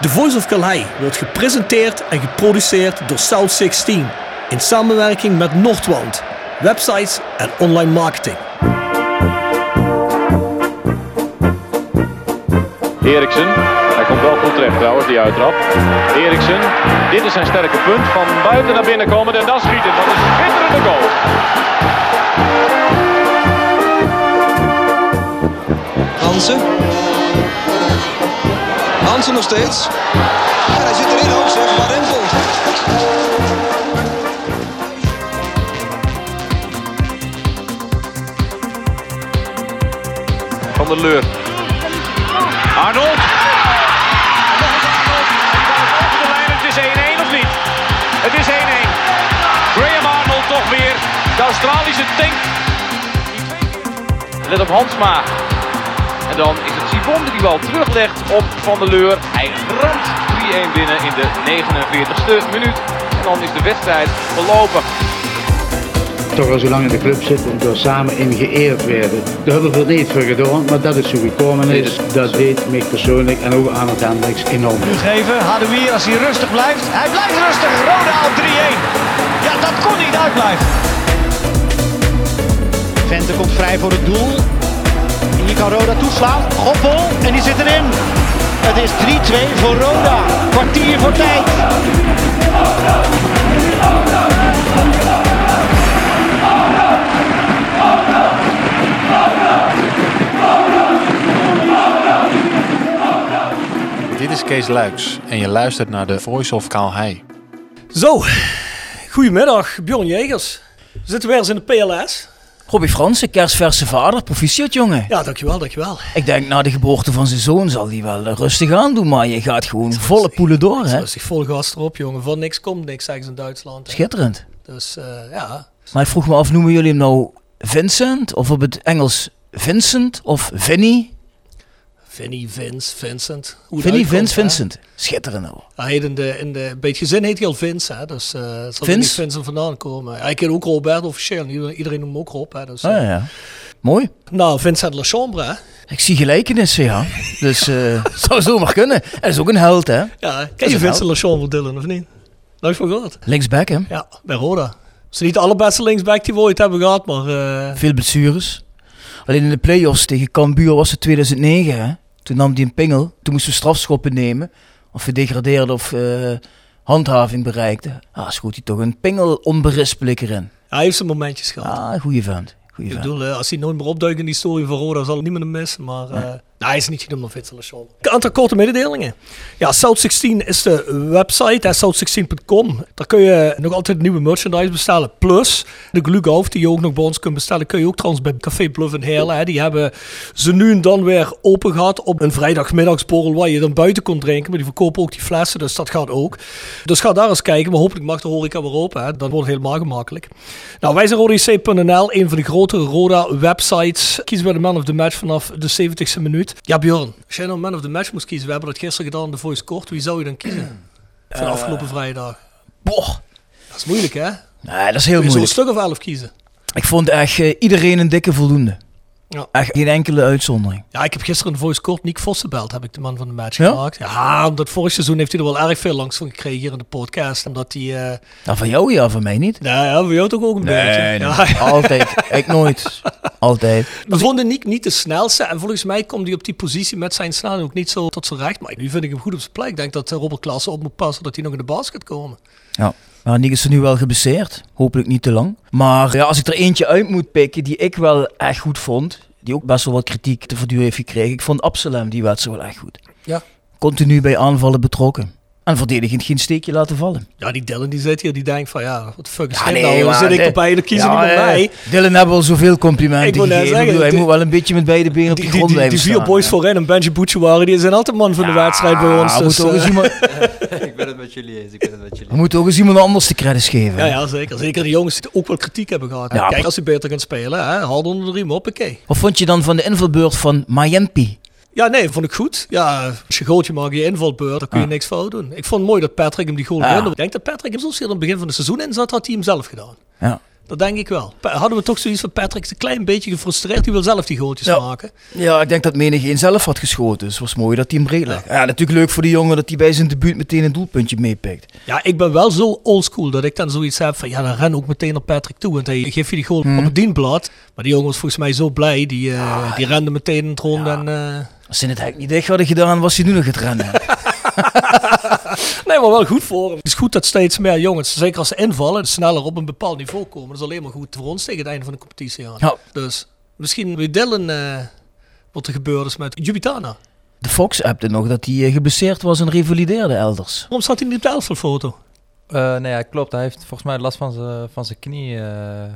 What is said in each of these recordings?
The Voice of Calais wordt gepresenteerd en geproduceerd door South 16 in samenwerking met Noordwand, websites en online marketing. Eriksen, hij komt wel goed terecht trouwens, die uittrap. Eriksen, dit is zijn sterke punt. Van buiten naar binnen komen en dan schieten. Dat is een schitterende goal. Hansen. Hansen nog steeds. En hij zit erin ook zeg, maar Rempel. Van der Leur. Arnold. Over de lijn, het is 1-1 of niet? Het is 1-1. Graham Arnold toch weer. De Australische tank. Let op Hansma. En dan is het Sibon die die bal teruglegt op Van der Leur. Hij ramt 3-1 binnen in de 49ste minuut. En dan is de wedstrijd verlopen. toch al zo lang in de club zitten en door samen in geëerd werden. Daar hebben we er niet voor gedaan, maar dat is zo gekomen is. Dat deed mij persoonlijk en ook aan het Hendricks enorm. geven. Hadouier als hij rustig blijft. Hij blijft rustig. Roda op 3-1. Ja, dat kon niet uitblijven. Vente komt vrij voor het doel. Kan Roda toeslaan. Goppel en die zit erin. Het is 3-2 voor Roda. Kwartier voor tijd. Dit is Kees Luiks en je luistert naar de Voice of Kaalhei. Zo, goedemiddag Bjorn Jegers. We zitten weer eens in de PLS. Robbie Fransen, kerstverse vader, proficiat jongen. Ja, dankjewel, dankjewel. Ik denk na de geboorte van zijn zoon zal hij wel rustig aan doen, maar je gaat gewoon volle poelen door, hè? Rustig vol gas erop, jongen. Van niks komt niks, zeggen ze in Duitsland. hè. Schitterend. Dus eh, ja, Maar ik vroeg me af, noemen jullie hem nou Vincent of op het Engels Vincent of Vinnie? Vinnie, Vince, Vincent. Hoe Vinnie, uitkomt, Vince, hè. Vincent. Schitterend nou. Hij heet in de, in de, bij het gezin heet hij al Vince, hè. Dus eh zal Vince? niet Vincent vandaan komen. Hij kent ook Robert officieel. Iedereen, iedereen noemt hem ook Rob, hè. Dus, eh. Ah, ja. Mooi. Nou, Vincent Lachambre, hè. Ik zie gelijkenissen, ja. Dus eh zou zomaar kunnen. Hij is ook een held, hè? Ja, ken je Vincent Lachambre, Dylan, of niet? Nooit van gehoord. Linksback, hè? Ja, bij Roda. Ze niet de allerbeste linksback die we ooit hebben gehad, maar... eh, Veel blessures. Alleen in de play-offs tegen Cambuur was het 2009, hè? Toen nam hij een pingel. Toen moesten we strafschoppen nemen. Of we degradeerden of eh, handhaving bereikten. Ah, schoot hij toch een pingel onberispelijk erin. hij heeft zijn momentjes gehad. Ah, goede vent. Goeie Ik vent. bedoel, eh, als hij nooit meer opduikt in die historie van Roda, zal niemand hem missen. Maar eh, nou, hij is niet genoemd Vincent Lachambre. Een aantal korte mededelingen. Ja, South16 is de website, hè, south16.com. Daar kun je nog altijd nieuwe merchandise bestellen. Plus, de Glühgauf, die je ook nog bij ons kunt bestellen, kun je ook trouwens bij Café Bluff in Heerlen. Hè. Die hebben ze nu en dan weer open gehad op een vrijdagmiddagsborrel waar je dan buiten kon drinken. Maar die verkopen ook die flessen, dus dat gaat ook. Dus ga daar eens kijken. Maar hopelijk mag de horeca weer open. Hè. Dan wordt helemaal gemakkelijk. Nou, wij zijn een van de grotere Roda-websites. Kiezen we de man of the match vanaf de 70ste minuut. Ja, Bjorn, als jij nou man of the match moest kiezen, we hebben dat gisteren gedaan in de Voice Kort. Wie zou je dan kiezen? Van de afgelopen vrijdag. Boah. Dat is moeilijk, hè? Nee, dat is heel Kun je zo'n moeilijk. stuk of elf kiezen? Ik vond echt eh, iedereen een dikke voldoende. Ja. Echt geen enkele uitzondering. Ja, ik heb gisteren de Voice Kort Nick Vos gebeld, heb ik de man van de match Ja? gemaakt. Ja, omdat vorig seizoen heeft hij er wel erg veel langs van gekregen hier in de podcast. Omdat hij... eh Nou, van jou ja, van mij niet. nou ja, voor jou toch ook een beetje. Ja, Altijd. Ik nooit. Altijd. We vonden Nick niet de snelste. En volgens mij komt hij op die positie met zijn snelheid ook niet zo tot zijn recht. Maar nu vind ik hem goed op zijn plek. Ik denk dat eh, Robert Klaassen op moet passen dat hij nog in de basket komen. Ja. Nou, Nick is er nu wel geblesseerd. Hopelijk niet te lang. Maar ja, als ik er eentje uit moet pikken die ik wel echt goed vond. Die ook best wel wat kritiek te verduren heeft gekregen. Ik vond Absalem die wedstrijd wel echt goed. Ja. Continu bij aanvallen betrokken. En verdedigend geen steekje laten vallen. Ja, die Dylan die zit hier, die denkt van ja, wat de fuck is Ja, nee, nou? Dan zit ik de- erbij, dan kiezen Ja, niet met eh, mij. Dylan hebben al zoveel complimenten Ik gegeven. zeggen, Ik bedoel, hij moet wel een beetje met beide benen op de Die, grond die, die, blijven die vier boys voorin en Benji Butchewari, die zijn altijd man van de wedstrijd bij ons. we Dus, moeten ook eens eh, iemand, ik ben het met jullie eens, ik ben het met jullie we moeten ook eens iemand anders de credits geven. ja, ja, zeker. Zeker die jongens die ook wel kritiek hebben gehad. Ja. Kijk, als hij beter kan spelen, hè, hard onder de riem, hoppakee. Wat vond je dan van de invalbeurt van Mayempi? Ja, nee, vond ik goed. Ja, als je gootje maakt, je invalbeurt, dan kun je Ah. niks fout doen. Ik vond het mooi dat Patrick hem die goal herinnerde. Ik denk dat Patrick hem zoals hij aan het begin van het seizoen in zat, had hij hem zelf gedaan. Ja. Dat denk ik wel. Hadden we toch zoiets van Patrick is een klein beetje gefrustreerd. Die wil zelf die goaltjes Ja. maken. Ja, ik denk dat menig een zelf had geschoten. Dus het was mooi dat hij hem breed legt. Ja. natuurlijk leuk voor die jongen dat hij bij zijn debuut meteen een doelpuntje meepikt. Ja, ik ben wel zo oldschool dat ik dan zoiets heb van... Ja, dan ren ook meteen naar Patrick toe. Want hij geeft je die goal Hmm. op het dienblad. Maar die jongen was volgens mij zo blij. Die, eh, die rende meteen in het rond. En, eh, Als ze het hek niet dicht hadden gedaan, was hij nu nog het rennen. Nee, maar wel goed voor hem. Het is goed dat steeds meer jongens, zeker als ze invallen, sneller op een bepaald niveau komen. Dat is alleen maar goed voor ons tegen het einde van de competitie aan. Ja. Dus misschien weet Dylan eh, wat er gebeurd is met Jubitana. De Fox appte nog dat hij eh, geblesseerd was en revalideerde elders. Waarom staat hij niet op de elftalfoto? Eh, nee, ja, klopt. Hij heeft volgens mij last van zijn van zijn knie. eh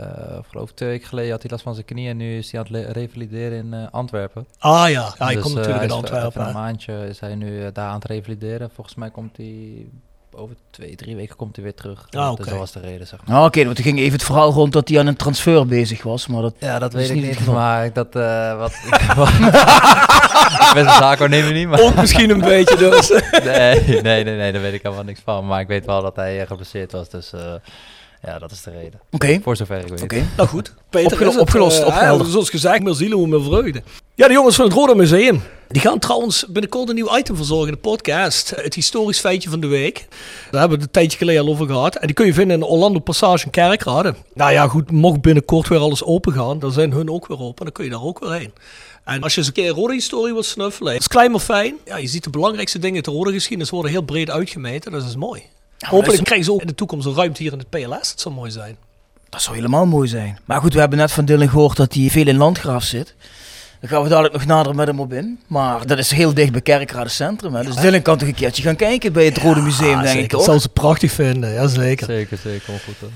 eh, of geloof ik twee weken geleden had hij last van zijn knie en nu is hij aan het revalideren in eh, Antwerpen. Ah ja, ja hij Dus, komt eh, natuurlijk hij uit is Antwerpen. Even een maandje is hij nu eh, daar aan het revalideren. Volgens mij komt hij over twee, drie weken komt hij weer terug. Ah, Dus dat was de reden, zeg maar. Nou, oké, want er ging even het verhaal rond dat hij aan een transfer bezig was. Maar dat, Ja, dat Dat weet ik niet maar dat... eh wat, ik ben zijn zaakwaarnemer niet, maar... Ook misschien een beetje dus. Nee, nee, nee, nee, daar weet ik helemaal niks van. Maar ik weet wel dat hij eh, geblesseerd was, dus... eh, ja, dat is de reden. Oké, Voor zover ik weet. oké. Nou goed, Peter Opgelo- is het, opgelost, eh, opgehelderd. hè, Zoals gezegd, meer zielen, hoe meer vreugde. Ja, de jongens van het Roda Museum. Die gaan trouwens binnenkort een nieuw item verzorgen in de podcast. Het historisch feitje van de week. Daar hebben we het een tijdje geleden al over gehad. En die kun je vinden in de Orlando Passage in Kerkrade. Nou ja, goed, mocht binnenkort weer alles open gaan, dan zijn hun ook weer open. Dan kun je daar ook weer heen. En als je eens een keer een rode historie wilt snuffelen, is klein maar fijn. Ja, je ziet de belangrijkste dingen uit de rode geschiedenis worden heel breed uitgemeten. Dat is mooi. Hopelijk krijgen ze ook in de toekomst een ruimte hier in het PLS. Dat zou mooi zijn. Dat zou helemaal mooi zijn. Maar goed, we hebben net van Dylan gehoord dat hij veel in Landgraaf zit. Daar gaan we dadelijk nog nader met hem op in. Maar dat is heel dicht bij Kerkrade Centrum. Hè. Dus Dylan kan toch een keertje gaan kijken bij het Rode Museum, denk ik? Dat zou ze prachtig vinden, ja zeker. Zeker, zeker. Kom goed.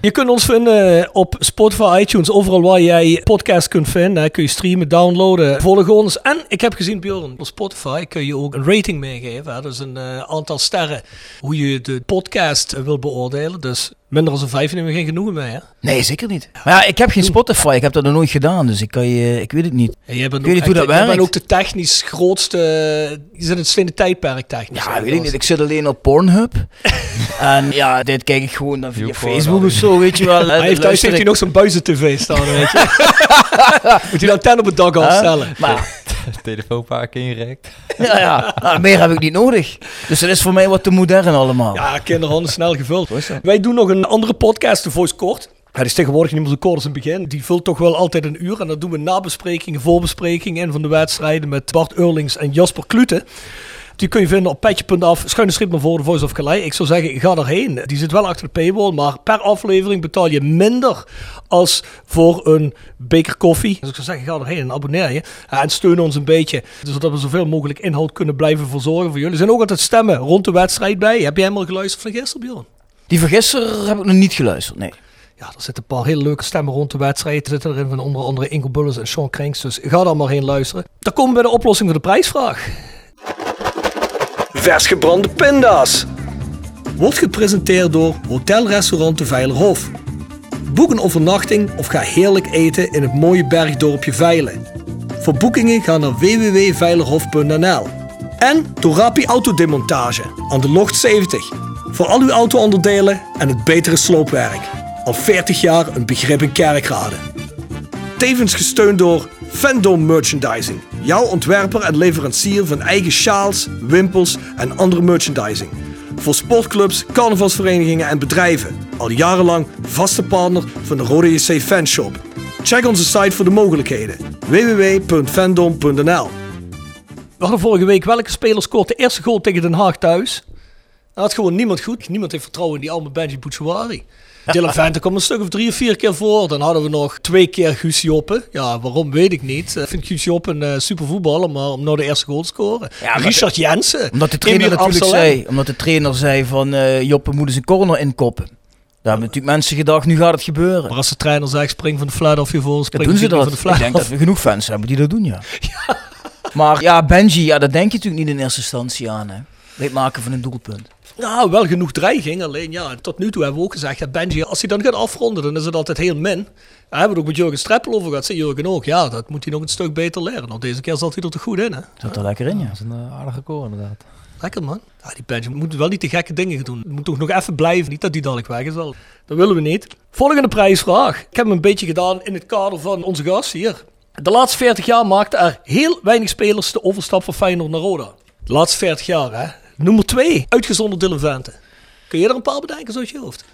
Je kunt ons vinden op Spotify, iTunes, overal waar jij podcast kunt vinden. hè, Kun je streamen, downloaden, volg ons. En ik heb gezien, Bjorn, op Spotify kun je ook een rating meegeven. Hè? Dus een eh, aantal sterren hoe je de podcast wil beoordelen. Dus minder dan een vijf nemen we geen genoegen mee. Hè? Nee, zeker niet. Maar ja, ik heb geen Spotify. Ik heb dat nog nooit gedaan. Dus ik, kan je, ik weet het niet. En jij bent Ik weet ook niet hoe dat jij bent werkt. ook de technisch grootste... Je zit in het slimme tijdperk technisch. Ja, weet ik niet. Ik zit alleen op Pornhub. en ja, dit kijk ik gewoon dan via Facebook of zo, weet je wel. Hij heeft, thuis heeft hij nog zo'n buizen-tv staan, weet je. Moet hij dan ten op het dak afstellen. Maar Telefoonpark ingerekt. ja, ja. Nou, meer heb ik niet nodig. Dus dat is voor mij wat te modern allemaal. Ja, kinderhanden snel gevuld. Wij doen nog een andere podcast, de Voice. Ja, die is tegenwoordig niet meer zo kort als het begin. Die vult toch wel altijd een uur. En dat doen we nabesprekingen, voorbesprekingen en van de wedstrijden met Bart Eurlings en Jasper Klute. Die kun je vinden op petje.af, schuine strip naar voren, Voice of Calais. Ik zou zeggen, ga erheen. Die zit wel achter de paywall, maar per aflevering betaal je minder als voor een beker koffie. Dus ik zou zeggen, ga erheen en abonneer je. En steun ons een beetje, zodat we zoveel mogelijk inhoud kunnen blijven verzorgen voor jullie. Er zijn ook altijd stemmen rond de wedstrijd bij. Heb jij helemaal geluisterd van gisteren, Bjorn? Die van gisteren heb ik nog niet geluisterd, nee. Ja, er zitten een paar hele leuke stemmen rond de wedstrijd. Er zitten erin van onder andere Ingo Bulles en Sean Krinks. Dus ga daar maar heen luisteren. Dan komen we bij de oplossing voor de prijsvraag. Vers gebrande pinda's. Wordt gepresenteerd door Hotelrestaurant de Veilerhof. Boek een overnachting of ga heerlijk eten in het mooie bergdorpje Veilen. Voor boekingen ga naar www.veilerhof.nl. En Torapi Autodemontage aan de Locht 70. Voor al uw auto-onderdelen en het betere sloopwerk. Al 40 jaar een begrip in Kerkrade. Tevens gesteund door Fandom Merchandising. Jouw ontwerper en leverancier van eigen sjaals, wimpels en andere merchandising. Voor sportclubs, carnavalsverenigingen en bedrijven. Al jarenlang vaste partner van de Rode JC Fanshop. Check onze site voor de mogelijkheden. www.fandom.nl We hadden vorige week welke speler scoort de eerste goal tegen Den Haag thuis? Dat had gewoon niemand goed. Niemand heeft vertrouwen in die oude Benji Bouchouari. Dylan Vente kwam een stuk of drie of vier keer voor. Dan hadden we nog twee keer Guus Joppen. Ja, waarom weet ik niet. Ik vind Guus Joppen een super voetballer, maar om nou de eerste goal te scoren. Ja, Richard Jensen. Omdat de trainer natuurlijk zei, omdat de trainer zei van eh Joppe moet eens een corner inkoppen. Daar hebben natuurlijk mensen gedacht, nu gaat het gebeuren. Maar als de trainer zegt, spring van de flat af je voor, spring doen ze van dat. de Ik flat denk dat we genoeg fans hebben die dat doen, ja. Maar ja, Benji, ja, dat denk je natuurlijk niet in eerste instantie aan. Hè. het maken van een doelpunt. Nou, wel genoeg dreiging. Alleen ja, tot nu toe hebben we ook gezegd dat Benji, als hij dan gaat afronden, dan is het altijd heel min. Daar hebben we het ook met Jurgen Streppel over gehad. Zei Jurgen ook, ja, dat moet hij nog een stuk beter leren. Nou, deze keer zat hij er te goed in, hè. Zat er lekker in, ja. Dat is een eh, aardige koor inderdaad. Lekker, man. Ja, die Benji moet wel niet te gekke dingen gaan doen. Moet toch nog even blijven. Niet dat hij dadelijk weg is wel. Dat willen we niet. Volgende prijsvraag. Ik heb hem een beetje gedaan in het kader van onze gast hier. De laatste 40 jaar maakten er heel weinig spelers de overstap van Feyenoord naar Roda. De laatste 40 jaar, hè. Nummer 2, uitgezonderd Dylan Vente. Kun je er een paar bedenken zoals je hoofd?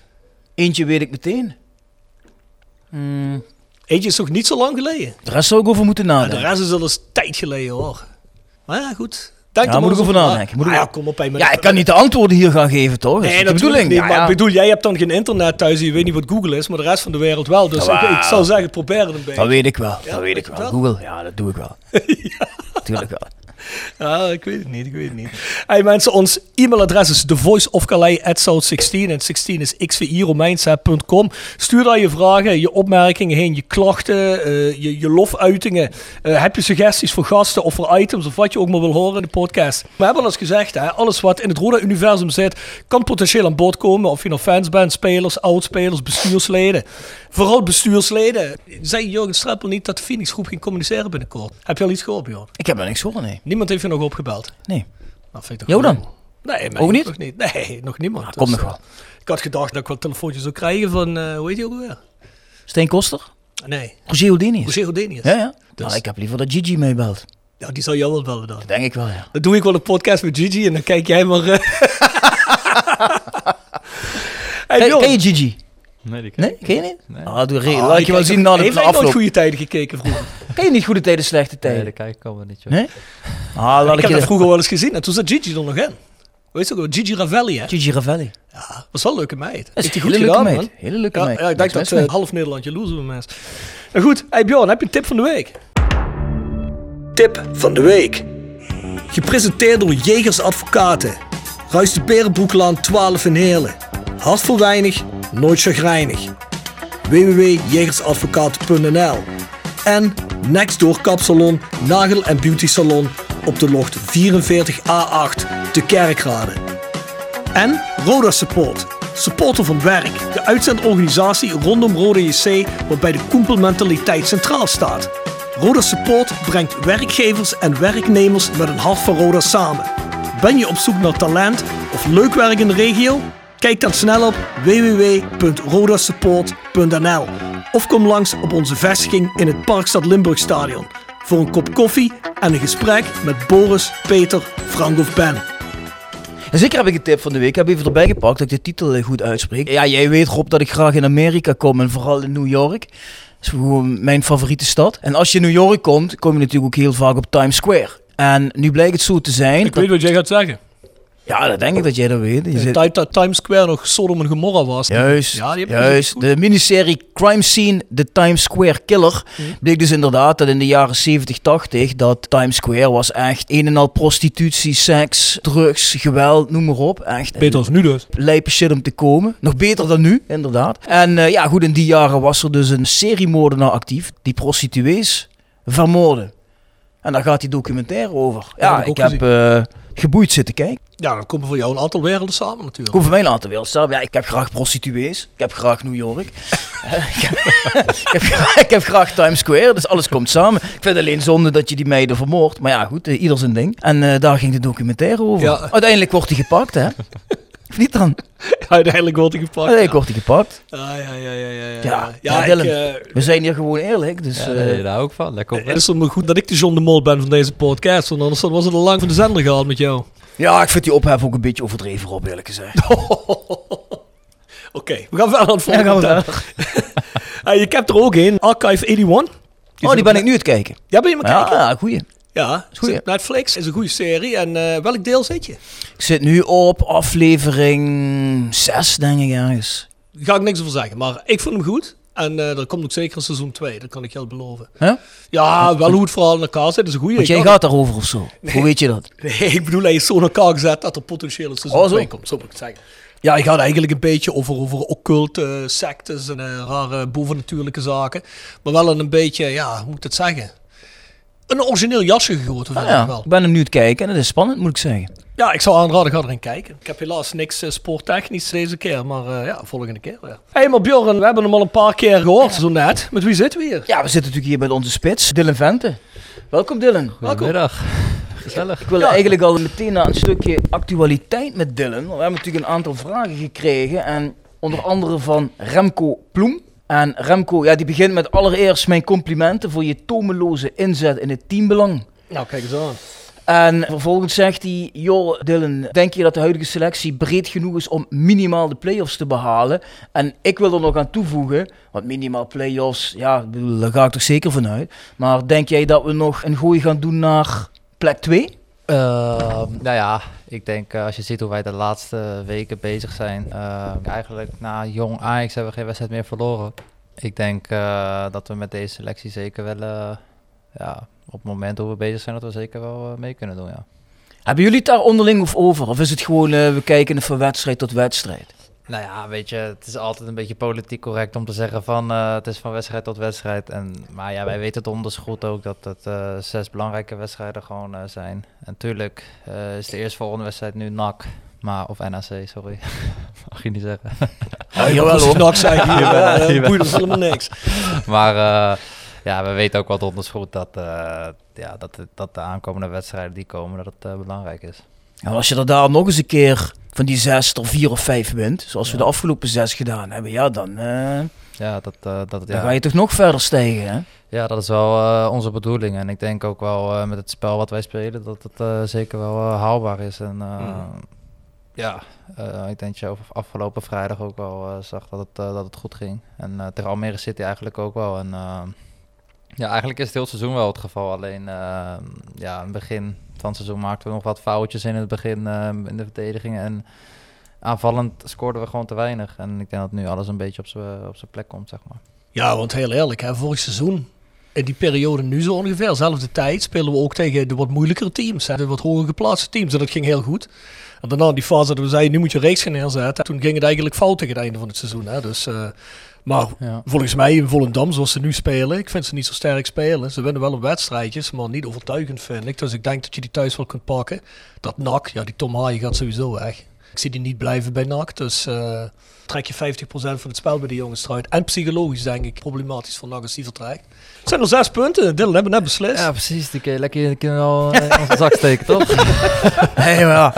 Eentje weet ik meteen. Hmm, Eentje is toch niet zo lang geleden? de rest zou ik over moeten Ja, de nadenken. rest is al eens tijd geleden hoor. Maar ja, goed. Denk Ja, moet ik over na. nadenken, moet ik Ah, ja, kom op. met- Ja, ik kan niet de antwoorden hier gaan geven, toch? Dat is Nee, de natuurlijk bedoeling. niet. Ja, maar ja. ik bedoel, jij hebt dan geen internet thuis. Je weet niet wat Google is, maar de rest van de wereld wel. Dus ik, ik zou zeggen, probeer het een beetje. Dat weet ik wel. Ja, dat weet ik wel. Google, ja, dat doe ik wel. Tuurlijk wel. Ja, ik weet het niet, ik weet het niet. Hey mensen, ons e-mailadres is thevoiceofcalais@south16 en 16 is xvi-romeinsa.com. Stuur daar je vragen, je opmerkingen heen, je klachten, eh, je, je lofuitingen. Eh, heb je suggesties voor gasten of voor items of wat je ook maar wil horen in de podcast. We hebben al eens gezegd, hè, alles wat in het Roda-universum zit, kan potentieel aan bod komen. Of je nou fans bent, spelers, oudspelers, bestuursleden. Vooral bestuursleden. Zei Jurgen Streppel niet dat de Phoenix groep ging communiceren binnenkort? Heb je al iets gehoord, Bjorn? Ik heb er niks gehoord, nee. Niemand heeft je nog opgebeld? Nee. Nou, vind ik toch Jou wel- dan? Nee, mij Ook niet? Nog niet. Nee, nog niemand. Kom Dus, nog wel. eh, Ik had gedacht dat ik wel een telefoontje zou krijgen van, eh, hoe heet die ook alweer? Steen Koster? Nee, Roger Houdini? Roger Rodenius. Ja, ja. Dus- Nou, ik heb liever dat Gigi meebelt. Ja, die zou jou wel bellen dan. Denk ik wel, ja. Dan doe ik wel een podcast met Gigi en dan kijk jij maar... eh. hey, Ken, je Gigi? Nee, die ken Nee, ken je niet? Nee. Ah, doe Ah, laat ik je wel zien na de Heeft hij nooit afloop. goede tijden gekeken vroeger? Ken je niet goede tijden, slechte Nee, tijden? daar kijk ik allemaal niet, joh. Nee? Ah, laat ik ik heb je... dat vroeger wel eens gezien en toen zat Gigi er nog in. Weet je ook wel, Gigi Ravelli, hè? Gigi Ravelli. Ja, was wel een leuke meid. Dat is hele goed leuke gedaan, meid. man. Hele leuke Ja, meid. ja, ik denk Niks dat mis eh, half Nederland jaloers op hem is. Nou goed, hey Bjorn, heb je een tip van de week? Tip van de week. Gepresenteerd door Jegers Advocaten. Ruis de Berenbroeklaan 12 in Heerlen. Hart voor weinig, nooit chagrijnig. www.jegersadvocaten.nl En Nextdoor Kapsalon, Nagel en Beauty Salon op de locht 44A8 te Kerkrade. En Roda Support. Supporter van werk. De uitzendorganisatie rondom Roda JC waarbij de koempelmentaliteit centraal staat. Roda Support brengt werkgevers en werknemers met een hart voor Roda samen. Ben je op zoek naar talent of leuk werk in de regio? Kijk dan snel op www.rodasupport.nl of kom langs op onze vestiging in het Parkstad Limburg Stadion voor een kop koffie en een gesprek met Boris, Peter, Frank of Ben. En zeker heb ik een tip van de week. Ik heb even erbij gepakt dat ik de titel eh, goed uitspreek. Ja, jij weet Rob dat ik graag in Amerika kom en vooral in New York. Dat is gewoon mijn favoriete stad. En als je in New York komt, kom je natuurlijk ook heel vaak op Times Square. En nu blijkt het zo te zijn. Ik weet wat jij gaat zeggen. Ja, dat denk ik dat jij dat weet. Je zit- dat Times Square nog Sodom en Gomorra was. Juist, Ja, die juist. De miniserie Crime Scene, The Times Square Killer, bleek dus inderdaad dat in de jaren 70, 80, dat Times Square was echt een en al prostitutie, seks, drugs, geweld, noem maar op. Echt Beter als nu dus. lijpe shit om te komen. Nog beter dan nu, inderdaad. En eh, ja, goed, in die jaren was er dus een seriemoordenaar actief die prostituees vermoordde. En daar gaat die documentaire over. Ja, ik ik heb geboeid zitten kijken. Ja, dan komen voor jou een aantal werelden samen natuurlijk. Kom voor mij een aantal wereld samen. Ja, ik heb graag prostituees. Ik heb graag New York. Eh, ik, heb, ik, heb graag, ik heb graag Times Square. Dus alles komt samen. Ik vind alleen zonde dat je die meiden vermoordt. Maar ja, goed, eh, ieder zijn ding. En eh, daar ging de documentaire over. Ja. Uiteindelijk wordt hij gepakt, hè? Of niet dan? Uiteindelijk wordt hij gepakt. Uiteindelijk wordt hij gepakt. Ja, ja, ja, ja, ja. ja. Ja, ja, ja, ik, eh, We zijn hier gewoon eerlijk. Dus, Ja, eh, nee, daar ik van. Lekker op het is maar goed dat ik de John de Mol ben van deze podcast. Want anders was het al lang van de zender gehaald met jou. ja, ik vind die ophef ook een beetje overdreven, Rob, eerlijk gezegd. Oké, we gaan verder aan het Ja, volgende. gaan we thema. Hey, ik heb er ook een. Archive 81. Oh, die ben ik nu aan het kijken. Ja, ben je maar kijken? Ja, goeie. Ja, Netflix is een goede serie. En eh, welk deel zit je? Ik zit nu op aflevering 6, denk ik ergens. Daar ga ik niks over zeggen. Maar ik vond hem goed. En eh er komt ook zeker een seizoen 2. Dat kan ik je al beloven. Ja? Ja, wel hoe het verhaal in elkaar zit. is een goede. Want jij gaat daarover of zo. Hoe weet je dat? Nee, ik bedoel, hij is zo in elkaar gezet dat er potentieel een seizoen Oh, zo. 2 komt. Zo moet ik het zeggen. Ja, je gaat eigenlijk een beetje over, over occulte sectes en eh, rare bovennatuurlijke zaken. Maar wel een beetje, ja, hoe moet ik het zeggen? Een origineel jasje gegoten, vind Ah, ik ja. wel. Ik ben hem nu aan het kijken en het is spannend, moet ik zeggen. Ja, ik zou aanraden, ga erin kijken. Ik heb helaas niks eh, sporttechnisch deze keer, maar eh, ja, volgende keer weer. Hé, hey, maar Bjorn, we hebben hem al een paar keer gehoord, zo net. Met wie zitten we hier? Ja, we zitten natuurlijk hier met onze spits, Dylan Vente. Welkom Dylan. Goedemiddag. Gezellig. Ik wil eigenlijk al meteen naar een stukje actualiteit met Dylan. Want we hebben natuurlijk een aantal vragen gekregen. En onder andere van Remco Ploem. En Remco, ja, die begint met allereerst mijn complimenten voor je tomeloze inzet in het teambelang. Nou, kijk eens aan. En vervolgens zegt hij, joh Dylan, denk je dat de huidige selectie breed genoeg is om minimaal de play-offs te behalen? En ik wil er nog aan toevoegen, want minimaal play-offs, ja, daar ga ik toch zeker vanuit. Maar denk jij dat we nog een gooi gaan doen naar plek 2? Ehm, nou ja, ik denk eh, als je ziet hoe wij de laatste weken bezig zijn. eh, eigenlijk na jong Ajax hebben we geen wedstrijd meer verloren. Ik denk eh, dat we met deze selectie zeker wel, ja, op het moment hoe we bezig zijn, dat we zeker wel mee kunnen doen. Ja. Hebben jullie het daar onderling of over? Of is het gewoon, we kijken van wedstrijd tot wedstrijd? Nou ja, weet je, het is altijd een beetje politiek correct om te zeggen van eh, het is van wedstrijd tot wedstrijd. En, maar ja, wij weten het onders goed ook dat het eh, zes belangrijke wedstrijden gewoon eh, zijn. En tuurlijk eh, is de eerstvolgende wedstrijd nu NAC. Maar, of NAC, sorry. Mag je niet zeggen. Ja, hier wel hoor. Nak zijn hier, Jawel, jawel. boeit ons helemaal niks. maar eh, ja, we weten ook wat onders goed dat, eh, ja, dat, dat de aankomende wedstrijden die komen, dat het eh, belangrijk is. Ja, als je er daar nog eens een keer van die zes er vier of vijf wint, zoals we de afgelopen zes gedaan hebben, ja, dan, eh, Ja, dat, eh, dat, het- dan ja. ga je toch nog verder stijgen, hè? Ja, dat is wel eh, onze bedoeling. En ik denk ook wel eh, met het spel wat wij spelen, dat het eh, zeker wel haalbaar is. En eh, ja, eh, ik denk dat je over afgelopen vrijdag ook wel eh, zag dat het, dat het goed ging. En eh, tegen Almere City eigenlijk ook wel. En eh, ja, eigenlijk is het heel seizoen wel het geval. Alleen eh, ja, in het begin van het seizoen maakten we nog wat foutjes in het begin eh, in de verdediging. En aanvallend scoorden we gewoon te weinig. En ik denk dat nu alles een beetje op zijn op plek komt, zeg maar. Ja, want heel eerlijk, hè, vorig seizoen, in die periode nu zo ongeveer, zelfde tijd, spelen we ook tegen de wat moeilijkere teams. Hè, de wat hoger geplaatste teams. En dat ging heel goed. En daarna die fase dat we zeiden, nu moet je reeks gaan neerzetten. Toen ging het eigenlijk fout tegen het einde van het seizoen. Hè. Dus, eh, maar Ja. volgens mij in Volendam, zoals ze nu spelen, ik vind ze niet zo sterk spelen. Ze winnen wel een wedstrijdjes, maar niet overtuigend vind ik. Dus ik denk dat je die thuis wel kunt pakken. Dat NAC, ja die Tom Haaien gaat sowieso weg. Ik zie die niet blijven bij NAC, dus eh, trek je 50% van het spel bij die jongens eruit. En psychologisch denk ik problematisch voor NAC als die vertrekt. Het zijn er zes punten, Dylan hebben we net beslist. Ja, precies. Die kun je lekker in kunnen al in onze zak steken, toch? Nee, maar, ja.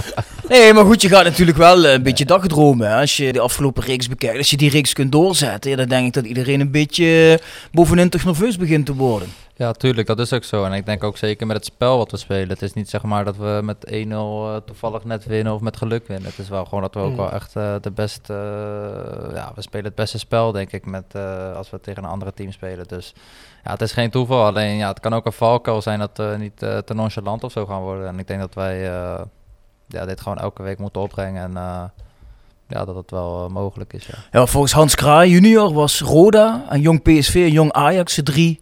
Nee, maar goed, je gaat natuurlijk wel eh, een beetje dagdromen. Hè? Als je de afgelopen reeks bekijkt, als je die reeks kunt doorzetten, ja, dan denk ik dat iedereen een beetje eh, bovenin toch nerveus begint te worden. Ja, tuurlijk, dat is ook zo. En ik denk ook zeker met het spel wat we spelen. Het is niet zeg maar dat we met 1-0 eh, toevallig net winnen of met geluk winnen. Het is wel gewoon dat we ook Mm. wel echt de beste... ja, we spelen het beste spel, denk ik, met, als we tegen een andere team spelen. Dus ja, het is geen toeval. Alleen ja, het kan ook een valkuil zijn dat we niet te nonchalant of zo gaan worden. En ik denk dat wij ja, dit gewoon elke week moeten opbrengen. En eh, ja, dat het wel eh, mogelijk is, ja. Ja, volgens Hans Kraai junior was Roda en Jong PSV en Jong Ajax de drie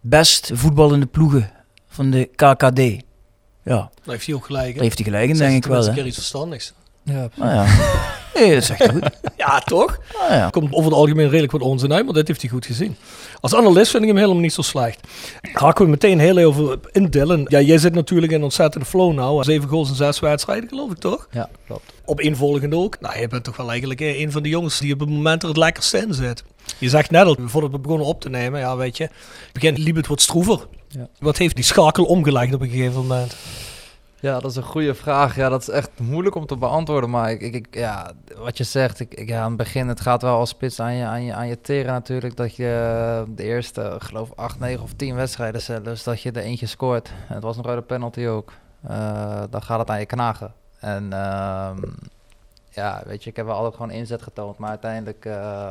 best voetballende ploegen van de KKD. Ja, Dan heeft hij ook gelijk. daar heeft hij gelijk in, denk ik wel. een Hè? keer iets verstandigs. Ja, Nou ja. Nee, dat is echt goed. Ja, toch? Nou ja. Komt over het algemeen redelijk wat onzin uit, maar dit heeft hij goed gezien. Als analist vind ik hem helemaal niet zo slecht. Haken we meteen heel even in Dylan. Ja, jij zit natuurlijk in ontzettende flow nou. Zeven goals in zes wedstrijden, geloof ik toch? ja klopt. Op involgend ook. Nou, je bent toch wel eigenlijk een van de jongens die op het moment er het lekkerste in zit. Je zegt net al, voordat we begonnen op te nemen, ja, weet je, begin liep het wat stroever. Ja. Wat heeft die schakel omgelegd op een gegeven moment? Ja, dat is een goede vraag. Ja, dat is echt moeilijk om te beantwoorden. Maar ik, ik, ja, wat je zegt, ik, ik, ja, aan het begin, het gaat wel als spits aan je, aan je, aan je teren natuurlijk. Dat je de eerste, ik geloof 8, 9 of 10 wedstrijden zelfs, dat je er eentje scoort. En het was nog uit de penalty ook. Eh, dan gaat het aan je knagen. En ehm, ja, weet je, ik heb wel altijd gewoon inzet getoond. Maar uiteindelijk, eh,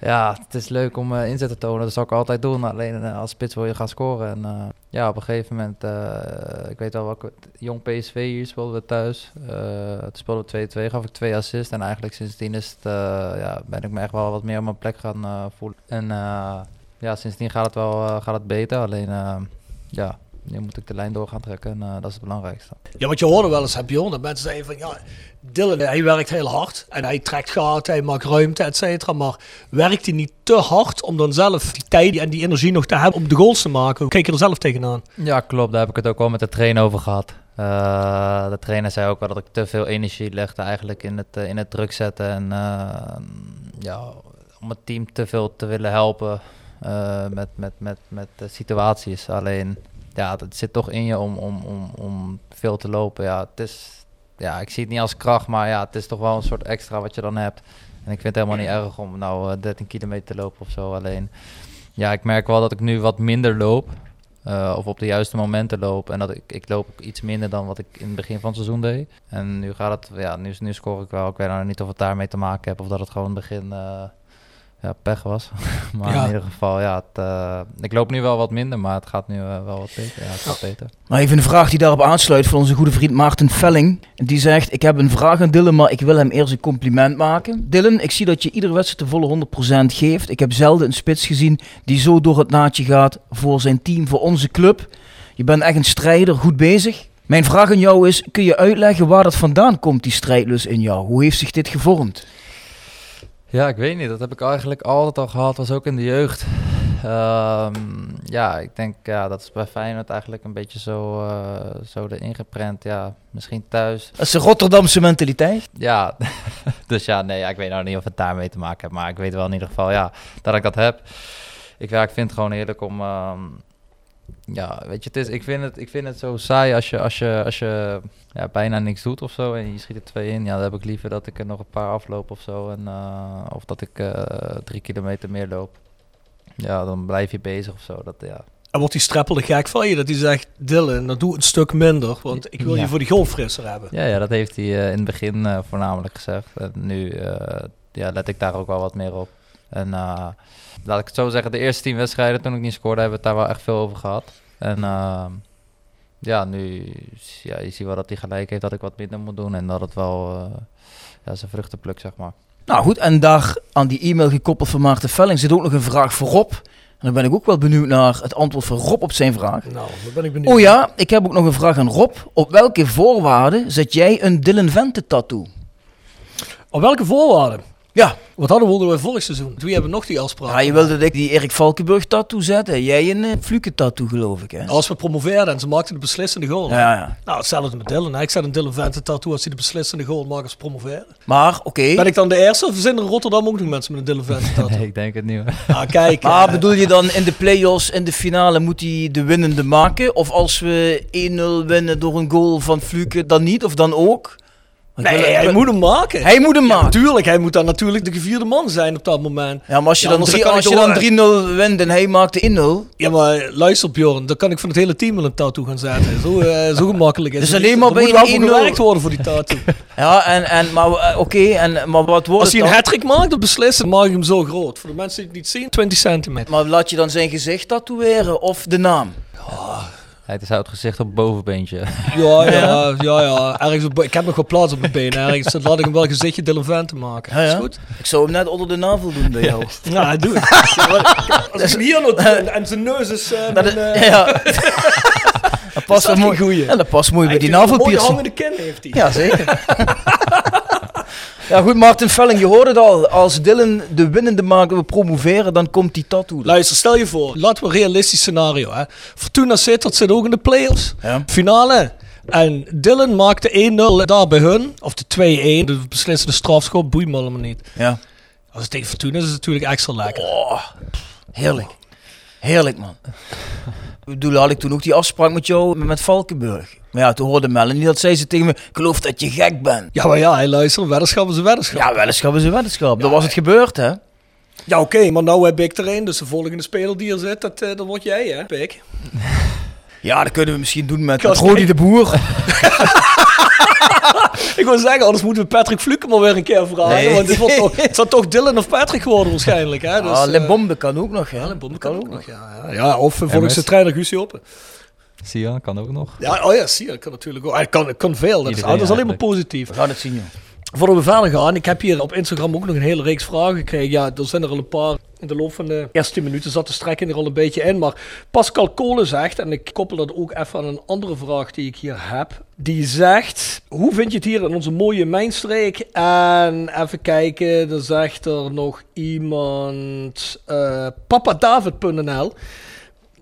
ja, het is leuk om eh, inzet te tonen. Dat zal ik altijd doen. Alleen eh, als spits wil je gaan scoren. En eh, ja, op een gegeven moment, ik weet wel welke jong PSV hier speelden we thuis. Toen speelden we 2-2, gaf ik twee assists. En eigenlijk sindsdien is het, ja, ben ik me echt wel wat meer op mijn plek gaan voelen. En ja, sindsdien gaat het wel gaat het beter. Alleen, ja, nu moet ik de lijn door gaan trekken. En eh, dat is het belangrijkste. Ja, want je hoorde wel eens, heb je hoor, dat mensen zeggen van ja, Dylan, hij werkt heel hard en hij trekt gaten, hij maakt ruimte, et cetera. Maar werkt hij niet te hard om dan zelf die tijd en die energie nog te hebben om de goals te maken? Hoe kijk je er zelf tegenaan? Ja, klopt. Daar heb ik het ook wel met de trainer over gehad. Eh, de trainer zei ook wel dat ik te veel energie legde eigenlijk in het, eh, in het druk zetten. En eh, ja, om het team te veel te willen helpen eh, met, met, met, met de situaties. Alleen, ja, het zit toch in je om, om, om, om veel te lopen. Ja, het is, ja, ik zie het niet als kracht, maar ja, het is toch wel een soort extra wat je dan hebt. En ik vind het helemaal niet erg om nou eh, 13 kilometer te lopen of zo. Alleen, ja, ik merk wel dat ik nu wat minder loop. eh, of op de juiste momenten loop. En dat ik, ik loop iets minder dan wat ik in het begin van het seizoen deed. En nu gaat het, ja, nu, nu score ik wel. Ik weet nou niet of het daarmee te maken heeft of dat het gewoon begin eh, ja, pech was. maar Ja. in ieder geval, ja, het, eh, ik loop nu wel wat minder, maar het gaat nu eh, wel wat beter. Ja, het gaat beter. Maar even een vraag die daarop aansluit van onze goede vriend Maarten Velling. Die zegt, ik heb een vraag aan Dylan, maar ik wil hem eerst een compliment maken. Dylan, ik zie dat je iedere wedstrijd de volle 100% geeft. Ik heb zelden een spits gezien die zo door het naadje gaat voor zijn team, voor onze club. Je bent echt een strijder, goed bezig. Mijn vraag aan jou is, kun je uitleggen waar dat vandaan komt, die strijdlust in jou? Hoe heeft zich dit gevormd? Ja, ik weet niet. Dat heb ik eigenlijk altijd al gehad, was ook in de jeugd. Ehm, ja, ik denk ja, dat is bij Feyenoord eigenlijk een beetje zo, eh, zo erin geprent. Ja, misschien thuis. Dat is de Rotterdamse mentaliteit. Ja, dus ja, nee, ja, ik weet nou niet of het daarmee te maken heeft. Maar ik weet wel in ieder geval ja, dat ik dat heb. Ik, ja, ik vind het gewoon heerlijk om... ehm, ja, weet je, het is, ik, vind het, ik vind het zo saai als je, als je, als je ja, bijna niks doet of zo en je schiet er twee in. Ja, dan heb ik liever dat ik er nog een paar afloop of zo. En, eh, of dat ik eh, drie kilometer meer loop. Ja, dan blijf je bezig of zo. Dat, ja. En wordt die streppelde gek van je, dat hij zegt, Dylan, dat doe een stuk minder, want ik wil Ja. je voor die golffrisser hebben. Ja, ja, dat heeft hij eh, in het begin voornamelijk gezegd. En nu ja, let ik daar ook wel wat meer op. En eh, laat ik het zo zeggen, de eerste tien wedstrijden toen ik niet scoorde, hebben we het daar wel echt veel over gehad. En eh, ja, nu ja, je ziet wel dat hij gelijk heeft dat ik wat minder moet doen. En dat het wel eh, ja, zijn vruchten plukt, zeg maar. Nou goed, en daar aan die e-mail gekoppeld van Maarten Velling zit ook nog een vraag voor Rob. En dan ben ik ook wel benieuwd naar het antwoord van Rob op zijn vraag. Nou, dan ben ik benieuwd. Oh ja, ik heb ook nog een vraag aan Rob. Op welke voorwaarden zet jij een Dylan Vente tattoo? Op welke voorwaarden? Ja, Wat hadden we we vorig seizoen? Wie hebben nog die afspraak? ja je wilde dat ik die Erik Valkenburg tattoo zette. Jij een uh, Fluke tattoo geloof ik hè? Als we promoveerden en ze maakten de beslissende goal. Ja, ja. Nou, hetzelfde met Dylan. hè. Ik zet een Dylan Vente tattoo als hij de beslissende goal maakt als promoveren. Maar oké. Ben ik dan de eerste of zijn er in Rotterdam ook nog mensen met een Dylan Vente tattoo? Nee, ik denk het niet. hoor. Nou, kijk. Maar eh, bedoel je dan in de play-offs en de finale moet hij de winnende maken? Of als we 1-0 winnen door een goal van Fluke, dan niet? Of dan ook? Nee, wil- hij moet hem maken. Hij moet hem Ja, maken. natuurlijk, hij moet dan natuurlijk de gevierde man zijn op dat moment. Ja, maar als je Ja, dan, drie- als je dan wel- 3-0 wint en hij maakt de 1-0. Ja, maar luister Bjorn, dan kan ik van het hele team wel een tattoo gaan zetten. Zo, eh, zo gemakkelijk is Dus het alleen niet. maar bij moet een 1-0. gewerkt worden voor die tattoo. Ja, en, en, maar eh, oké, en maar wat wordt Als hij een dan? hat maakt, dan beslissen, dan maak ik hem zo groot. Voor de mensen die het niet zien, 20 centimeter. Maar laat je dan zijn gezicht tatoeëren of de naam? Hij zou het gezicht op het bovenbeentje. Ja, ja, ja, ja. Ergens op, ik heb nog wel plaats op mijn benen. Ergens laat ik hem wel een gezichtje Dylan maken. Ja, ja. Is goed? Ik zou hem net onder de navel doen bij jou. Ja, doe het. Als ik hem hier nog doe en, en zijn neus is... eh, Dat is- eh, ja. dat past wel mooi. goeie. Ja, dat past mooi bij hij die heeft een mooie navelpiercing. hangende kin heeft hij. Ja, zeker. Ja, goed, Martin Velling, je hoort het al. Als Dylan de winnende maakt en we promoveren, dan komt die tattoo. Luister, stel je voor, laten we een realistisch scenario. Hè. Fortuna Sittard zit ook in de play-offs. Ja. Finale. En Dylan maakt de 1-0 daar bij hun. Of de 2-1. De beslissende strafschop boeit me allemaal niet. Ja. Als het tegen Fortuna is, is het natuurlijk extra lekker. Oh, heerlijk. Heerlijk, man. Bedoel, had ik toen ook die afspraak met jou, met- Valkenburg. Maar ja, toen hoorde Melanie dat zei ze tegen me, ik geloof dat je gek bent. Ja, maar ja, hij luistert. Weddenschap is een weddenschap. Ja, weddenschap is een weddenschap. Dat was het gebeurd, hè? Ja, oké, maar nou heb ik er een. Dus de volgende speler die er zit, dat, eh, dat word jij, hè, Pik? Ja, dat kunnen we misschien doen met, met Rodi de Boer. Ik wil zeggen, anders moeten we Patrick Fluke maar weer een keer vragen. Nee. Want het, wordt toch, het zal toch Dylan of Patrick worden waarschijnlijk, hè? Dus, ah, eh, Lebombe kan ook nog, hè? Ja, Lebombe kan ook nog, ja. Ja, ja of eh, volgens de trainer Guusje Oppen. Zie je, kan ook nog. Ja, oh ja, dat kan natuurlijk ook. Hij kan, kan veel, dat is, Iedereen dat is alleen maar positief. We gaan het zien, joh. Voordat we verder gaan, ik heb hier op Instagram ook nog een hele reeks vragen gekregen. Ja, er zijn er al een paar in de loop van de eerste 10 minuten zat de strekking er al een beetje in. Maar Pascal Kolen zegt, en ik koppel dat ook even aan een andere vraag die ik hier heb. Die zegt, hoe vind je het hier in onze mooie mijnstreek? En even kijken, er zegt er nog iemand, eh papadavid.nl.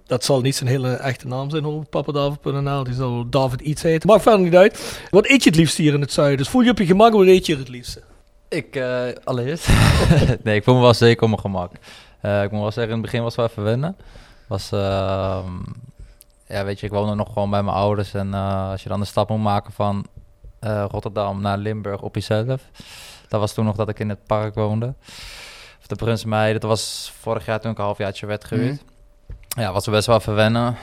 Dat zal niet zijn hele echte naam zijn op papadavid.nl. Die zal David iets heten. Maakt verder niet uit. Wat eet je het liefst hier in het zuiden? Dus voel je op je gemak, wat eet je het liefste? Ik, eh, allereerst. nee, ik voel me wel zeker op mijn gemak. Eh, ik moet wel zeggen, in het begin was het wel even wennen. Was, ehm, ja, weet je, ik woonde nog gewoon bij mijn ouders. En eh, als je dan de stap moet maken van Rotterdam naar Limburg op jezelf. Dat was toen nog dat ik in het park woonde. Of de Prinsenmeiden. Dat was vorig jaar toen ik een halfjaartje werd gehuurd. Ja, was er best wel even wennen.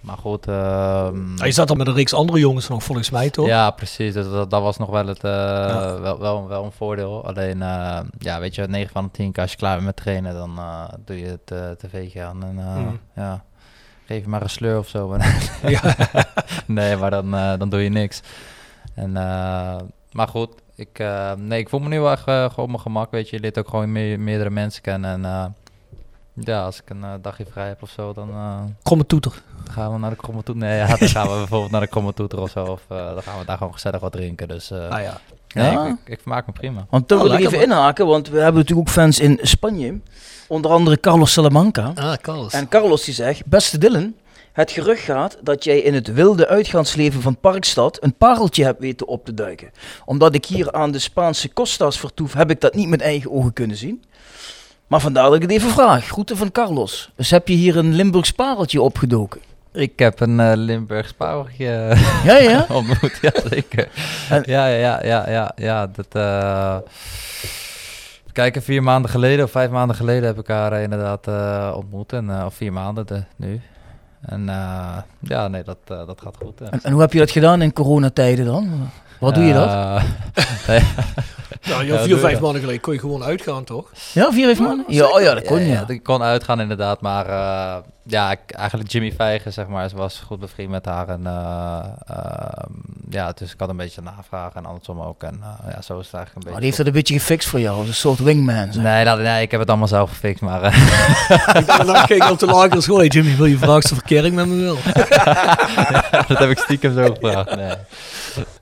Maar goed. ehm, je zat al met een reeks andere jongens nog, volgens mij, toch? ja, precies. Dus dat, dat was nog wel, het, eh, wel, wel, wel een voordeel. Alleen, eh, ja, weet je, 9 van de 10 keer als je klaar bent met trainen, dan eh, doe je het eh tv'tje aan. En Mhm. ja, geef maar een sleur of zo. Ja. nee, maar dan, dan doe je niks. En, maar goed, ik, nee, ik voel me nu wel echt gewoon op mijn gemak. Weet je, je leert ook gewoon meer, meerdere mensen kennen. En ja, als ik een eh, dagje vrij heb of zo, dan... eh, Kromme toeter. dan gaan we naar de Krommetoeter. Nee, ja, dan gaan we bijvoorbeeld naar de Krommetoeter of zo. Of eh, dan gaan we daar gewoon gezellig wat drinken. Dus eh, Ah ja. nee, Ja. ik, ik, ik vermaak me prima. Want daar Oh, wil ik even inhaken, want we hebben natuurlijk ook fans in Spanje. Onder andere Carlos Salamanca. Ah, Carlos. En Carlos die zegt, beste Dylan, het gerucht gaat dat jij in het wilde uitgaansleven van Parkstad een pareltje hebt weten op te duiken. Omdat ik hier aan de Spaanse Costas vertoef, heb ik dat niet met eigen ogen kunnen zien. Maar vandaar dat ik het even vraag. Groeten van Carlos. Dus heb je hier een Limburgs pareltje opgedoken? Ik heb een eh Limburgs pauwtje Ja, ja. ontmoet, ja zeker. En- Ja, ja, ja, ja, ja. Dat, eh Kijken, vier maanden geleden of vijf maanden geleden heb ik haar eh, inderdaad eh, ontmoet. En, eh, of vier maanden de, nu. En eh, ja, nee, dat, eh, dat gaat goed. eh. En, en hoe heb je dat gedaan in coronatijden dan? Wat doe je dat? Nou, Ja, vier, vijf je. maanden geleden kon je gewoon uitgaan, toch? Ja, vier, vijf maanden? Ja, oh ja, dat kon je. Ik kon uitgaan inderdaad, maar eh, ja, ik, eigenlijk Jimmy Vijgen, zeg maar, ze was goed bevriend met haar. En eh, ehm, ja, dus ik had een beetje navragen en andersom ook. En ja, zo is het eigenlijk een Maar beetje. die heeft dat een beetje gefixt voor jou, als een soort wingman. zeg. Nee, dat, nee, ik heb het allemaal zelf gefixt, maar eh, dan keek ik op de lagere school. Hey Jimmy, wil je vraagste verkering met me wil? dat heb ik stiekem zo gevraagd. Nee,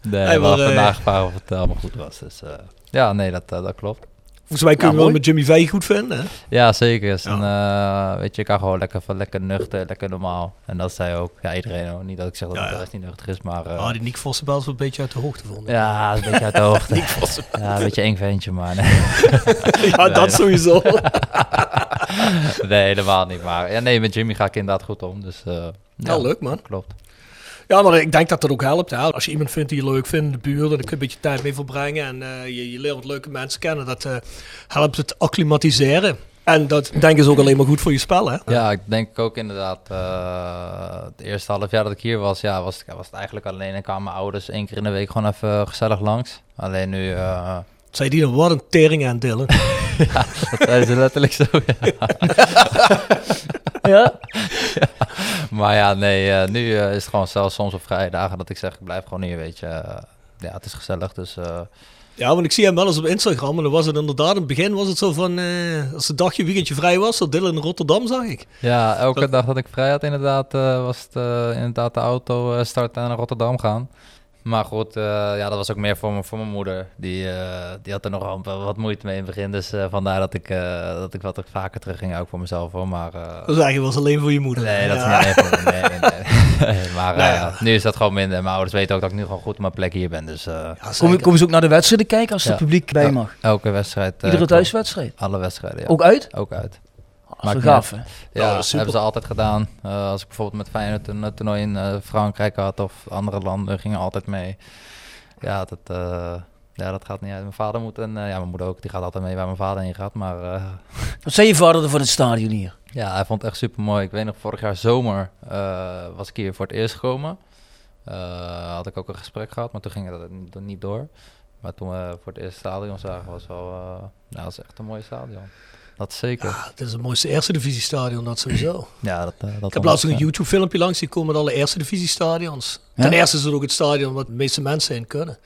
nee Hey, maar maar, eh, vandaag gevraagd of het allemaal goed was. Dus eh, ja, nee, dat, eh, dat klopt. Volgens mij kun je Ja, wel met Jimmy Vijg goed vinden, hè? Ja, zeker. Is een, eh, weet je, ik kan gewoon lekker, van lekker nuchter, lekker normaal. En dat zei ook. Ja, iedereen ook. Niet dat ik zeg dat Ja, de ja. rest niet nuchter is, maar... eh, Ah, die Nick Vossenbel is wel een beetje uit de hoogte vonden. Ja, een beetje uit de hoogte. ja, een beetje eng ventje, maar nee. Ja, Nee, dat sowieso. nee, helemaal niet. Maar ja, nee, met Jimmy ga ik inderdaad goed om. Dus eh, Ja, leuk, man. Klopt. Ja, maar ik denk dat dat ook helpt. Hè? Als je iemand vindt die je leuk vindt in de buurt, dan kun je een beetje tijd mee verbrengen. En eh, je, je leert wat leuke mensen kennen. Dat eh, helpt het acclimatiseren. En dat denk ik is ook alleen maar goed voor je spel, hè? Ja, ik denk ook inderdaad. eh, het eerste half jaar dat ik hier was, ja, was, was het eigenlijk alleen. En kwamen mijn ouders één keer in de week gewoon even gezellig langs. Alleen nu, Zei die dan, wat een tering aan Dylan. ja, dat ze letterlijk zo. Ja. Ja? Maar ja, nee, eh, nu eh, is het gewoon zelfs soms op vrije dagen dat ik zeg, ik blijf gewoon hier, weet je. Eh, ja, het is gezellig, dus... Ja, want ik zie hem wel eens op Instagram. En dan was het inderdaad, in het begin was het zo van... als het dagje, weekendje vrij was, dat Dylan in Rotterdam zag ik. Ja, elke Dat- dag dat ik vrij had inderdaad, was het inderdaad de auto starten en naar Rotterdam gaan. Maar goed, eh, ja, dat was ook meer voor, mijn- voor mijn moeder. Die, eh, die had er nog wel wat moeite mee in het begin. Dus eh, vandaar dat ik, eh, dat ik wat vaker terugging, ook voor mezelf hoor. Maar eh, Dat is eigenlijk was alleen voor je moeder. nee, dat Ja. is niet alleen voor me. Nee, nee, nee. Maar Nou ja. nu is dat gewoon minder. Mijn ouders weten ook dat ik nu gewoon goed op mijn plek hier ben. Dus eh, Ja, Kom, komen ze ook naar de wedstrijden kijken als Ja. publiek bij Ja. mag? elke wedstrijd. eh, Iedere thuiswedstrijd? Alle wedstrijden, ja. Ook uit? Ook uit. Maakt gaaf, hè? Ja, dat hebben ze altijd gedaan. Eh, als ik bijvoorbeeld met Feyenoord een eh, toernooi in eh, Frankrijk had of andere landen, gingen altijd mee. Ja, dat, ja, dat gaat niet uit. Mijn vader moet en ja, mijn moeder ook, die gaat altijd mee waar mijn vader heen gaat. Maar Wat zei je vader er van het stadion hier? ja, hij vond het echt super mooi. Ik weet nog, vorig jaar zomer was ik hier voor het eerst gekomen. Had ik ook een gesprek gehad, maar toen ging het niet- door. Maar toen we voor het eerst stadion zagen, was wel, nou, dat is echt een mooi stadion. Dat zeker. Ja, dit is het mooiste eerste divisiestadion, dat sowieso. Ja, dat, eh, dat Ik heb laatst een YouTube filmpje langs gekomen met alle eerste divisiestadions. Ja? Ten eerste is het ook het stadion wat de meeste mensen in kunnen.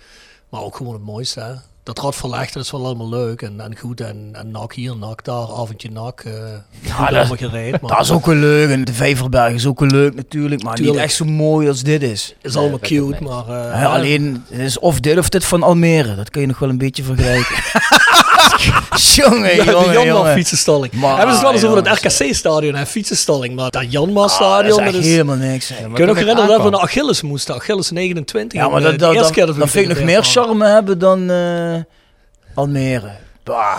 Maar ook gewoon het mooiste. Hè? Dat rad verlegd, dat is wel allemaal leuk en, en goed. En, en nak hier, nak daar, avondje nak. eh ja, dat- allemaal gereed. Maar Dat is ook wel leuk. En de Vijverberg is ook wel leuk natuurlijk. Maar Tuurlijk. niet echt zo mooi als dit is. is Nee, allemaal cute, maar... eh, alleen, het is of dit of dit van Almere. Dat kun je nog wel een beetje vergelijken. jongen, Ja, de jongen, Janma jongen. fietsenstalling. Maar, Hebben ze het wel eens over het. RKC-stadion en fietsenstalling, maar dat Janma Ah, dat stadion is dat echt is... helemaal niks. hè. Kun je nog herinneren dat we naar Achilles moesten? Achilles 29. Ja, maar dat, eh, dat, dan, dan vind ik nog meer charme hebben dan eh, Almere. Bah,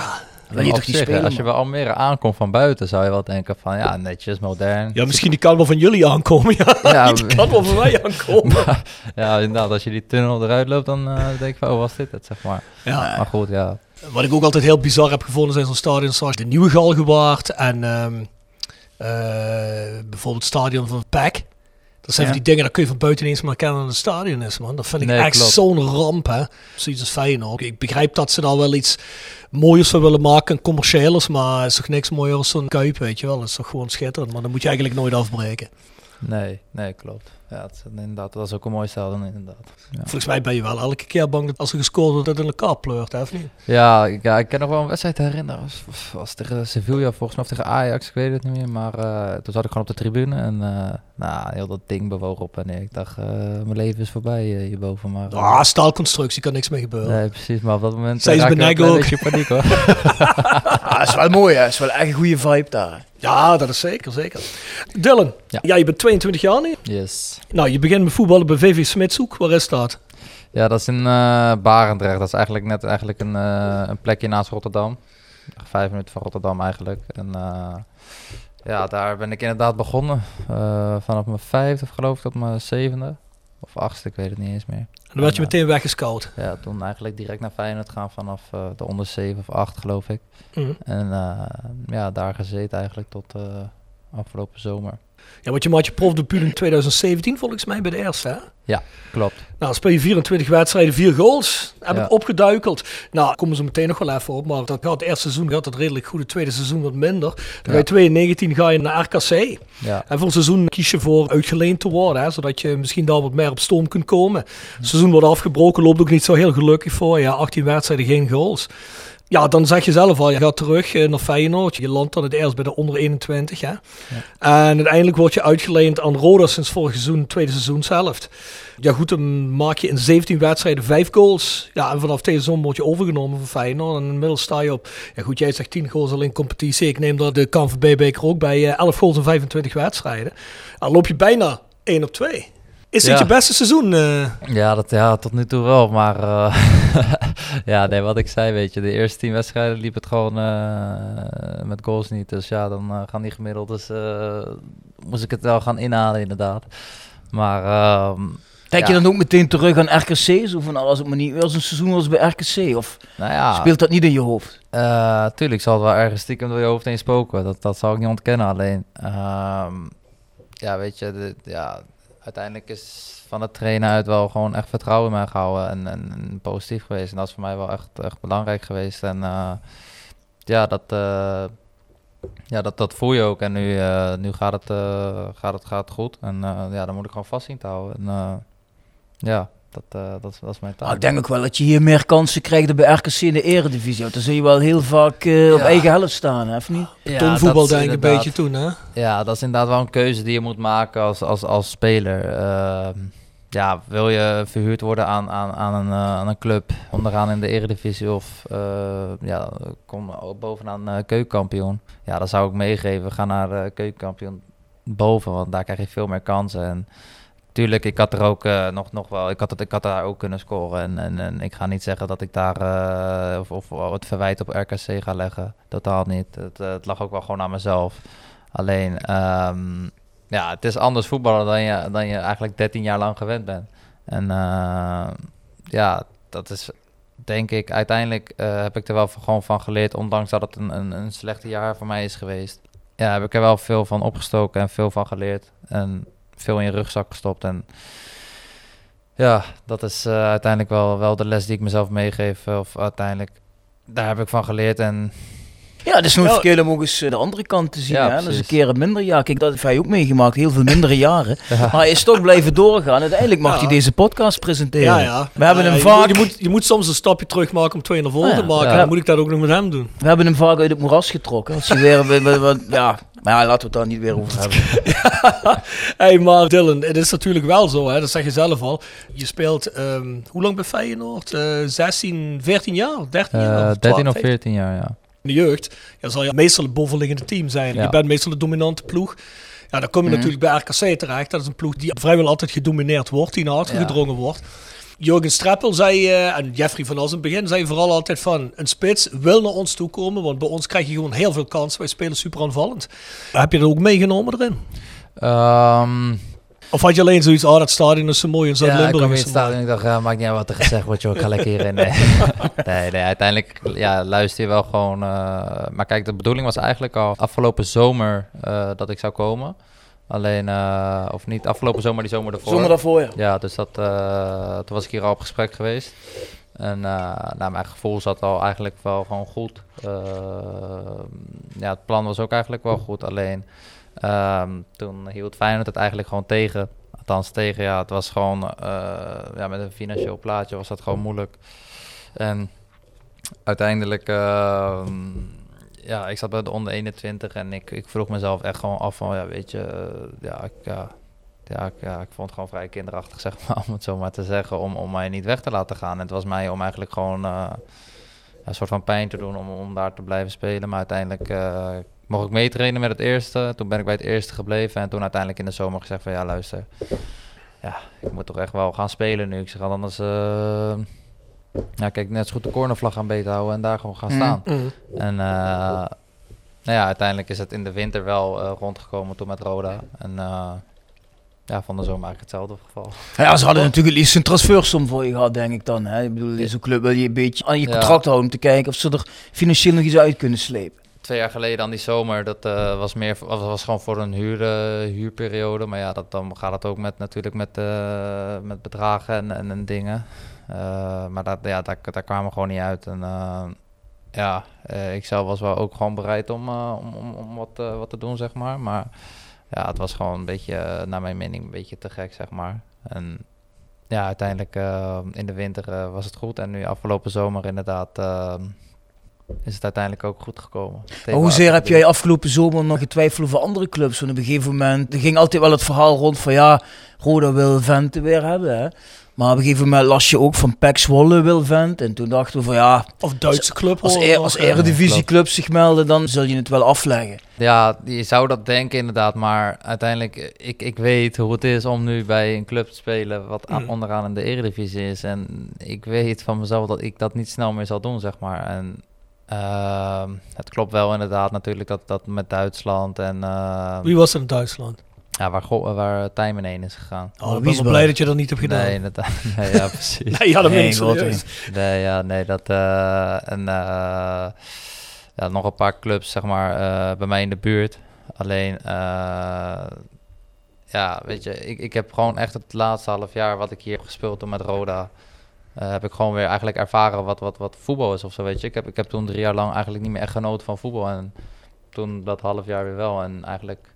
je toch niet zich, spelen, als je bij Almere aankomt van buiten, zou je wel denken van ja, netjes, modern. Ja, misschien die kan wel van jullie aankomen. Ja, Ja, die kan wel van mij aankomen. Ja, inderdaad, als je die tunnel eruit loopt, dan eh, denk ik van, oh, was dit het, zeg maar. Ja. Maar goed, ja. Wat ik ook altijd heel bizar heb gevonden zijn zo'n stadion zoals de Nieuwe Galgenwaard en ehm, eh, bijvoorbeeld het stadion van PEC. Dat zijn Ja. van die dingen, dat kun je van buiten eens maar herkennen dat het een stadion is, man. Dat vind ik Nee, echt zo'n ramp, hè. Zoiets als Feyenoord. Ik begrijp dat ze daar wel iets mooiers van willen maken, commerciëlers, maar het is toch niks mooier als zo'n Kuip, weet je wel. Dat is toch gewoon schitterend, maar dan moet je eigenlijk nooit afbreken. Nee, nee, klopt. Ja, het inderdaad, dat is ook een mooi stijl dan inderdaad. Ja. Volgens mij ben je wel elke keer bang dat als er gescoord wordt, dat het in elkaar pleurt, hè, of niet? Ja, ik, ja, ik kan nog wel een wedstrijd herinneren. Was, was, was tegen Sevilla volgens mij, of tegen Ajax, ik weet het niet meer. Maar eh, toen zat ik gewoon op de tribune en eh, nou, heel dat ding bewoog op en. Ik dacht, eh, mijn leven is voorbij hierboven. Maar, Ah, staalconstructie, kan niks mee gebeuren. Nee, precies. Maar op dat moment Zij is ik wel een ook. beetje paniek hoor. Ah, dat is wel mooi, hè. Dat is wel echt een goede vibe daar. Ja, dat is zeker, zeker. Dylan, Ja. ja. je bent 22 jaar nu. Yes. Nou, je begint met voetballen bij VV Smitshoek. Waar is dat? Ja, dat is in eh Barendrecht. Dat is eigenlijk net eigenlijk een, eh, een plekje naast Rotterdam. Vijf minuten van Rotterdam eigenlijk. En eh, ja, daar ben ik inderdaad begonnen. Vanaf mijn vijfde geloof ik tot mijn zevende. Of achtste, ik weet het niet eens meer. Dan werd je meteen weggescout. Ja, toen eigenlijk direct naar Feyenoord gaan vanaf eh, de onder zeven of acht geloof ik. Mhm. En eh, ja, daar gezeten eigenlijk tot eh, afgelopen zomer. Ja, want je maakt je profdebuut in 2017 volgens mij bij de eerste, hè? Klopt. Nou, dan speel je 24 wedstrijden, 4 goals. Heb Ja. ik opgeduikeld. Nou, komen ze meteen nog wel even op. Maar dat gaat het eerste seizoen gaat het redelijk goed. Het tweede seizoen wat minder. Dan Ja. 2019 ga je naar RKC. Ja, En voor het seizoen kies je voor uitgeleend te worden. Hè, zodat je misschien daar wat meer op stoom kunt komen. Het seizoen wordt afgebroken. Loopt ook niet zo heel gelukkig voor. Ja, 18 wedstrijden, geen goals. Ja, dan zeg je zelf al, je gaat terug eh, naar Feyenoord. Je landt dan het eerst bij de onder 21. Hè? En uiteindelijk word je uitgeleend aan Roda sinds vorig seizoen, tweede seizoen zelf. Ja goed, dan maak je in 17 wedstrijden 5 goals. Ja, en vanaf deze zomer word je overgenomen van Feyenoord. En inmiddels sta je op, ja goed, jij zegt 10 goals alleen competitie. Ik neem daar de KNVB-beker ook bij, eh, 11 goals in 25 wedstrijden. Dan loop je bijna 1 op 2. Is dit Ja. je beste seizoen? eh? Ja, dat, ja, tot nu toe wel. Maar eh, ja, nee, wat ik zei, weet je, de eerste tien wedstrijden liep het gewoon eh, met goals niet. Dus ja, dan gaan die gemiddeld. Dus eh, moest ik het wel gaan inhalen, inderdaad. Maar ehm, Denk Ja. je dan ook meteen terug aan RKC? Zo van, nou, als het maar niet weer als een seizoen was bij RKC? Of nou ja, speelt dat niet in je hoofd? eh, tuurlijk zal het wel ergens stiekem door je hoofd heen spoken. Dat, dat zal ik niet ontkennen. Alleen, ehm, ja, weet je, de, ja, uiteindelijk is van het trainen uit wel gewoon echt vertrouwen in mij gehouden en, en, positief geweest. En dat is voor mij wel echt, echt belangrijk geweest. En eh, ja, dat, eh, ja dat, dat voel je ook. En nu, eh, nu gaat, het, gaat, het, gaat goed. En ja, dan moet ik gewoon vast zien te houden. En ja, dat, eh, dat, dat is mijn taak. Nou, ik denk ook wel dat je hier meer kansen krijgt dan bij RKC in de eredivisie. Want dan zul je wel heel vaak eh, op eigen helft staan, hè, of niet? Ja, Toen dat voetbal denk ik een beetje toen, hè? Ja, dat is inderdaad wel een keuze die je moet maken als, als, als speler. Ehm, ja, wil je verhuurd worden aan, aan, aan, een, eh, aan een club onderaan in de eredivisie of eh, ja, kom bovenaan eh keukenkampioen. Ja, dan zou ik meegeven, ga naar eh, keukenkampioen boven, want daar krijg je veel meer kansen. En tuurlijk, ik had er ook eh, nog, nog wel, ik had, het, ik had daar ook kunnen scoren. En, en, en ik ga niet zeggen dat ik daar eh, of, of het verwijt op RKC ga leggen. Totaal niet. Het, eh, het lag ook wel gewoon aan mezelf. Alleen, ehm, ja, het is anders voetballen dan je, dan je eigenlijk 13 jaar lang gewend bent. En ja, dat is denk ik, uiteindelijk heb ik er wel gewoon van geleerd, ondanks dat het een, een, een slechte jaar voor mij is geweest. Ja, heb ik er wel veel van opgestoken en veel van geleerd. En veel in je rugzak gestopt. En ja, dat is eh, uiteindelijk wel, wel de les die ik mezelf meegeef. eh, Of uiteindelijk, daar heb ik van geleerd. En Ja, het is nooit Ja. verkeerd om ook eens eh, de andere kant te zien. Ja, hè? Dat is een keer een minder jaar. Kijk, dat heeft hij ook meegemaakt. Heel veel mindere jaren. Ja. Maar hij is toch blijven doorgaan. Uiteindelijk mag Ja. hij deze podcast presenteren. Ja, ja. We hebben hem je vaak... moet- Je moet, je moet soms een stapje terug maken om twee naar voren ja. te maken. Ja. Dan moet ik dat ook nog met hem doen. We hebben hem vaak uit het moeras getrokken. Als weer, we- we- we- ja, Maar ja, laten we het daar niet weer over hebben. hey, maar Dylan, het is natuurlijk wel zo, hè, dat zeg je zelf al. Je speelt, ehm, hoe lang bij Feyenoord? Eh 16, 14 jaar? 13 jaar? Eh, 12, 13 of 15? 14 jaar, ja. In de jeugd, ja, zal je meestal het bovenliggende team zijn. Ja. Je bent meestal de dominante ploeg. Ja, dan kom je Mhm. natuurlijk bij RKC terecht. Dat is een ploeg die vrijwel altijd gedomineerd wordt, die naar achter Ja. gedrongen wordt. Jurgen Streppel zei, eh, en Jeffrey van As in het begin, zei vooral altijd van, een spits wil naar ons toe komen, want bij ons krijg je gewoon heel veel kansen. Wij spelen super aanvallend. Heb je dat ook meegenomen erin? Ehm, Of had je alleen zoiets, oh dat stadion is zo mooi in ja, ik in het zo stadion en ik dacht, ja, maakt niet uit wat er gezegd wordt, joh, ik ga lekker hierin. Nee. nee, nee, uiteindelijk ja, luister je wel gewoon. eh, maar kijk, de bedoeling was eigenlijk al afgelopen zomer eh, dat ik zou komen. Alleen, eh, of niet afgelopen zomer, die zomer ervoor. Zomer daarvoor, ja. Ja, dus dat, eh, toen was ik hier al op gesprek geweest. En eh nou, mijn gevoel zat al eigenlijk wel gewoon goed. Eh, ja, het plan was ook eigenlijk wel goed. Alleen ehm, toen hield Feyenoord het eigenlijk gewoon tegen. Althans tegen, ja, het was gewoon... eh, ja, met een financieel plaatje was dat gewoon moeilijk. En uiteindelijk... ehm, ja, ik zat bij de onder 21 en ik, ik vroeg mezelf echt gewoon af van... Ja, weet je, eh, ja, ik... Ja, ik, vond het gewoon vrij kinderachtig, zeg maar, om het zo maar te zeggen, om, om mij niet weg te laten gaan. En het was mij om eigenlijk gewoon eh, een soort van pijn te doen om, om daar te blijven spelen. Maar uiteindelijk mocht ik meetrainen met het eerste. Toen ben ik bij het eerste gebleven en toen uiteindelijk in de zomer gezegd van ja, luister, ja, ik moet toch echt wel gaan spelen nu. Ik zeg anders, eh, ja, kijk, net zo goed de cornervlag gaan beethouden en daar gewoon gaan Mm. staan. Mhm. En eh, nou ja, uiteindelijk is het in de winter wel eh, rondgekomen toen met Roda. En eh, ja, van de zomer eigenlijk hetzelfde geval. Ja, ze hadden natuurlijk het liefst een transfersom voor je gehad, denk ik dan. Hè? Ik bedoel, deze club wil je een beetje aan je Ja. contract houden om te kijken of ze er financieel nog iets uit kunnen slepen. Twee jaar geleden aan die zomer, dat eh, was meer was, was gewoon voor een huur, eh, huurperiode. Maar ja, dat, dan gaat het ook met natuurlijk met, eh, met bedragen en, en, en dingen. Maar dat, ja, daar, daar kwamen we gewoon niet uit. En ja, ik zelf was wel ook gewoon bereid om, om, om, om wat, wat te doen, zeg maar. Maar ja, het was gewoon een beetje, naar mijn mening, een beetje te gek, zeg maar. En ja, uiteindelijk in de winter was het goed. En nu afgelopen zomer inderdaad is het uiteindelijk ook goed gekomen. Maar hoezeer heb jij afgelopen zomer nog getwijfeld over andere clubs? Want op een gegeven moment, er ging altijd wel het verhaal rond van ja, Roda wil Vente weer hebben. Hè? Maar op een gegeven moment las je ook van Pek Zwolle wil Vent. En toen dachten we van ja, Of Duitse club. als, er, als eh, eredivisieclubs zich melden, dan zul je het wel afleggen. Ja, je zou dat denken inderdaad, maar uiteindelijk, ik, ik weet hoe het is om nu bij een club te spelen wat aan- Mm. onderaan in de Eredivisie is. En ik weet van mezelf dat ik dat niet snel meer zal doen, zeg maar. En ehm, het klopt wel inderdaad natuurlijk dat dat met Duitsland en eh, Wie was er in Duitsland? ja, waar, waar Tijmen heen is gegaan. Oh, ik ben wel Wiesbaden. blij dat je dat niet hebt gedaan. Nee, inderdaad. Nee, ja, precies. Nee, ja, dat Nee, serieus. Nee, ja, nee, dat eh, en eh, ja, nog een paar clubs zeg maar eh, bij mij in de buurt. Alleen, eh, ja, weet je, ik, ik heb gewoon echt het laatste half jaar wat ik hier heb gespeeld toen met Roda, eh, heb ik gewoon weer eigenlijk ervaren wat, wat, wat voetbal is of zo, weet je. Ik heb, ik heb toen drie jaar lang eigenlijk niet meer echt genoten van voetbal en toen dat half jaar weer wel en eigenlijk,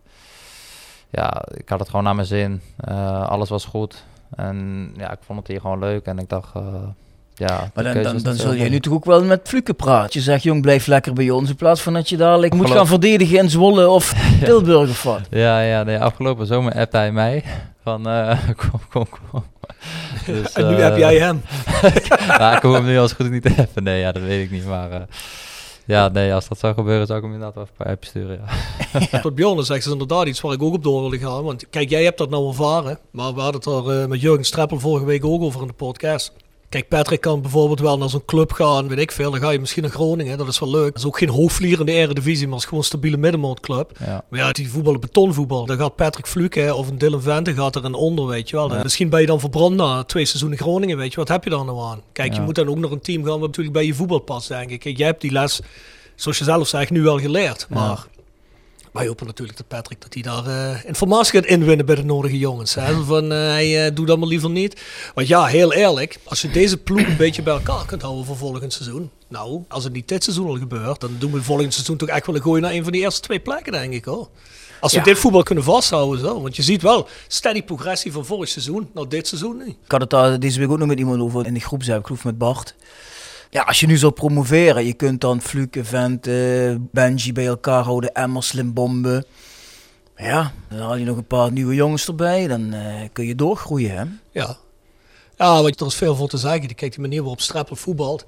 ja, ik had het gewoon naar mijn zin. Eh, alles was goed en ja, ik vond het hier gewoon leuk en ik dacht, eh, ja. Maar dan, dan, dan zul jij nu toch ook wel met Fluke praten. Je zegt, jong, blijf lekker bij ons. In plaats van dat je dadelijk moet gaan verdedigen in Zwolle of Tilburg of wat. Ja, ja, nee, afgelopen zomer appte hij mij van kom, kom, kom. Dus, En nu eh, heb jij hem. ja, ik hoef hem nu als goed niet te appen. Nee, ja, dat weet ik niet. Maar eh, ja, nee, als dat zou gebeuren, zou ik hem inderdaad wel even een paar appjes sturen. Ja. Wat Bjorn zegt is inderdaad iets waar ik ook op door wilde gaan. Want kijk, jij hebt dat nou ervaren. Maar we hadden het er eh, met Jurgen Streppel vorige week ook over in de podcast. Kijk, Patrick kan bijvoorbeeld wel naar zo'n club gaan, weet ik veel. Dan ga je misschien naar Groningen, dat is wel leuk. Dat is ook geen hoofdvlier in de eredivisie, maar het is gewoon een stabiele middenmootclub. Ja. Maar ja, die voetballen betonvoetbal. Dan gaat Patrick Fluke of een Dylan Vente gaat er een onder, weet je wel. Ja. Misschien ben je dan verbrand na twee seizoenen Groningen, weet je. Wat heb je dan nou aan? Kijk, je moet dan ook naar een team gaan wat natuurlijk bij je voetbal past, denk ik. Kijk, jij hebt die les, zoals je zelf zegt, nu wel geleerd. Maar wij hopen natuurlijk dat Patrick dat hij daar eh, informatie gaat inwinnen bij de nodige jongens. Hè? Van, eh, hij eh, doet dat maar liever niet. Want ja, heel eerlijk, als je deze ploeg een beetje bij elkaar kunt houden voor volgend seizoen. Nou, als het niet dit seizoen al gebeurt, dan doen we volgend seizoen toch echt wel een gooi naar een van die eerste twee plekken, denk ik hoor. Als we Ja. dit voetbal kunnen vasthouden, zo. Want je ziet wel steady progressie van vorig seizoen naar dit seizoen nu. Ik had het daar deze week ook nog met iemand over in de groepsapp, ik geloof met Bart. Ja, als je nu zou promoveren, je kunt dan Fluke, Vente, Benji bij elkaar houden, Emmer, Slim Bomben. Ja, dan haal je nog een paar nieuwe jongens erbij, dan eh, kun je doorgroeien, hè? Ja. Ja, want er is veel voor te zeggen. Kijk, die manier waarop Strappel voetbalt.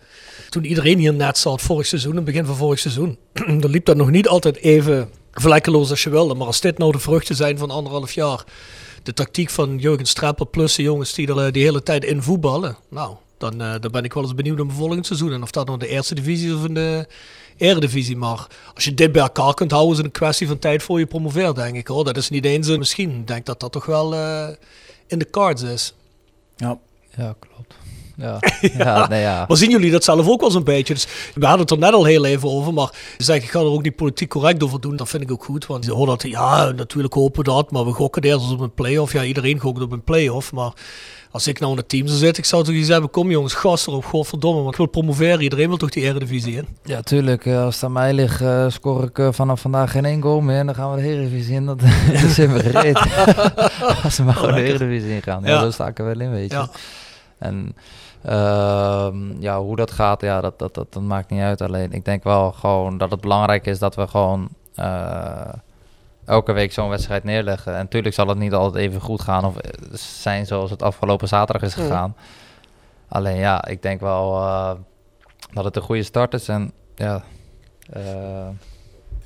Toen iedereen hier net zat, vorig seizoen, het begin van vorig seizoen, dan liep dat nog niet altijd even vlekkeloos als je wilde. Maar als dit nou de vruchten zijn van anderhalf jaar, de tactiek van Jurgen Strappel plus de jongens die er eh, die hele tijd in voetballen, nou, dan, eh, dan ben ik wel eens benieuwd naar het volgend seizoen. En of dat nou de eerste divisie of in de eredivisie. Maar als je dit bij elkaar kunt houden, is het een kwestie van tijd voor je promoveert, denk ik. Hoor. Dat is niet eens een misschien. Ik denk dat dat toch wel eh, in de cards is. Ja. Ja, klopt. Ja, ja. nee, ja. Maar zien jullie dat zelf ook wel zo'n beetje? Dus we hadden het er net al heel even over, maar je zegt, ik ga er ook niet politiek correct over doen. Dat vind ik ook goed, want je hoort dat, ja, natuurlijk hopen we dat, maar we gokken eerst op een play-off. Ja, iedereen gokt op een play-off, maar als ik nou in het team zou zitten, ik zou toch iets hebben, kom jongens, gas erop, godverdomme, want ik wil promoveren. Iedereen wil toch die eredivisie in? Ja, tuurlijk. eh, Als het aan mij ligt, eh, scoor ik eh, vanaf vandaag geen één goal meer. En dan gaan we de Eredivisie in. Dat, dat is in gereed. Als we maar gewoon de Eredivisie in gaan. Ja, Ja. zo sta ik er wel in, weet je. Ja. En ehm, ja, hoe dat gaat, ja, dat, dat, dat, dat maakt niet uit. Alleen ik denk wel gewoon dat het belangrijk is dat we gewoon elke week zo'n wedstrijd neerleggen. En natuurlijk zal het niet altijd even goed gaan of eh, zijn zoals het afgelopen zaterdag is Mm. gegaan. Alleen ja, ik denk wel eh, dat het een goede start is. En ja, eh,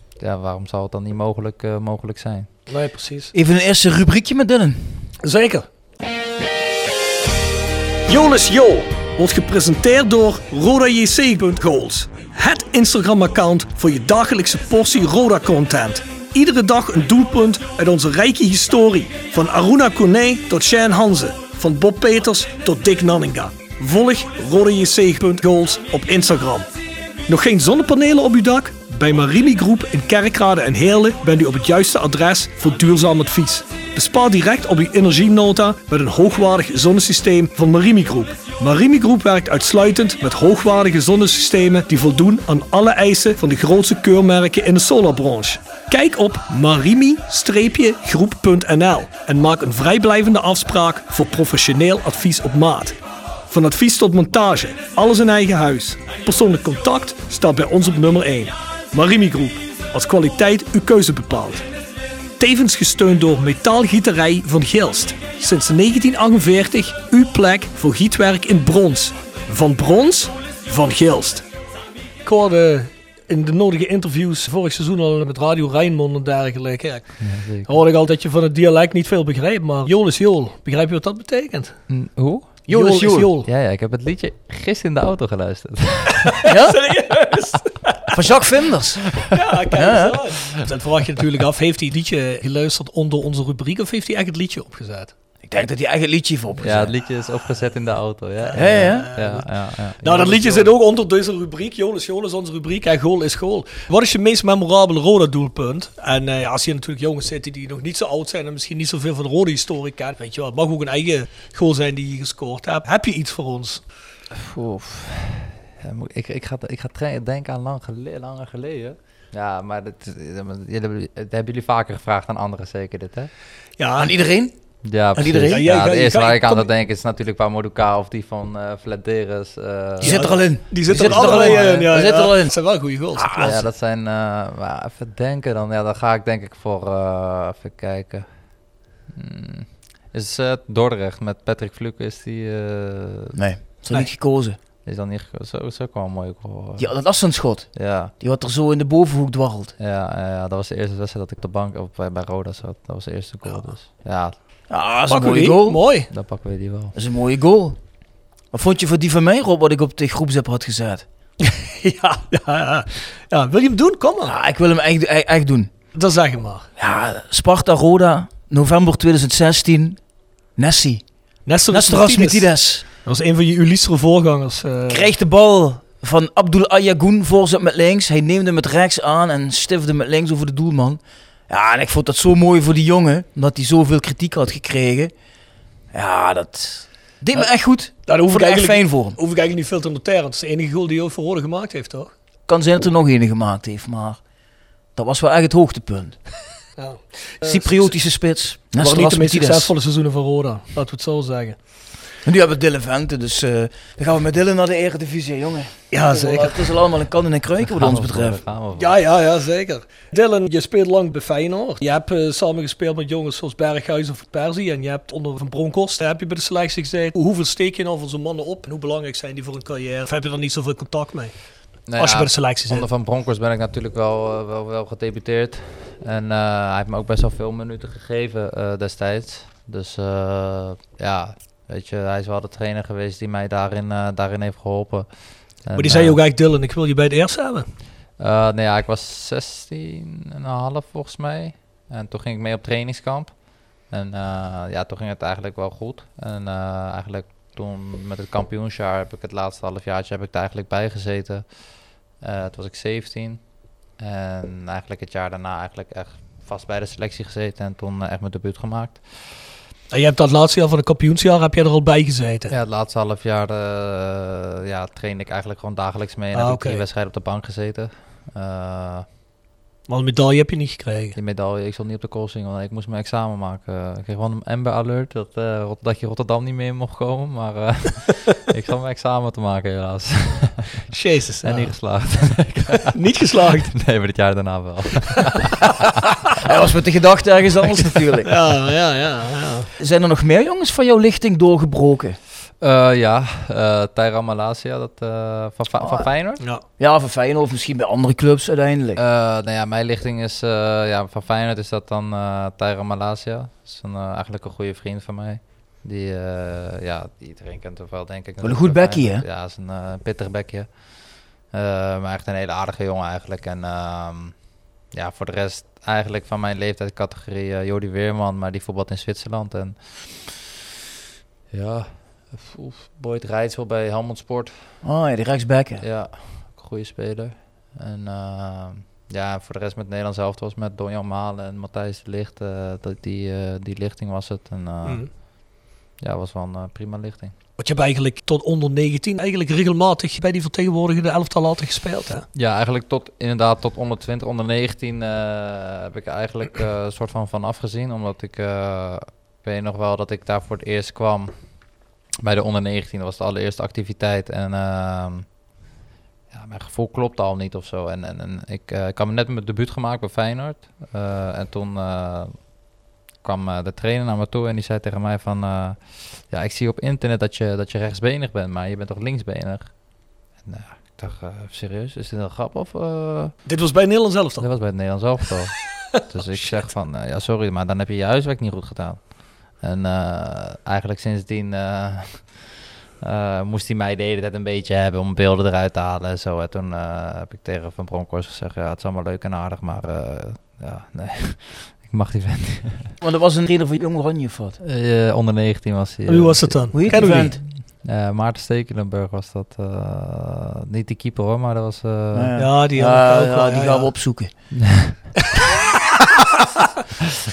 ja waarom zou het dan niet mogelijk, mogelijk zijn? Nee, precies. Even een eerste rubriekje met Dylan. Zeker. Jolis Jo wordt gepresenteerd door RodaJC.goals. Het Instagram-account voor je dagelijkse portie Roda-content. Iedere dag een doelpunt uit onze rijke historie. Van Aruna Kone tot Shane Hanze. Van Bob Peters tot Dick Nanninga. Volg RodaJC.goals op Instagram. Nog geen zonnepanelen op uw dak? Bij Marimi Groep in Kerkrade en Heerlen bent u op het juiste adres voor duurzaam advies. Bespaar direct op uw energienota met een hoogwaardig zonnesysteem van Marimi Groep. Marimi Groep werkt uitsluitend met hoogwaardige zonnesystemen die voldoen aan alle eisen van de grootste keurmerken in de solarbranche. Kijk op marimi-groep.nl en maak een vrijblijvende afspraak voor professioneel advies op maat. Van advies tot montage, alles in eigen huis. Persoonlijk contact staat bij ons op nummer 1. Marimi Groep, als kwaliteit uw keuze bepaalt. Tevens gesteund door Metaalgieterij van Gilst. Sinds 1948 uw plek voor gietwerk in brons. Van brons, van Gilst. Ik in de nodige interviews vorig seizoen al met Radio Rijnmond en dergelijke. Ja, hoorde ik al dat je van het dialect niet veel begrijpt, maar Jool is Jool. Begrijp je wat dat betekent? Hoe? Jool is Jool. Ja, ja, ik heb het liedje gisteren in de auto geluisterd. Ja? Van Jacques Vinders. Ja, kijk Ja. Dan vraag je natuurlijk af, heeft hij het liedje geluisterd onder onze rubriek of heeft hij echt het liedje opgezet? Ik denk dat hij eigen liedje heeft opgezet. ja, het liedje is opgezet in de auto. Ja, Ja, ja. ja, ja, ja. Nou, dat liedje zit ook onder deze rubriek. Jool is Jool is onze rubriek en goal is goal. Wat is je meest memorabele rode doelpunt? En eh, ja, als hier natuurlijk jongens zitten die nog niet zo oud zijn en misschien niet zoveel van de rode historie kennen, weet je wel, het mag ook een eigen goal zijn die je gescoord hebt. Heb je iets voor ons? Oef. Ik, ik ga, ik ga denken aan lang gele- langer geleden. Ja, maar dat, dat hebben jullie vaker gevraagd aan anderen zeker dit, hè? Ja, Aan iedereen? Ja, precies. iedereen? Ja, het eerste waar ik aan dat denk is natuurlijk Pamoduka of die van eh Flederis. eh, Die zit er al in. die zit er al in. in. Ja, zit er al in. Dat zijn wel goede goals. klopt. ja, dat zijn... eh, maar even denken dan. Ja, dan ga ik denk ik voor... eh, even kijken. Hmm. Is het Dordrecht met Patrick Fluke is die... eh, Nee, dat is Nee. niet gekozen. is dan niet... Zo is ook wel een mooie goal. Ja, dat afstandsschot. Ja, Die wat er zo in de bovenhoek dwarrelt. ja, ja, ja, dat was de eerste wedstrijd dat ik op de bank bij, bij Roda zat. Dat was de eerste goal dus. Ja, Ja, dat is een Pakken we mooie die? goal. Mooi. dan pakken we die wel. Dat is een mooie goal. Wat vond je voor die van mij, Rob, wat ik op de groepsapp had gezet? Ja, ja, ja. ja, wil je hem doen? Kom maar. Ja, ik wil hem echt, echt, echt doen. Dan zeg je maar. Ja, Sparta Roda, november 2016. Nessie. Nestor. Mitides. Dat was een van je Ulistere voorgangers. eh. Krijgt de bal van Abdul Ayagoun, voorzet met links. Hij neemde met rechts aan en stifde met links over de doelman. Ja, en ik vond dat zo mooi voor die jongen, omdat hij zoveel kritiek had gekregen. Ja, dat deed me echt goed. Daar hoef ik, echt fijn voor hem. hoef ik eigenlijk niet veel te noteren. Het is de enige goal die hij voor gemaakt heeft, toch? Kan zijn dat er nog een gemaakt heeft, maar dat was wel echt het hoogtepunt. Ja. Cypriotische spits. Dat waren niet de meest succesvolle seizoenen van Roda. Laten we het zo zeggen. En nu hebben we Dylan Vente, dus eh, dan gaan we met Dylan naar de Eredivisie, jongen. Ja, Het is al- zeker. Het is al allemaal een kan en een kruiken wat ons betreft. Ja, ja, ja, zeker. Dylan, je speelt lang bij Feyenoord. Je hebt eh, samen gespeeld met jongens zoals Berghuis of Persie. En je hebt onder Van Bronckhorst, heb je bij de selectie gezeten. Hoeveel steek je nou van zo'n mannen op? En hoe belangrijk zijn die voor een carrière? Of heb je er niet zoveel contact mee? Nee, als je ja, bij de selectie zit. Onder Van Bronckhorst ben ik natuurlijk wel, eh, wel, wel gedebuteerd. En eh, hij heeft me ook best wel veel minuten gegeven eh, destijds. Dus eh, ja, weet je, hij is wel de trainer geweest die mij daarin, eh, daarin heeft geholpen. Maar die zei ook eigenlijk, Dylan, ik wil je bij het eerste hebben. Uh, nee, ja, ik was 16 en een half volgens mij. En toen ging ik mee op trainingskamp. En ja, toen ging het eigenlijk wel goed. En eigenlijk toen met het kampioensjaar heb ik het laatste halfjaartje heb ik er eigenlijk bij gezeten. Toen was ik 17. En eigenlijk het jaar daarna eigenlijk echt vast bij de selectie gezeten. En toen echt mijn debuut gemaakt. En je hebt dat laatste jaar van het kampioensjaar, heb je er al bij gezeten? Ja, het laatste half jaar uh, ja, trainde ik eigenlijk gewoon dagelijks mee. En ah, heb okay. ik drie wedstrijden op de bank gezeten. Uh, maar een medaille heb je niet gekregen? Die medaille, ik zat niet op de koolsingel. want ik moest mijn examen maken. Ik kreeg gewoon een Amber Alert dat, uh, dat je Rotterdam niet meer mocht komen. Maar uh, ik zat mijn examen te maken helaas. Jezus. en niet geslaagd. niet geslaagd? Nee, maar het jaar daarna wel. Hij was met de gedachte ergens anders natuurlijk. Ja, ja, ja, ja. Zijn er nog meer jongens van jouw lichting doorgebroken? Uh, ja, uh, Tyra Malasia, dat, uh, van, oh, van Feyenoord. Ja. ja, van Feyenoord of misschien bij andere clubs uiteindelijk. nou ja, mijn lichting is, ja, van Feyenoord is dat dan Tyra Malasia. Dat is een, eigenlijk een goede vriend van mij. Die, ja, die iedereen kent toch wel, denk ik. Wel een goed bekje, hè? Ja, is een pittig bekje. maar echt een hele aardige jongen eigenlijk. En ehm, ja, voor de rest eigenlijk van mijn leeftijdscategorie Jordi Weerman, maar die voetbalt in Zwitserland. En ja, Boyd Rijtsel bij Helmond Sport. Oh ja, die rechtsback. Ja, goede speler. En uh, ja, voor de rest met Nederland zelf was met Donjan Malen en Matthijs de Licht. Uh, dat die, uh, die lichting was het. En mm. ja, was wel een prima lichting. Want je hebt eigenlijk tot onder 19 eigenlijk regelmatig bij die vertegenwoordigende elftal later gespeeld, hè? Ja, eigenlijk tot inderdaad tot onder 20, onder 19 heb ik eigenlijk een soort van van afgezien. Omdat ik weet nog wel dat ik daar voor het eerst kwam bij de onder 19. Dat was de allereerste activiteit. En uh, ja, mijn gevoel klopte al niet of zo. En, en, en ik, uh, ik had net mijn debuut gemaakt bij Feyenoord. Uh, en toen kwam de trainer naar me toe en die zei tegen mij van... ja, ik zie op internet dat je, dat je rechtsbenig bent, maar je bent toch linksbenig? En, ik dacht, serieus, is dit een grap of... Dit was bij Nederland zelf dan? Dit was bij het Nederlands elftal. dus ik zeg van, ja sorry, maar dan heb je je huiswerk niet goed gedaan. En uh, eigenlijk sindsdien uh, uh, moest hij mij de hele tijd een beetje hebben om beelden eruit te halen en zo. En toen heb ik tegen Van Bronckhorst gezegd, ja, het is allemaal leuk en aardig, maar ja, nee, ik mag die vent niet. Want er was een trainer van Jong Oranje of wat? onder 19 was hij. Wie was dat dan? Hoe heet die vent? Uh, Maarten Stekelenburg was dat. Uh, niet die keeper hoor, maar dat was... Uh, ja. ja, die, ja, die gaan we opzoeken.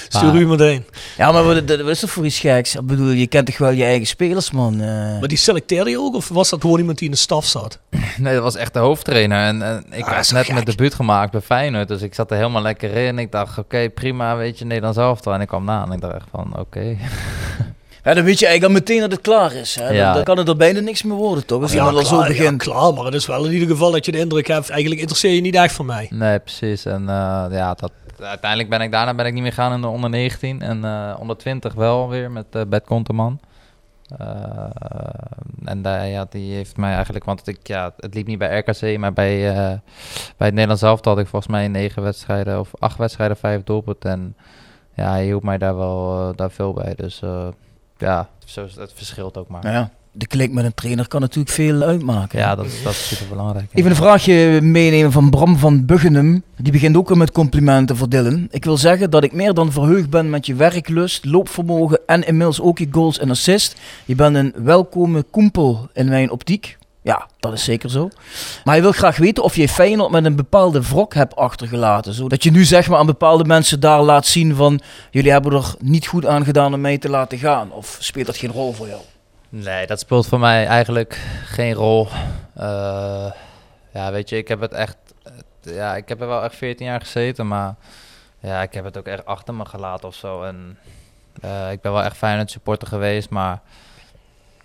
Stuur u meteen. Ja, maar wat, wat is dat voor iets geks? Ik bedoel, je kent toch wel je eigen spelers, man. Uh... Maar die selecteerde je ook? Of was dat gewoon iemand die in de staf zat? Nee, dat was echt de hoofdtrainer. En, en ik Ah, had net mijn debuut gemaakt bij Feyenoord. Dus ik zat er helemaal lekker in. Ik dacht, oké, prima, weet je, Nederlands elftal. En ik kwam na en ik dacht echt van, oké. Ja, dan weet je eigenlijk al meteen dat het klaar is. Hè? Ja. Dan, dan kan het er bijna niks meer worden, toch? Als Ja, iemand al zo klaar, begint. Ja, klaar, maar het is wel in ieder geval dat je de indruk hebt... eigenlijk interesseer je niet echt voor mij. Nee, precies. En uh, ja, dat, uiteindelijk ben ik daarna ben ik niet meer gaan in de onder 19 en uh, onder 20 wel weer met uh, Bert Konteman. Uh, en daar, ja, die heeft mij eigenlijk, want ik, ja, het liep niet bij RKC, maar bij, bij het Nederlands elftal had ik volgens mij negen wedstrijden of acht wedstrijden, vijf doelpunten. En ja, hij hielp mij daar wel daar veel bij. Dus ja, zo, het verschilt ook maar. Ja, de klik met een trainer kan natuurlijk veel uitmaken. Ja, dat, dat is super belangrijk. Even een vraagje meenemen van Bram van Buggenum. Die begint ook al met complimenten voor Dylan. Ik wil zeggen dat ik meer dan verheugd ben met je werklust, loopvermogen en inmiddels ook je goals en assist. Je bent een welkome koempel in mijn optiek. Ja, dat is zeker zo. Maar hij wil graag weten of je Feyenoord met een bepaalde wrok hebt achtergelaten. Zodat je nu zeg maar aan bepaalde mensen daar laat zien van... jullie hebben er niet goed aan gedaan om mij te laten gaan. Of speelt dat geen rol voor jou? Nee, dat speelt voor mij eigenlijk geen rol. Uh, ja, weet je, ik heb het echt... Ja, ik heb er wel echt 14 jaar gezeten, maar... Ja, ik heb het ook echt achter me gelaten of zo. En uh, ik ben wel echt Feyenoord supporter geweest, maar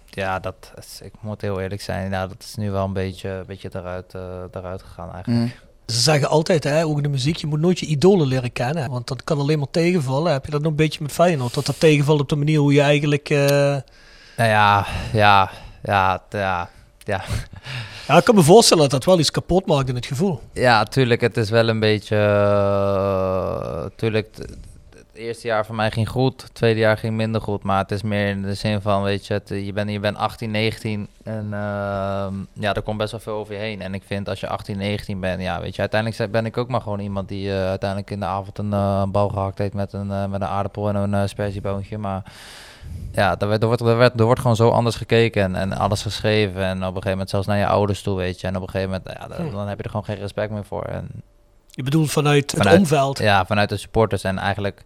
ja, dat is, ik moet heel eerlijk zijn. Nou, dat is nu wel een beetje, een beetje eruit, uh, gegaan eigenlijk. Mm. Ze zeggen altijd, hè, ook in de muziek, je moet nooit je idolen leren kennen. Want dat kan alleen maar tegenvallen. Heb je dat nog een beetje met Feyenoord? Dat dat tegenvalt op de manier hoe je eigenlijk... Nou ja, ja, ja, ja, ja. Ja, ik kan me voorstellen dat dat wel iets kapot maakt in het gevoel. Ja, tuurlijk. Het is wel een beetje... Uh, tuurlijk, het eerste jaar van mij ging goed, het tweede jaar ging minder goed. Maar het is meer in de zin van, weet je, het, je bent je bent 18, 19 en uh, ja, er komt best wel veel over je heen. En ik vind als je 18, 19 bent, ja, weet je, uiteindelijk ben ik ook maar gewoon iemand die uh, uiteindelijk in de avond een, uh, bal gehakt heeft met een, met een aardappel en een uh, spersieboontje. Maar ja, er, werd, er, wordt, er, werd, er wordt gewoon zo anders gekeken en, en alles geschreven. En op een gegeven moment zelfs naar je ouders toe, weet je. En op een gegeven moment, ja, dan, dan heb je er gewoon geen respect meer voor. En, je bedoelt vanuit, vanuit het omveld? Ja, vanuit de supporters. En eigenlijk,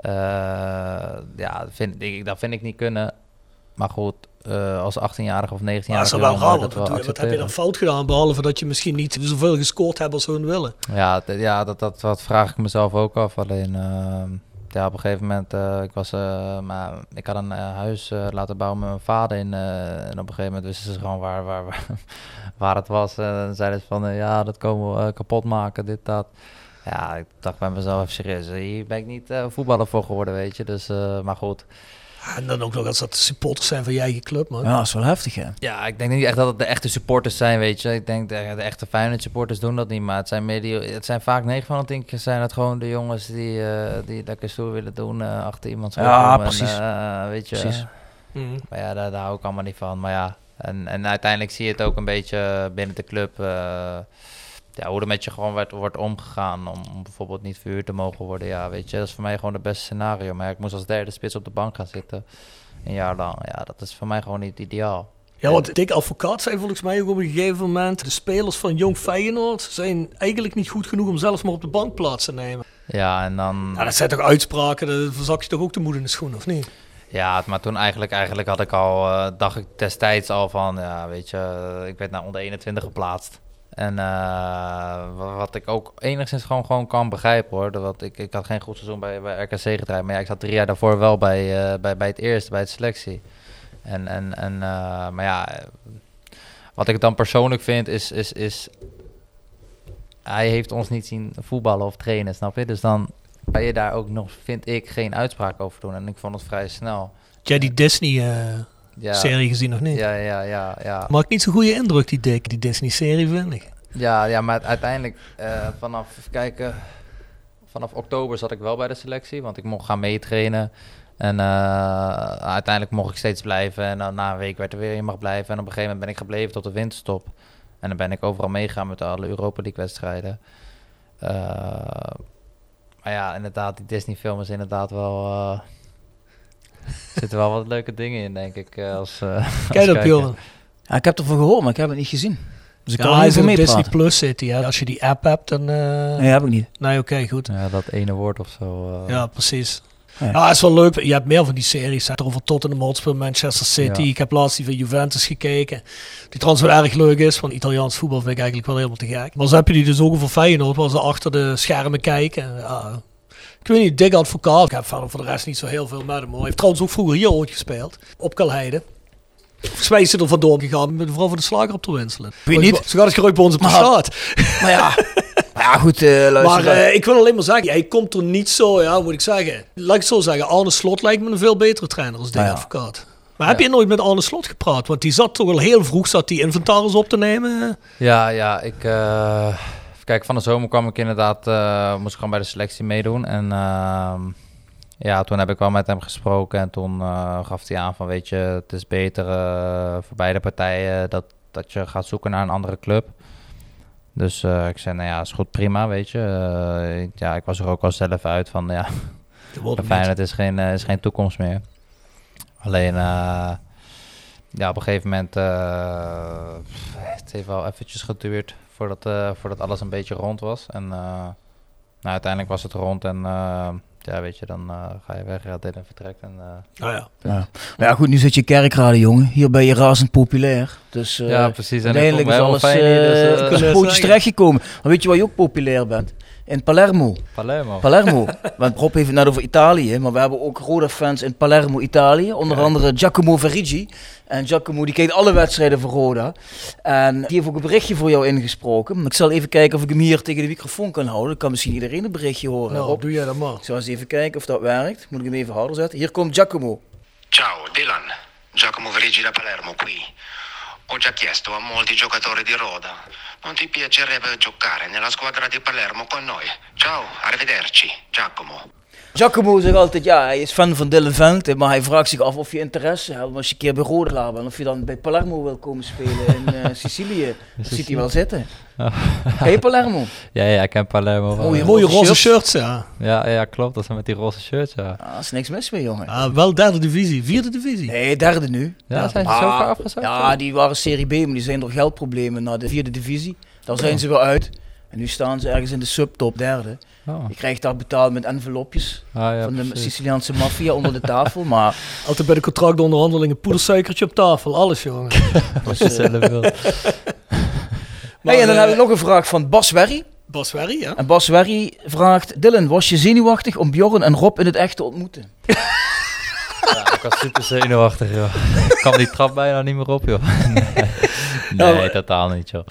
uh, ja, vind, ik, dat vind ik niet kunnen. Maar goed, uh, als 18-jarige of 19-jarige... Maar dat is wel raar, wat, wat, wat heb je dan fout gedaan? Behalve dat je misschien niet zoveel gescoord hebt als hun willen. Ja, ja dat, dat, dat vraag ik mezelf ook af. Alleen, uh, ja, op een gegeven moment, uh, ik, was, maar ik had een huis laten bouwen met mijn vader. In, en op een gegeven moment wisten ze gewoon waar, waar, waar, het was. En zeiden ze van, ja, dat komen we kapot maken, dit, dat. Ja, ik dacht bij mezelf serieus, hier ben ik niet voetballer voor geworden, weet je. Dus, maar goed. En dan ook nog als dat de supporters zijn van je eigen club, man. Ja, dat is wel heftig, hè? Ja, ik denk niet echt dat het de echte supporters zijn, weet je. Ik denk de, de echte Feyenoord supporters doen dat niet, maar het zijn, medio, het zijn vaak negen van de tien keer zijn het gewoon de jongens die, uh, die lekker stoer willen doen achter iemand. Ja, precies. En, weet je. Precies. Mm. Maar ja, daar, daar hou ik allemaal niet van. Maar ja, en, en uiteindelijk zie je het ook een beetje binnen de club ja, hoe er met je gewoon werd, wordt omgegaan om, om, bijvoorbeeld niet verhuurd te mogen worden. Ja, weet je, dat is voor mij gewoon het beste scenario. Maar ik moest als derde spits op de bank gaan zitten, een jaar lang. Ja, dat is voor mij gewoon niet ideaal. Ja, want Dick Advocaat zei volgens mij ook op een gegeven moment... de spelers van Jong Feyenoord zijn eigenlijk niet goed genoeg... om zelfs maar op de bank plaats te nemen. Ja, en dan... Ja, dat zijn toch uitspraken, daar verzak je toch ook de moed in de schoen, of niet? Ja, maar toen eigenlijk, eigenlijk had ik al... Uh, dacht ik destijds al van, ja, weet je... ik werd naar onder 21 geplaatst. En uh, wat ik ook enigszins gewoon, gewoon kan begrijpen hoor. Dat ik, ik had geen goed seizoen bij, bij RKC gedraaid. Maar ja, ik zat drie jaar daarvoor wel bij, uh, bij, bij het eerste, bij het selectie. En, en, en uh, maar ja, wat ik dan persoonlijk vind is, is, is... Hij heeft ons niet zien voetballen of trainen, snap je? Dus dan kan je daar ook nog, vind ik, geen uitspraak over doen. En ik vond het vrij snel. Ja, die Disney ja. serie gezien of niet? Ja, ja, ja. ja. Maakt niet zo'n goede indruk, die Dick, die Disney-serie, vind ik. Ja, ja maar uiteindelijk uh, vanaf, kijken, vanaf oktober zat ik wel bij de selectie, want ik mocht gaan meetrainen. En uh, uiteindelijk mocht ik steeds blijven. En dan na een week werd er weer, je mag blijven. En op een gegeven moment ben ik gebleven tot de winterstop. En dan ben ik overal meegegaan met alle Europa League wedstrijden. Uh, maar ja, inderdaad, die Disney-film is inderdaad wel... Er zitten wel wat leuke dingen in, denk ik. Als, uh, Kijk dat, Bjorn. Ja, ik heb ervan gehoord, maar ik heb het niet gezien. Dus ik ja, kan hij er is Disney. Plus zit hij. Als je die app hebt, dan... Uh... Nee, heb ik niet. Nee, oké, okay, goed. Ja, dat ene woord of zo. Uh... Ja, precies. Ja. Ja, het is wel leuk. Je hebt meer van die series. hè, Over Tottenham Hotspur, Manchester City. Ja. Ik heb laatst die van Juventus gekeken. Die trouwens wel erg leuk is. Want Italiaans voetbal vind ik eigenlijk wel helemaal te gek. Maar zo heb je die dus ook over Feyenoord. Waar ze achter de schermen kijken. Ja, ik weet niet, dik advocaat. Ik heb verder voor de rest niet zo heel veel met hem. Hij heeft trouwens ook vroeger hier ooit gespeeld. Op Kalheide. Volgens mij is het er vandoor gegaan met de vrouw van de slager op te winselen. Weet niet. Zo gaat het gerucht bij ons op de Maar- straat. Maar ja, maar ja goed, eh luister. Maar eh, ik wil alleen maar zeggen, hij komt er niet zo, ja, moet ik zeggen. Laat ik het zo zeggen, Arne Slot lijkt me een veel betere trainer als Ah, ja. advocaat. Maar heb je nooit met Arne Slot gepraat? Want die zat toch al heel vroeg, zat die inventaris op te nemen. Ja, ja, ik... eh, kijken, van de zomer kwam ik inderdaad... eh, moest ik gewoon bij de selectie meedoen. En ehm, ja, toen heb ik wel met hem gesproken. En toen eh, gaf hij aan van, weet je, het is beter eh, voor beide partijen... Dat, dat je gaat zoeken naar een andere club. Dus ik zei, nou ja, is goed, prima, weet je. Ja, ik was er ook al zelf uit van, ja, Feyenoord is geen, is geen toekomst meer. Alleen, ja, op een gegeven moment, eh, het heeft wel eventjes geduurd voordat, eh, voordat alles een beetje rond was. En eh, nou, uiteindelijk was het rond en eh, ja, weet je, dan eh, ga je weg, gaat dit en vertrekt. En, eh, Nou ja. Ja. Maar ja, goed, nu zit je kerkraden, jongen. Hier ben je razend populair. Dus eh, ja, precies. En uiteindelijk ik is alles fijn hier, dus, pootjes terechtgekomen. Maar weet je waar je ook populair bent? In Palermo. Palermo. Palermo. Want Rob heeft het net over Italië, maar we hebben ook Roda-fans in Palermo, Italië. Onder andere Giacomo Verigi. En Giacomo die kijkt alle wedstrijden voor Roda. En die heeft ook een berichtje voor jou ingesproken. Ik zal even kijken of ik hem hier tegen de microfoon kan houden. Dan kan misschien iedereen een berichtje horen. Nou, Rob, doe jij dat maar. ik zal eens even kijken of dat werkt. Moet ik hem even harder zetten? Hier komt Giacomo. Ciao, Dylan. Giacomo Verigi da Palermo qui. Ho già chiesto a molti giocatori di Roda. Non ti piacerebbe giocare nella squadra di Palermo con noi? Ciao, arrivederci, Giacomo. Giacomo zegt altijd, ja, hij is fan van Dylan Vente, maar hij vraagt zich af of je interesse hebt als je een keer bij Roda bent, of je dan bij Palermo wil komen spelen in eh, Sicilië. Dat ziet hij wel zitten. Ken je Palermo? Ja, ja, ik ken Palermo wel. Mooie. Mooie roze shirts. ja. Ja, ja, klopt. Dat is met die roze shirts, ja. Ah, is niks mis mee, jongen. Ah, wel derde divisie, vierde divisie. Nee, derde nu. Ja, zijn ze Ah, zo ver afgezakt? Ja, die waren Serie B, maar die zijn door geldproblemen naar de vierde divisie. Daar zijn ze weer uit. En nu staan ze ergens in de subtop derde. Oh. Je krijgt daar betaald met envelopjes Ah, ja, van de precies. Siciliaanse maffia onder de tafel. Maar Altijd bij de contractonderhandelingen poedersuikertje op tafel, alles jongen. dus, eh, Zelf wil. Maar, hey, en dan eh, heb ik nog een vraag van Bas Werry. Bas Werry, ja. En Bas Werry vraagt... Dylan, was je zenuwachtig om Bjorn en Rob in het echt te ontmoeten? Ja, ik was super zenuwachtig, joh. Ik kwam die trap bijna niet meer op, joh. Nee, nee totaal niet, joh.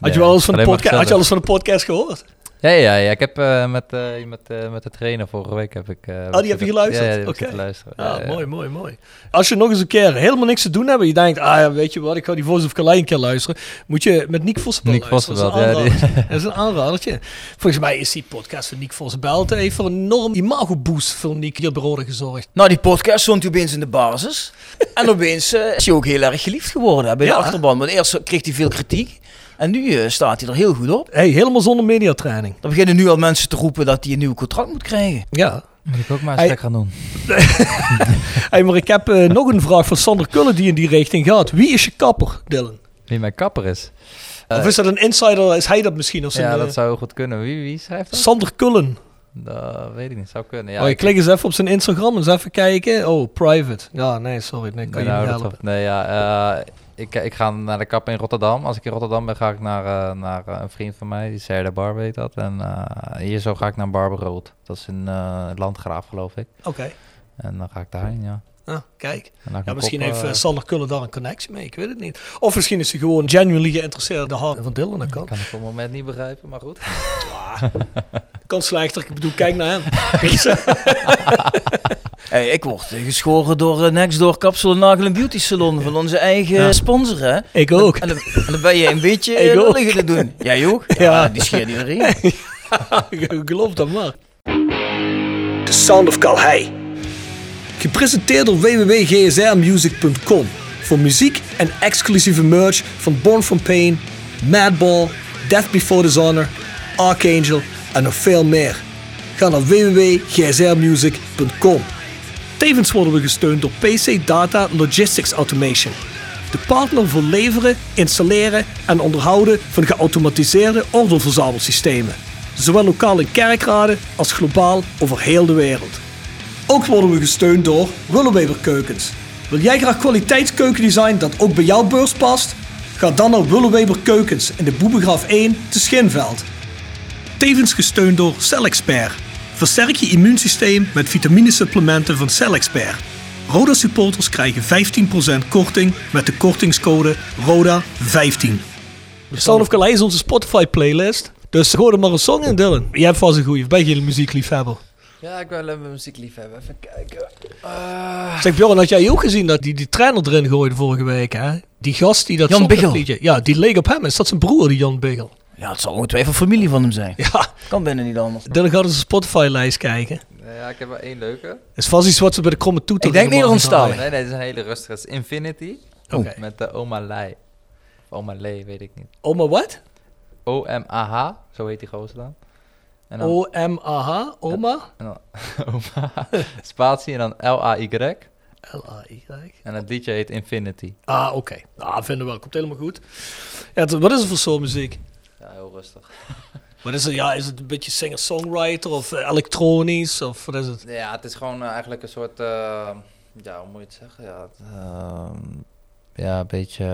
Had je wel eens van de podcast, had je al gezellig. eens van de podcast gehoord? Ja, ja, ja. Ik heb eh, met, eh, met, eh, met de trainer vorige week heb ik... eh, Oh, die heb je geluisterd? Ja, ja, die heb ik Oké. Ja, ja. mooi, mooi, mooi. Als je nog eens een keer helemaal niks te doen hebt en je denkt, ah ja, weet je wat, ik ga die Voice of Calais een keer luisteren, moet je met Nick Vossenbel Nick luisteren. Dat is Vossenbelt, een ja, die-. Dat is een aanradertje. Volgens mij is die podcast van Nick Vossenbelt heeft voor een enorm imago-boost voor Nick hier bij gezorgd. Nou, die podcast stond opeens in de basis. en opeens is hij ook heel erg geliefd geworden hè, bij Ja. de achterban. Want eerst kreeg hij veel kritiek. En nu eh, staat hij er heel goed op. Hey, helemaal zonder mediatraining. Dan beginnen nu al mensen te roepen dat hij een nieuw contract moet krijgen. Ja. Moet ik ook maar eens gek gaan doen. Hey, maar ik heb eh, nog een vraag van Sander Kullen die in die richting gaat. Wie is je kapper, Dylan? Wie mijn kapper is. of is dat een insider? Is hij dat misschien? Of Ja, dat eh, zou goed kunnen. Wie, wie schrijft dat? Sander Kullen. Dat weet ik niet. Zou kunnen. Ja, oh, ik- klik eens even op zijn Instagram, eens even kijken. Oh, private. Ja, nee, sorry. Nee, kan Nee, je nou, niet helpen. nee, ja, eh, ik, ik ga naar de kapper in Rotterdam. Als ik in Rotterdam ben, ga ik naar, eh, naar eh, een vriend van mij, die Serda Barber heet dat. En eh, hier zo ga ik naar Barber Rood. Dat is een eh, landgraaf, geloof ik. Oké. En dan ga ik daarheen, ja. Ah, kijk. Ja, misschien kop, heeft eh, eh, Sander Kullen daar een connectie mee. Ik weet het niet. Of misschien is hij gewoon genuinely geïnteresseerd in de hand van Dylan. Dat kan. kan ik op het moment niet begrijpen, maar goed. Kan slechter. Ik bedoel, kijk naar hem. Hey, ik word eh, geschoren door uh, Nextdoor Kapsel en Nagel en Beauty Salon van onze eigen Ja. sponsor, hè? ik ook. En dan, en dan ben je een beetje uh, liggen te doen. Jij ook? Ja, Ja. die scheert iedereen. Geloof dat maar. The Sound of Calhei. Gepresenteerd door www.gsrmusic.com. Voor muziek en exclusieve merch van Born From Pain, Madball, Death Before Dishonor, Archangel en nog veel meer. Ga naar www.gsrmusic.com. Tevens worden we gesteund door PC Data Logistics Automation. De partner voor leveren, installeren en onderhouden van geautomatiseerde ordeelverzamelsystemen. Zowel lokaal in kerkraden als globaal over heel de wereld. Ook worden we gesteund door Willeweber Keukens. Wil jij graag kwaliteitskeukendesign dat ook bij jouw beurs past? Ga dan naar Willeweber Keukens in de Boebegraaf 1 te Schinveld. Tevens gesteund door CellExpert. Versterk je immuunsysteem met vitaminesupplementen van CellExpert. Roda supporters krijgen 15% korting met de kortingscode RODA15. De Sound of Calais is onze Spotify playlist. Dus gooi er maar een song in, Dylan. Jij hebt vast een goeie. Of ben je een muziekliefhebber? Ja, ik wil een muziekliefhebber. Even kijken. Ah. Zeg Bjorn, had jij ook gezien dat die, die trainer erin gooide vorige week, hè? Die gast die dat Jan Biggel. liedje- Ja, die leek op hem. Is dat zijn broer, die Jan Biggel? Ja, het zal ongetwijfeld familie van hem zijn. Ja, Kan binnen niet anders. Dylan gaat eens een Spotify-lijst kijken. Ja, ik heb er één leuke. is vast iets wat ze bij de kromme toeter Ik denk Nederlandstalig. gaan Nee, nee, het is een hele rustige. Het is Infinity. Oké. Met de Oma Lei. Oma Lee, weet ik niet. Oma wat? O-M-A-H, zo heet die gozer dan. En dan, O-M-A-H, oma? en dan Oma, spatie en dan L-A-Y. L-A-Y. En het liedje heet Infinity. Ah, oké. Ah, vinden we wel. Komt helemaal goed. Ja, het- wat is het voor soort muziek? Rustig. Wat is het? Ja, is het een beetje singer-songwriter of eh, elektronisch? Of wat is het? Ja, het is gewoon eh, eigenlijk een soort, eh, ja, hoe moet je het zeggen? Ja, ehm, ja een beetje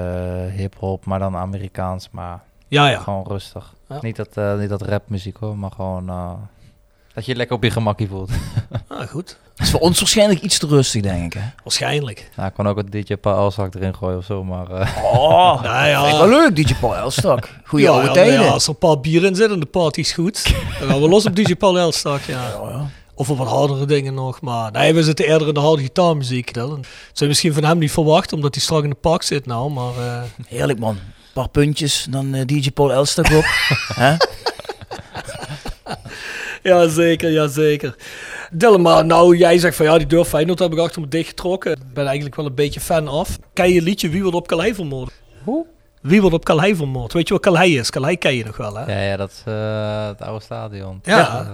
hip-hop, maar dan Amerikaans. Maar Ja, ja. Gewoon rustig. Ja. Niet, dat, eh, niet dat rapmuziek hoor, maar gewoon eh, dat je je lekker op je gemakkie voelt. Ah, goed. Dat is voor ons waarschijnlijk iets te rustig, denk ik. Hè? Waarschijnlijk. nou, ik kan ook een DJ Paul Elstak erin gooien of zo, maar eh, Oh, Nou ja. vind wel leuk, DJ Paul Elstak. Goeie ja, oude ja, tijden. ja, als er een paar bier in zit en de party is goed, dan gaan we los op DJ Paul Elstak, ja. Ja, ja. Of op wat hardere dingen nog, maar nee, we zitten eerder in de harde gitaarmuziek. Dat zou je misschien van hem niet verwachten, omdat hij strak in de pak zit nou, maar... eh, Heerlijk man. Een paar puntjes, dan eh, DJ Paul Elstak op. Hè? Ja, zeker, ja, zeker. Dylan, maar nou, jij zegt van ja, die deur Feyenoord heb ik achter me dichtgetrokken. Ik ben eigenlijk wel een beetje fan af. Ken je liedje Wie wordt op Calais vermoord? Hoe? Wie wordt op Calais vermoord? Weet je wat Calais is? Calais ken je nog wel, hè? ja, ja, dat is eh, het oude stadion. Ja.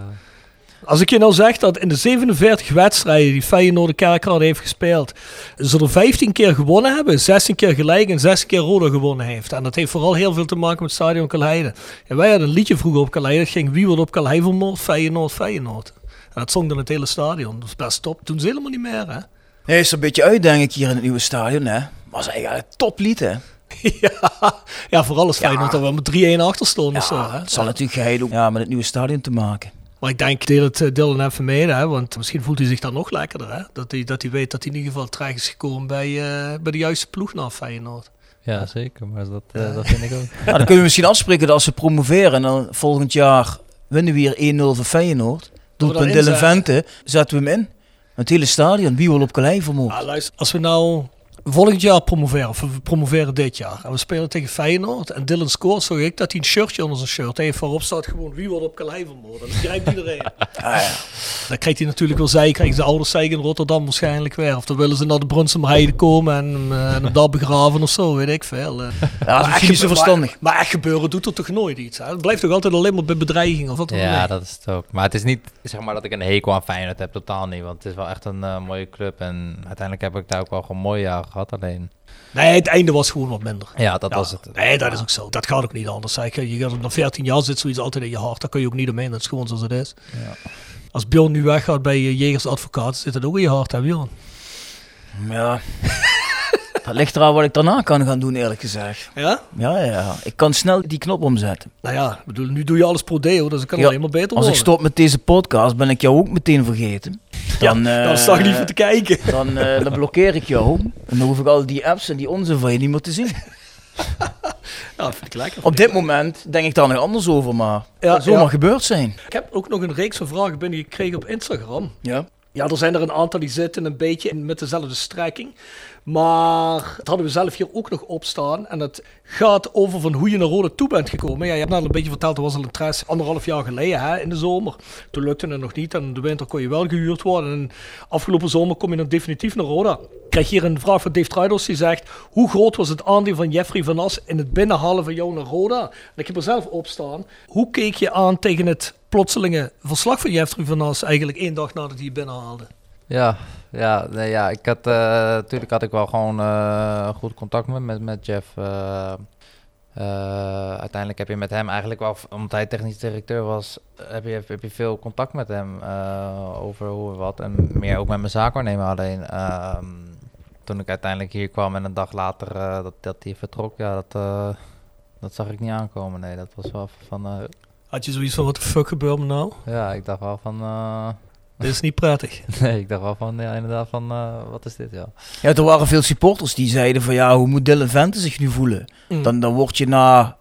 Als ik je nou zeg dat in de 47 wedstrijden die Feyenoord de Kerkrade heeft gespeeld, ze er 15 keer gewonnen hebben, 16 keer gelijk en 16 keer Roda gewonnen heeft. En dat heeft vooral heel veel te maken met stadion Calais. En wij hadden een liedje vroeger op Calais, dat ging Wie wordt op Calais vermoord? Feyenoord, Feyenoord. En dat zong dan het hele stadion. Dat was best top. Toen ze helemaal niet meer, hè? Nee, is er een beetje uit, denk ik, hier in het nieuwe stadion. Hè? Was eigenlijk een toplied, hè? ja, ja, vooral als Feyenoord dat we met 3-1 achter stonden of zo, hè? Het zal natuurlijk geheid ook ja, met het nieuwe stadion te maken. Maar ik denk, deel het eh, Dylan even mee, hè, want misschien voelt hij zich dan nog lekkerder. Hè? Dat, hij, dat hij weet dat hij in ieder geval terecht is gekomen bij, eh, bij de juiste ploeg naar Feyenoord. ja, zeker, maar dat, eh, dat vind ik ook. Nou, dan kunnen we misschien afspreken dat als we promoveren en dan volgend jaar winnen we hier 1-0 van Feyenoord. Doelpunt Dylan. Vente, zetten we hem in. Het hele stadion, wie wil op Calais vermoord? Ah, luister, als we nou volgend jaar promoveren, of we promoveren dit jaar, en we spelen tegen Feyenoord, en Dylan scoort, zorg ik dat hij een shirtje onder zijn shirt heeft waarop staat gewoon wie wordt op Calais vermoord. Dat begrijpt iedereen. Dan krijgt hij natuurlijk wel zij, krijgen zijn ouders zeiken in Rotterdam waarschijnlijk weer. Of dan willen ze naar de Brunsemheide komen en, hem, eh, en hem daar begraven of zo, weet ik veel. eh. Ja, dat is niet zo verstandig. Maar, maar echt gebeuren doet er toch nooit iets. Hè? Het blijft toch altijd alleen maar bij bedreiging of wat. Ja, dat is het ook. Maar het is niet zeg maar dat ik een hekel aan Feyenoord heb, totaal niet. Want het is wel echt een eh, mooie club. En uiteindelijk heb ik daar ook wel gewoon mooie jaren gehad. Alleen, Nee, het einde was gewoon wat minder. ja, dat Ja, was het. Nee, dat is ook zo. Dat gaat ook niet anders. Zeg. Je gaat na 14 jaar zit zoiets altijd in je hart. Daar kun je ook niet omheen. Dat is gewoon zoals het is. Ja. Als Bjorn nu weggaat bij Jegers Advocaat, zit dat ook in je hart, hè Bjorn? Ja. Dat ligt eraan wat ik daarna kan gaan doen, eerlijk gezegd. Ja? Ja, ja. Ik kan snel die knop omzetten. Nou ja, ik bedoel, nu doe je alles pro deo, dus het kan Ja, alleen maar beter Als ik worden. stop met deze podcast, ben ik jou ook meteen vergeten. Dan, ja, eh, dan sta ik niet voor te kijken. Dan, eh, dan blokkeer ik jou. En dan hoef ik al die apps en die onzin van je niet meer te zien. Ja, vind ik lekker. Op dit moment denk ik daar nog anders over, maar Ja, dat zomaar ja. gebeurd zijn. Ik heb ook nog een reeks van vragen binnengekregen op Instagram. Ja. Ja, er zijn er een aantal die zitten een beetje met dezelfde strekking. Maar dat hadden we zelf hier ook nog op staan. En het gaat over van hoe je naar Rode toe bent gekomen. Ja, je hebt net een beetje verteld, er was al interesse anderhalf jaar geleden hè, in de zomer. Toen lukte het nog niet en in de winter kon je wel gehuurd worden. En afgelopen zomer kom je dan definitief naar Roda. Ik krijg hier een vraag van Dave Truidels die zegt... Hoe groot was het aandeel van Jeffrey van As in het binnenhalen van jou naar Roda? En ik heb er zelf op staan. Hoe keek je aan tegen het plotselinge verslag van Jeffrey van As... eigenlijk één dag nadat hij binnenhaalde? Ja, ja, nee, ja, ik had eh, natuurlijk had ik wel gewoon eh, goed contact met, met, Jeff. eh, uiteindelijk heb je met hem eigenlijk wel, omdat hij technisch directeur was, heb je, heb je veel contact met hem over hoe wat. En meer ook met mijn zaakwaarnemer alleen. ehm, toen ik uiteindelijk hier kwam en een dag later eh, dat, dat hij vertrok, ja, dat, eh, dat zag ik niet aankomen. Nee, dat was wel van, eh, Had je zoiets van, wat de fuck gebeurt me nou? ja, ik dacht wel van... eh, Dit is niet prettig. nee, ik dacht wel van, ja, inderdaad van, eh, wat is dit, ja. Ja, er waren veel supporters die zeiden van ja, hoe moet Dylan Vente zich nu voelen? Mm. Dan, dan word je na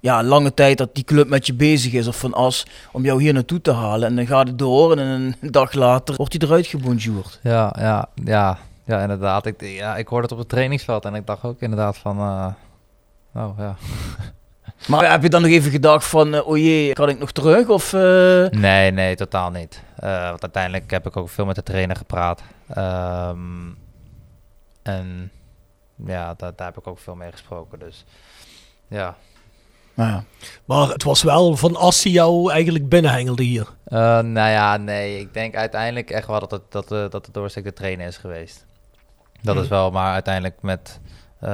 ja, lange tijd dat die club met je bezig is of van as om jou hier naartoe te halen. En dan gaat het door en een dag later wordt hij eruit gebonjourd. Ja, ja, ja, ja, inderdaad. Ik, ja, ik hoorde het op het trainingsveld en ik dacht ook inderdaad van, eh, oh ja. Maar heb je dan nog even gedacht van, eh, oh jee, kan ik nog terug? Of, eh, Nee, nee, totaal niet. Eh, want uiteindelijk heb ik ook veel met de trainer gepraat. Ehm, en ja, daar, daar heb ik ook veel mee gesproken. Dus ja. nou ja. Maar het was wel van als hij jou eigenlijk binnenhengelde hier. Eh, nou ja, nee, ik denk uiteindelijk echt wel dat het, dat, de dat de doorsteek de trainer is geweest. Dat is Hmm. wel, maar uiteindelijk met, eh,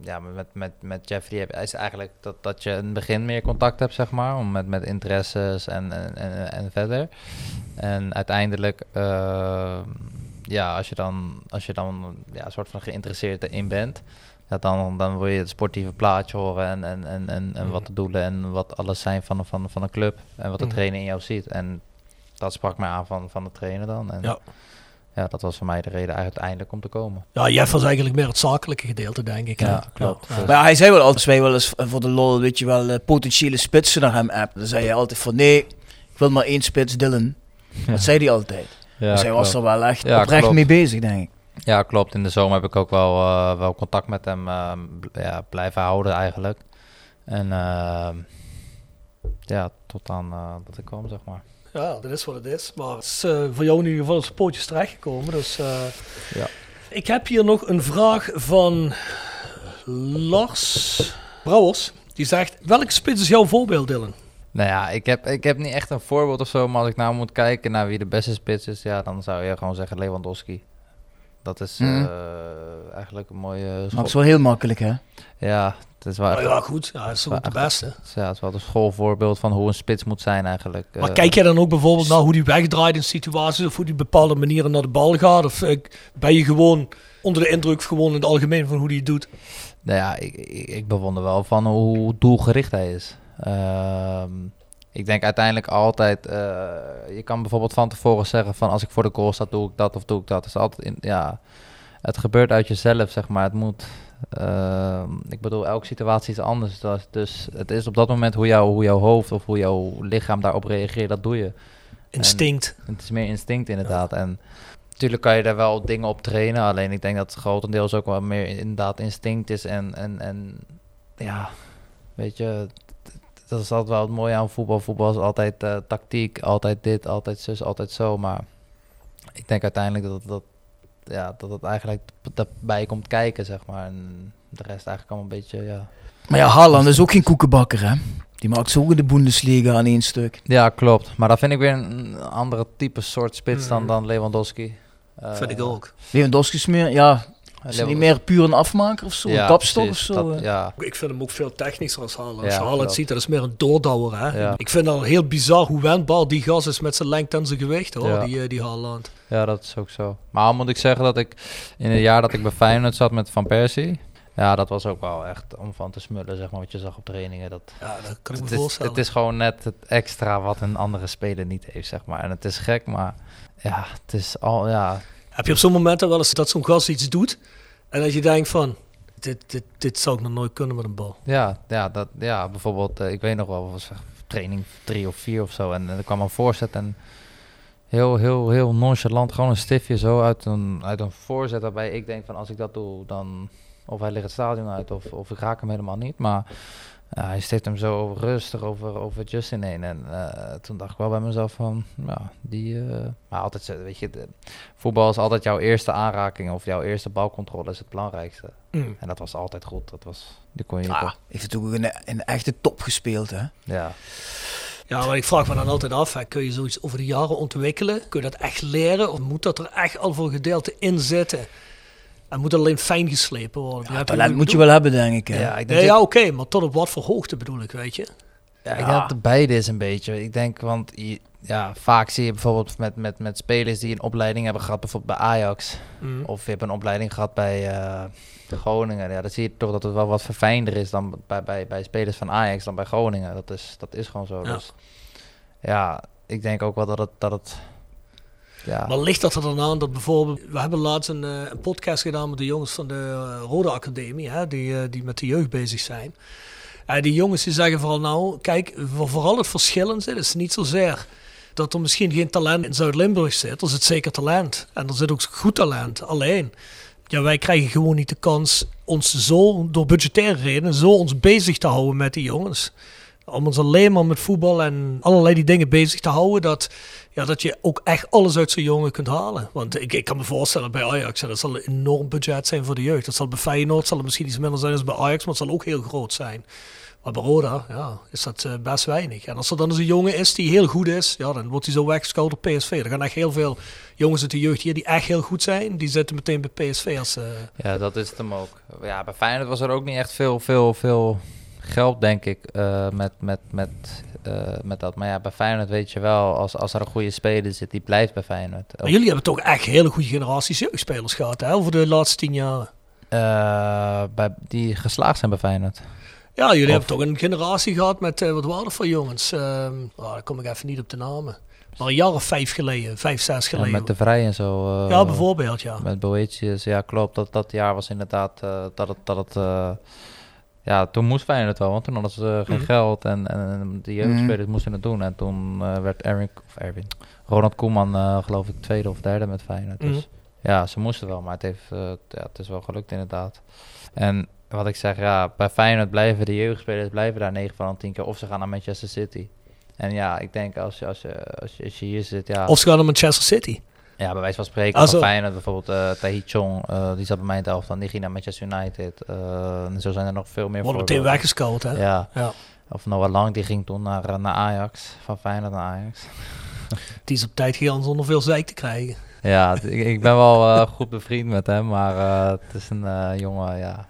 ja, met, met, met Jeffrey heb, is eigenlijk dat, dat je in het begin meer contact hebt, zeg maar, om met, met interesses en, en, en, en verder. En uiteindelijk, eh, ja, als je dan, als je dan ja, een soort van geïnteresseerd in bent, ja, dan, dan wil je het sportieve plaatje horen en, en, en, en, en wat de doelen en wat alles zijn van, van, van een club en wat de Mhm. trainer in jou ziet. En dat sprak mij aan van, van de trainer dan. En Ja. Ja, dat was voor mij de reden uiteindelijk om te komen. Ja, Jeff was eigenlijk meer het zakelijke gedeelte, denk ik. hè? Ja, klopt. Ja. Maar ja, hij zei wel altijd, wij wel eens voor de lol, weet je wel, eh, potentiële spitsen naar hem appen. Dan zei hij altijd van, nee, ik wil maar één spits, Dylan. Dat zei hij altijd. Ja, dus hij was er wel echt Ja, oprecht klopt. mee bezig, denk ik. Ja, klopt. In de zomer heb ik ook wel, eh, wel contact met hem eh, bl- ja, blijven houden eigenlijk. En eh, ja, tot aan eh, dat ik kwam, zeg maar. Ja, dat is wat het is. Maar het is eh, voor jou in ieder geval op zijn pootjes terechtgekomen. Dus, eh, Ja. Ik heb hier nog een vraag van Lars Brouwers. Die zegt, welke spits is jouw voorbeeld, Dylan? Nou ja, ik heb, ik heb niet echt een voorbeeld of zo, maar als ik nou moet kijken naar wie de beste spits is, ja, dan zou je gewoon zeggen Lewandowski. Dat is Mhm. eh, eigenlijk een mooie Maar school. het is wel heel makkelijk, hè? Ja, het is wel, Nou ja, goed. Ja, dat is ook de beste. ja, het is wel een schoolvoorbeeld van hoe een spits moet zijn eigenlijk. Maar Eh, kijk jij dan ook bijvoorbeeld naar hoe die wegdraait in situaties of hoe die bepaalde manieren naar de bal gaat? Of eh, ben je gewoon onder de indruk gewoon in het algemeen van hoe die het doet? Nou ja, ik, ik, ik bewonder wel van hoe doelgericht hij is. Ehm, ik denk uiteindelijk altijd, eh, je kan bijvoorbeeld van tevoren zeggen van als ik voor de goal sta, doe ik dat of doe ik dat. Het is altijd in, ja, het gebeurt uit jezelf, zeg maar. Het moet, ehm, ik bedoel, elke situatie is anders. Dus, dus het is op dat moment hoe, jou, hoe jouw hoofd of hoe jouw lichaam daarop reageert, dat doe je. Instinct. En het is meer instinct inderdaad. En natuurlijk kan je daar wel dingen op trainen. Alleen ik denk dat het grotendeels ook wel meer inderdaad instinct is. En, en, en ja, weet je, dat is altijd wel het mooie aan voetbal. Voetbal is altijd eh, tactiek, altijd dit, altijd zus, altijd zo. Maar ik denk uiteindelijk dat dat, ja, dat het eigenlijk daarbij komt kijken, zeg maar. En de rest eigenlijk allemaal een beetje, ja... Maar ja, Haaland is ook geen koekenbakker, hè? Die maakt zo in de Bundesliga aan één stuk. Ja, klopt. Maar dat vind ik weer een andere type soort spits dan, dan Lewandowski. Eh, Vind ik ook. Lewandowski is meer, ja, is hij niet meer puur een afmaker of zo? Ja, een kapstok precies. of zo? Dat- eh? ja, Ik vind hem ook veel technischer als Haaland. Als Ja, je Haaland ziet, dat is meer een doordouwer. Hè? Ja. Ik vind al heel bizar hoe wendbaar die gas is met zijn lengte en zijn gewicht, hoor, Ja. die, eh, die Haaland. Ja, dat is ook zo. Maar al moet ik zeggen dat ik in het jaar dat ik bij Feyenoord zat met Van Persie... Ja, dat was ook wel echt om van te smullen, zeg maar, wat je zag op trainingen. Dat, Ja, dat kan ik me het, is, voorstellen. het is gewoon net het extra wat een andere speler niet heeft, zeg maar. En het is gek, maar ja, het is al, ja... Heb je op zo'n momenten wel eens dat zo'n gast iets doet en dat je denkt van, dit, dit, dit zou ik nog nooit kunnen met een bal. Ja, ja, dat, ja bijvoorbeeld, eh, ik weet nog wel, was training drie of vier of zo. En eh, er kwam een voorzet en heel, heel, heel nonchalant, gewoon een stiftje zo uit een, uit een voorzet. Waarbij ik denk van, als ik dat doe, dan of hij ligt het stadion uit of, of ik raak hem helemaal niet. Maar hij stift hem zo rustig over, over Justin heen. En eh, toen dacht ik wel bij mezelf van, ja, die... eh, maar altijd, zo, weet je, de, voetbal is altijd jouw eerste aanraking of jouw eerste balcontrole is het belangrijkste. Mm. En dat was altijd goed. Dat was, die kon je... Ah, heeft het ook in de, in de echte top gespeeld, hè? Ja, Ja, maar ik vraag me dan altijd af, hè, kun je zoiets over de jaren ontwikkelen? Kun je dat echt leren? Of moet dat er echt al voor gedeelte in zitten? En moet het alleen fijn geslepen worden? Talent ik moet je wel hebben, denk ik. Hè? ja ik denk Nee, dat- ja, oké, maar tot op wat voor hoogte bedoel ik, weet je? Ja, ik denk dat het beide is een beetje. Ik denk, want je- ja, vaak zie je bijvoorbeeld met, met, met spelers die een opleiding hebben gehad, bijvoorbeeld bij Ajax. Mm. Of je hebt een opleiding gehad bij eh, Groningen. Ja, dan zie je toch dat het wel wat verfijnder is dan bij, bij, bij spelers van Ajax dan bij Groningen. Dat is, dat is gewoon zo. Ja. Dus ja, ik denk ook wel dat het... Dat het ja, Maar ligt dat er dan aan dat bijvoorbeeld... We hebben laatst een, eh, een podcast gedaan met de jongens van de eh, Rode Academie, hè, die, eh, die met de jeugd bezig zijn. En die jongens die zeggen vooral nou, kijk, vooral het verschil zit, is niet zozeer dat er misschien geen talent in Zuid-Limburg zit. Er zit zeker talent. En er zit ook goed talent. Alleen, ja, wij krijgen gewoon niet de kans ons zo, door budgettaire redenen, zo ons bezig te houden met die jongens. Om ons alleen maar met voetbal en allerlei die dingen bezig te houden, dat, ja, dat je ook echt alles uit zo'n jongen kunt halen. Want ik, ik kan me voorstellen bij Ajax, ja, dat zal een enorm budget zijn voor de jeugd. Dat zal bij Feyenoord zal het misschien iets minder zijn dan bij Ajax, maar het zal ook heel groot zijn. Maar bij Roda ja, is dat eh, best weinig. En als er dan eens een jongen is die heel goed is, ja, dan wordt hij zo weggescout op PSV. Er gaan echt heel veel jongens uit de jeugd hier die echt heel goed zijn. Die zitten meteen bij PSV als... eh, Ja, dat is het hem ook. Ja, bij Feyenoord was er ook niet echt veel, veel, veel geld, denk ik, eh, met, met, met, eh, met dat. Maar ja, bij Feyenoord weet je wel, als, als er een goede speler zit, die blijft bij Feyenoord. Maar jullie hebben toch echt hele goede generaties jeugdspelers gehad, hè, over de laatste tien jaar. Eh, bij, die geslaagd zijn bij Feyenoord. Ja, jullie Of- hebben toch een generatie gehad met, wat voor jongens? Ehm oh, daar kom ik even niet op de namen. Maar een jaar of vijf geleden, vijf, zes Ja, geleden. met de Vrij en zo. ja, bijvoorbeeld, ja. Met Boetius, ja klopt. Dat, dat jaar was inderdaad eh, dat het... Dat het ja, toen moest Feyenoord wel, want toen hadden ze geen Mhm. geld en, en, de jeugdspelers moesten het doen. En toen eh, werd Erwin, of Erwin, Ronald Koeman eh, geloof ik tweede of derde met Feyenoord. Dus Mhm. ja, ze moesten wel, maar het, heeft, eh, ja, het is wel gelukt inderdaad. En wat ik zeg, ja, bij Feyenoord blijven de jeugdspelers blijven daar 9 van de 10 keer. Of ze gaan naar Manchester City. En ja, ik denk als je, als je, als je, als je hier zit, ja... Of ze gaan naar Manchester City. Ja, bij wijze van spreken, van. Feyenoord bijvoorbeeld, Tahi Chong, eh, die zat bij mij in het elftal, die ging naar Manchester United. eh, en zo zijn er nog veel meer Worden meteen weggescout, hè? Ja. Ja. Of Noah Lang, die ging toen naar, naar Ajax, van Feyenoord naar Ajax. Die is op tijd gegaan zonder veel zeik te krijgen. Ja, ik, ik ben wel goed bevriend met hem, maar het is een jongen, ja.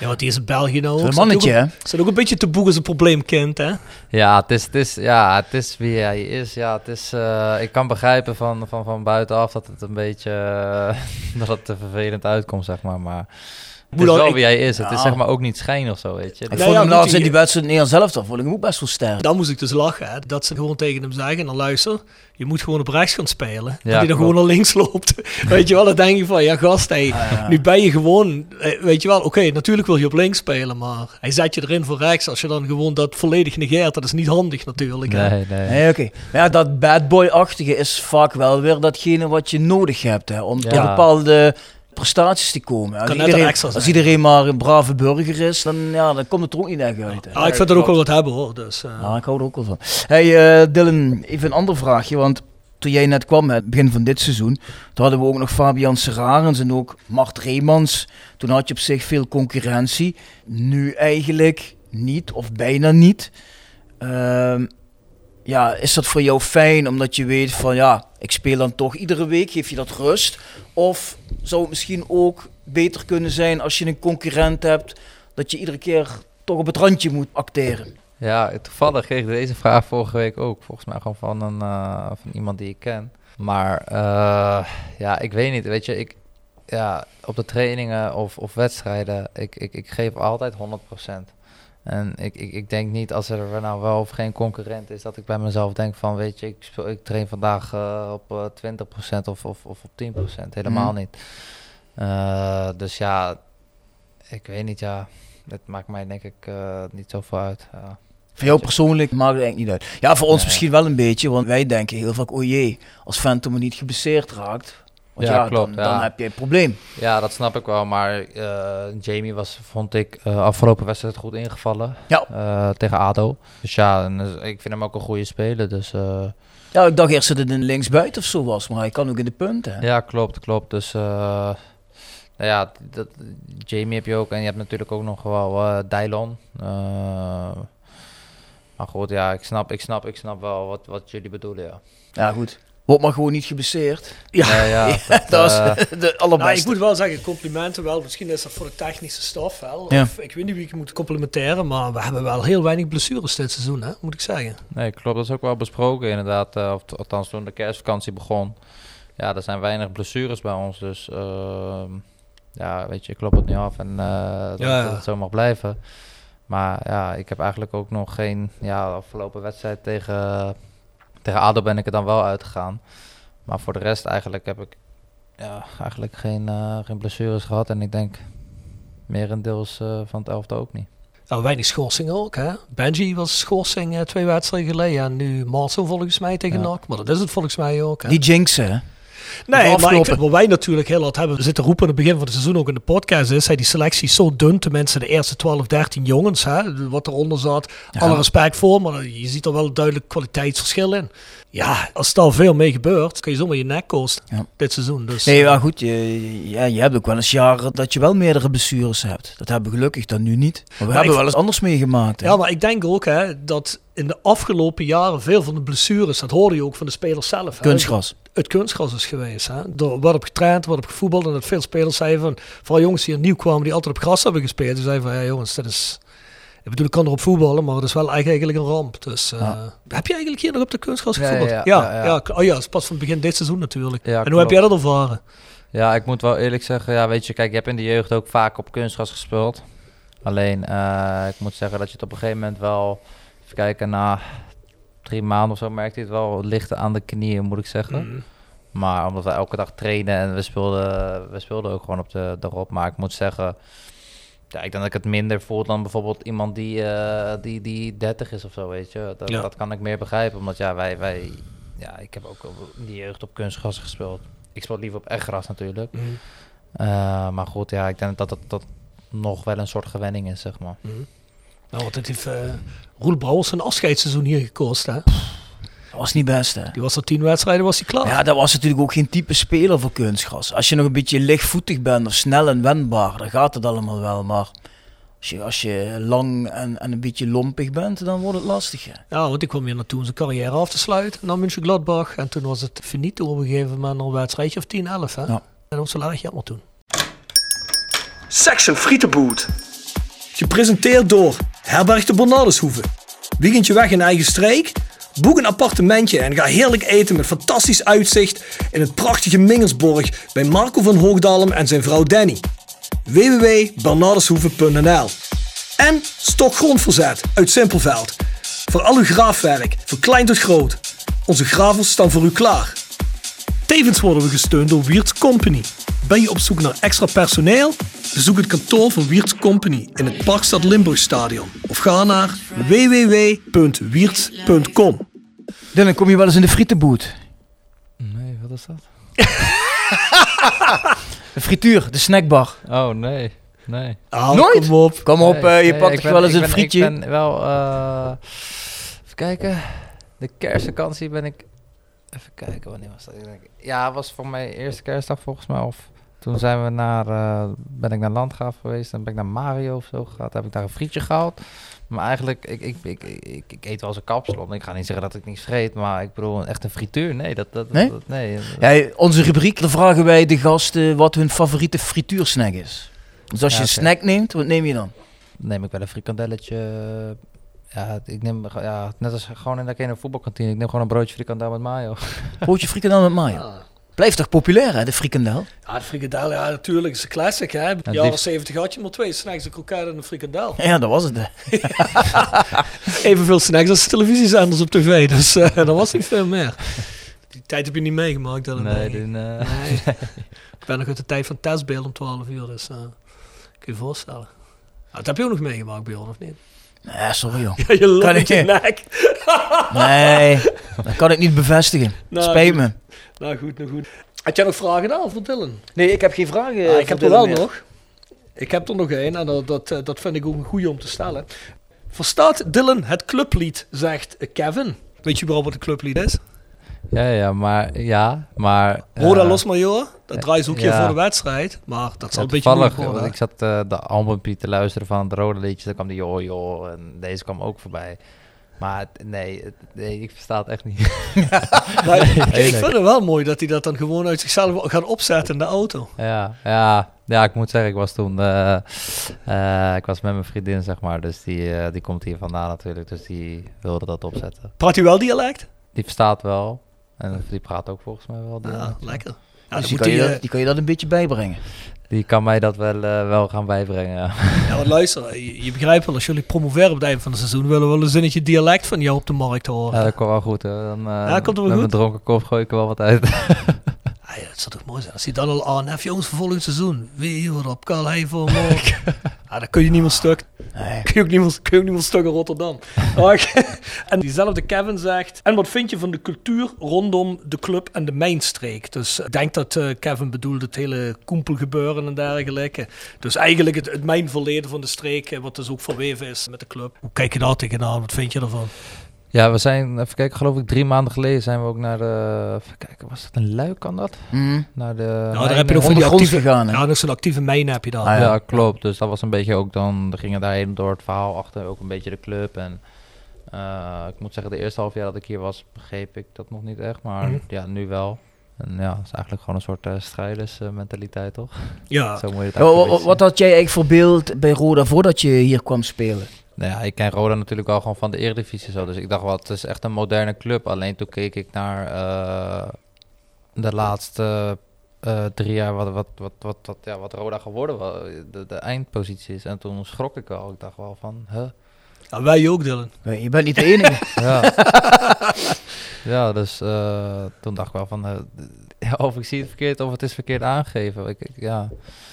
Ja, want die is België nou ook. Zo'n Zat mannetje, hè? een- Zat ook een beetje te boeg als een probleemkind, hè? Ja, het is, het is, ja, het is wie hij is. Ja, het is, eh, ik kan begrijpen van, van, van buitenaf dat het een beetje eh, dat het te vervelend uitkomt, zeg maar. Maar het is wel ik- wie hij is. Het is zeg maar ook niet schijn of zo, weet je. Ik vond ja, hem laatst in die- wedstrijd Nederland zelf, dan vond ik hem ook best wel sterk. Dan moest ik dus lachen, hè? Dat ze gewoon tegen hem zeggen, dan luister, je moet gewoon op rechts gaan spelen. dat hij dan gewoon naar links loopt. weet je wel, dan denk je van, ja gast, hey, ja. nu ben je gewoon, eh, weet je wel, oké, natuurlijk wil je op links spelen, maar hij zet je erin voor rechts. Als je dan gewoon dat volledig negeert, dat is niet handig natuurlijk. hè. Nee, nee. Nee, oké. Maar ja, dat bad boy-achtige is vaak wel weer datgene wat je nodig hebt, hè, om tot Ja. bepaalde prestaties te komen. Als iedereen, als iedereen maar een brave burger is, dan, ja, dan komt het er ook niet echt uit. Hè. Ah, ik vind dat ook wel wat hebben hoor. Dus, Ja, ik hou er ook wel van. Hey eh, Dylan, even een ander vraagje, want toen jij net kwam, het begin van dit seizoen, toen hadden we ook nog Fabian Serarens en ook Mart Reemans. Toen had je op zich veel concurrentie. Nu eigenlijk niet, of bijna niet. Ehm, ja, is dat voor jou fijn, omdat je weet van ja, ik speel dan toch iedere week, geef je dat rust? Of zou het misschien ook beter kunnen zijn als je een concurrent hebt, dat je iedere keer toch op het randje moet acteren? Ja, toevallig kreeg ik deze vraag vorige week ook. Volgens mij gewoon van, een, eh, van iemand die ik ken. Maar eh, ja, ik weet niet. Weet je, ik, ja, op de trainingen of, of wedstrijden, ik, ik, ik geef altijd 100%. En ik, ik, ik denk niet als er nou wel of geen concurrent is, dat ik bij mezelf denk van, weet je, ik, speel, ik train vandaag eh, op eh, 20% of, of, of op 10%. Helemaal Mhm. niet. Eh, dus ja, ik weet niet, ja. Het maakt mij denk ik eh, niet zoveel uit. Ja. Voor jou persoonlijk maakt het eigenlijk niet uit. Ja, voor ons Nee. misschien wel een beetje, want wij denken heel vaak, oh jee, als Phantom niet geblesseerd raakt, want ja, Ja, klopt, dan, ja. dan heb je een probleem. Ja, dat snap ik wel. Maar eh, Jamie was, vond ik, eh, afgelopen wedstrijd goed ingevallen. Ja. eh, tegen ADO. Dus ja, en, ik vind hem ook een goede speler. Dus Ja, ik dacht eerst dat het een linksbuiten of zo was, maar hij kan ook in de punten. ja, klopt, klopt. Dus nou ja, dat, Jamie heb je ook. En je hebt natuurlijk ook nog wel eh Dylon. Maar goed, ja, ik snap, ik snap, ik snap wel wat, wat jullie bedoelen, ja. Ja, goed. Wordt maar gewoon niet geblesseerd. Ja. Ja, dat, dat is eh, de Nou, ik allerbeste. moet wel zeggen, complimenten wel. Misschien is dat voor de technische staf wel. Ja. Of, ik weet niet wie ik moet complimenteren, maar we hebben wel heel weinig blessures dit seizoen, hè, moet ik zeggen. Nee, klopt. Dat is ook wel besproken inderdaad. eh, of, althans, toen de kerstvakantie begon. Ja, er zijn weinig blessures bij ons. Dus ehm, ja, weet je, ik klop het niet af en eh, dat, Ja, ja. dat het zo mag blijven. Maar ja, ik heb eigenlijk ook nog geen... Ja, de afgelopen wedstrijd tegen, tegen ADO ben ik er dan wel uitgegaan. Maar voor de rest eigenlijk heb ik ja, eigenlijk geen, eh, geen blessures gehad. En ik denk merendeels eh van het elftal ook niet. Nou, weinig schorsingen ook, hè. Benji was schorsing eh, twee wedstrijden geleden. En nu Marcel volgens mij tegen Ja. NAC. Maar dat is het volgens mij ook, hè. Die jinxen, hè. Nee, maar ik afgelopen- vind, wat wij natuurlijk heel hard hebben zitten roepen aan het begin van het seizoen ook in de podcast is, die selectie zo dun, tenminste de eerste 12, 13 jongens, hè, wat eronder zat. Ja. Alle respect voor, maar je ziet er wel een duidelijk kwaliteitsverschil in. Ja, als er veel mee gebeurt, kun je zomaar je nek kosten Ja. dit seizoen. Dus, Nee, eh, maar goed, je, ja, je hebt ook wel eens jaren dat je wel meerdere blessures hebt. Dat hebben we gelukkig dan nu niet. Maar we Maar hebben ik- wel eens anders meegemaakt. hè. ja, maar ik denk ook hè, dat in de afgelopen jaren veel van de blessures, dat hoorde je ook van de spelers zelf. hè. Kunstgras. het kunstgras is geweest. Hè? Er op getraind, wordt op gevoetbald. En dat veel spelers zeiden van, vooral jongens die er nieuw kwamen, die altijd op gras hebben gespeeld. Die zeiden van, ja jongens, dat is... Ik bedoel, ik kan erop voetballen, maar het is wel eigenlijk een ramp. Dus eh, heb je eigenlijk hier nog op de kunstgras Ja, ja, gevoetbald? ja, ja, ja, ja. ja. Oh ja, het is pas van het begin dit seizoen natuurlijk. Ja, en hoe heb jij dat ervaren? Ja, ik moet wel eerlijk zeggen, ja, weet je, kijk, je hebt in de jeugd ook vaak op kunstgras gespeeld. Alleen, eh, ik moet zeggen dat je het op een gegeven moment wel, even kijken, na drie maanden of zo merkte je het wel licht aan de knieën, moet ik zeggen. Mhm. Maar omdat we elke dag trainen en we speelden, we speelden ook gewoon op de, erop. Maar ik moet zeggen, ja, ik denk dat ik het minder voel dan bijvoorbeeld iemand die, eh, die, die 30 is of zo, weet je. Dat, Ja. dat kan ik meer begrijpen, omdat ja, wij, wij, ja, ik heb ook in die jeugd op kunstgras gespeeld. Ik speel liever op echt gras natuurlijk. Mhm. Eh, maar goed, ja, ik denk dat dat, dat nog wel een soort gewenning is, zeg maar. Nou, want het heeft eh Roel Brouwers een afscheidsseizoen hier gekost, hè? Dat was niet best, hè? Die was er tien wedstrijden, was hij klaar. Ja, dat was natuurlijk ook geen type speler voor kunstgras. Als je nog een beetje lichtvoetig bent of snel en wendbaar, dan gaat het allemaal wel. Maar als je, als je lang en, en een beetje lompig bent, dan wordt het lastig. hè. Ja, want ik kwam hier naartoe om zijn carrière af te sluiten. Naar München Gladbach. En toen was het finito op een gegeven moment een wedstrijdje of 10, 11. Hè? Ja. En dat was wel erg jammer toen. Section Frietenboot. Gepresenteerd door Herberg de Bernardeshoeve. Weekendje weg in eigen streek? Boek een appartementje en ga heerlijk eten met fantastisch uitzicht in het prachtige Mingelsborg bij Marco van Hoogdalem en zijn vrouw Danny. www.bernardeshoeve.nl En Stokgrondverzet uit Simpelveld. Voor al uw graafwerk, van klein tot groot. Onze gravels staan voor u klaar. Tevens worden we gesteund door Wiert's Company. Ben je op zoek naar extra personeel? Bezoek het kantoor van Wiert's Company in het Parkstad Limburgstadion. Of ga naar www.wierts.com. Dylan, kom je wel eens in de frietenboot? Nee, wat is dat? De frituur, de snackbar. Oh, nee. Nee. Ah, Nooit? Kom op. Kom op, Nee, eh, je nee, pakt toch wel eens ik een ben- frietje? Ik ben wel... eh, even kijken. De kerstvakantie ben ik... Even kijken, wanneer was dat? Ja, het was voor mij eerste kerstdag volgens mij. Of toen zijn we naar... eh, ben ik naar Landgraaf geweest. Dan ben ik naar Mario of zo gegaan. Heb ik daar een frietje gehaald. Maar eigenlijk, ik, ik, ik, ik, ik eet wel eens een kapsalon. Ik ga niet zeggen dat ik niks vreet. Maar ik bedoel, echt een frituur? Nee, dat... dat Nee? dat- nee. Ja, onze rubriek, dan vragen wij de gasten wat hun favoriete frituursnack is. Dus als Ja, je een snack neemt, wat neem je dan? neem ik wel een frikandelletje. Ja, ik neem ja, net als gewoon in de ene voetbalkantine. Ik neem gewoon een broodje frikandel met mayo. Broodje frikandel met mayo. Blijft toch populair, hè, de frikandel? Ja, de frikandel, ja, natuurlijk. is een classic, hè. In de jaren liefst- 70 had je maar twee snacks, een kroket en een frikandel. Ja, dat was het. hè. Evenveel snacks als televisiezenders op tv, dus eh dat was niet veel meer. Die tijd heb je niet meegemaakt, dat Nee, eh, Nee. Ik ben nog uit de tijd van testbeeld om 12 uur, dus eh kun je je voorstellen. Nou, dat heb je ook nog meegemaakt, Bjorn, of niet? Nee, sorry joh. Ja, je loopt Kan met je ik- nek. Nee, dat kan ik niet bevestigen. Nou, Spijt goed. me. Nou goed, nou goed. Had jij nog vragen dan voor Dylan? Nee, ik heb geen vragen. Ah, ik heb er wel nog. Ik heb er nog één en dat, dat, eh, dat vind ik ook een goeie om te stellen. Verstaat Dylan het clublied, zegt Kevin. Weet je überhaupt wat een clublied is? Ja, ja, maar ja, maar. Roda eh, Los Major, dat draait ze ook hier ja. voor de wedstrijd. Maar dat zal een beetje moeilijk worden. ik zat eh, de albumpje te luisteren van het rode liedje. Dan kwam die joh joh en deze kwam ook voorbij. Maar nee, nee, ik versta het echt niet. Maar ik- vind het wel mooi dat hij dat dan gewoon uit zichzelf gaat opzetten in de auto. Ja, ja, ja, ik moet zeggen, ik was toen, eh, eh, ik was met mijn vriendin, zeg maar, dus die, eh, die komt hier vandaan natuurlijk, dus die wilde dat opzetten. Praat hij wel dialect? Die verstaat wel, en die praat ook volgens mij wel. Ja, lekker. Ja, dus die moet kan, je, dat- eh, die kan je dat een beetje bijbrengen. Die kan mij dat wel, eh, wel gaan bijbrengen, ja. ja, want luister, je, je begrijpt wel, als jullie promoveren op het einde van het seizoen, willen we wel een zinnetje dialect van jou op de markt horen. Ja, dat komt wel goed, hè. Dan, eh, Ja, komt wel met goed? mijn dronken kop gooi ik er wel wat uit. Ah, ja, dat zou toch mooi zijn. Als hij dan al aanheft, jongens, voor volgend seizoen. Wie op Karl hij voor morgen? ah, dan kun je niet meer stuk. Nee. Kun je ook niet meer, kun je ook niet meer stuk in Rotterdam. Maar- en diezelfde Kevin zegt... En wat vind je van de cultuur rondom de club en de mijnstreek? Dus ik denk dat eh, Kevin bedoelt het hele koempelgebeuren en dergelijke. Dus eigenlijk het, het mijnverleden van de streek, eh, wat dus ook verweven is met de club. Hoe kijk je daar tegenaan? Wat vind je ervan? Ja, we zijn, even kijken, geloof ik drie maanden geleden zijn we ook naar de, even kijken, was dat een luik kan dat? Mhm. Naar de... Nou, daar heb je nog van die actieve... gegaan, hè? Ja, nog zo'n actieve mijn heb je daar. Ah, ja. ja. klopt. Dus dat was een beetje ook dan, we gingen daarheen door het verhaal achter, ook een beetje de club. En eh, ik moet zeggen, de eerste half jaar dat ik hier was, begreep ik dat nog niet echt. Maar Mhm. ja, nu wel. En ja, het is eigenlijk gewoon een soort eh strijdersmentaliteit, toch? Ja. Zo moet je het Ja, een beetje wat had jij eigenlijk voor beeld bij Roda voordat je hier kwam spelen? Nou ja, ik ken Roda natuurlijk al gewoon van de Eredivisie zo. Dus ik dacht wel, het is echt een moderne club. Alleen toen keek ik naar eh, de laatste eh, drie jaar wat, wat, wat, wat, wat, ja, wat Roda geworden was, de, de eindpositie is. En toen schrok ik wel. Ik dacht wel van, huh? Ja, wij ook, Dylan. Nee, je bent niet de enige. Ja, ja dus eh, toen dacht ik wel van, eh, ja, of ik zie het verkeerd of het is verkeerd aangegeven. Ik, ik- ja.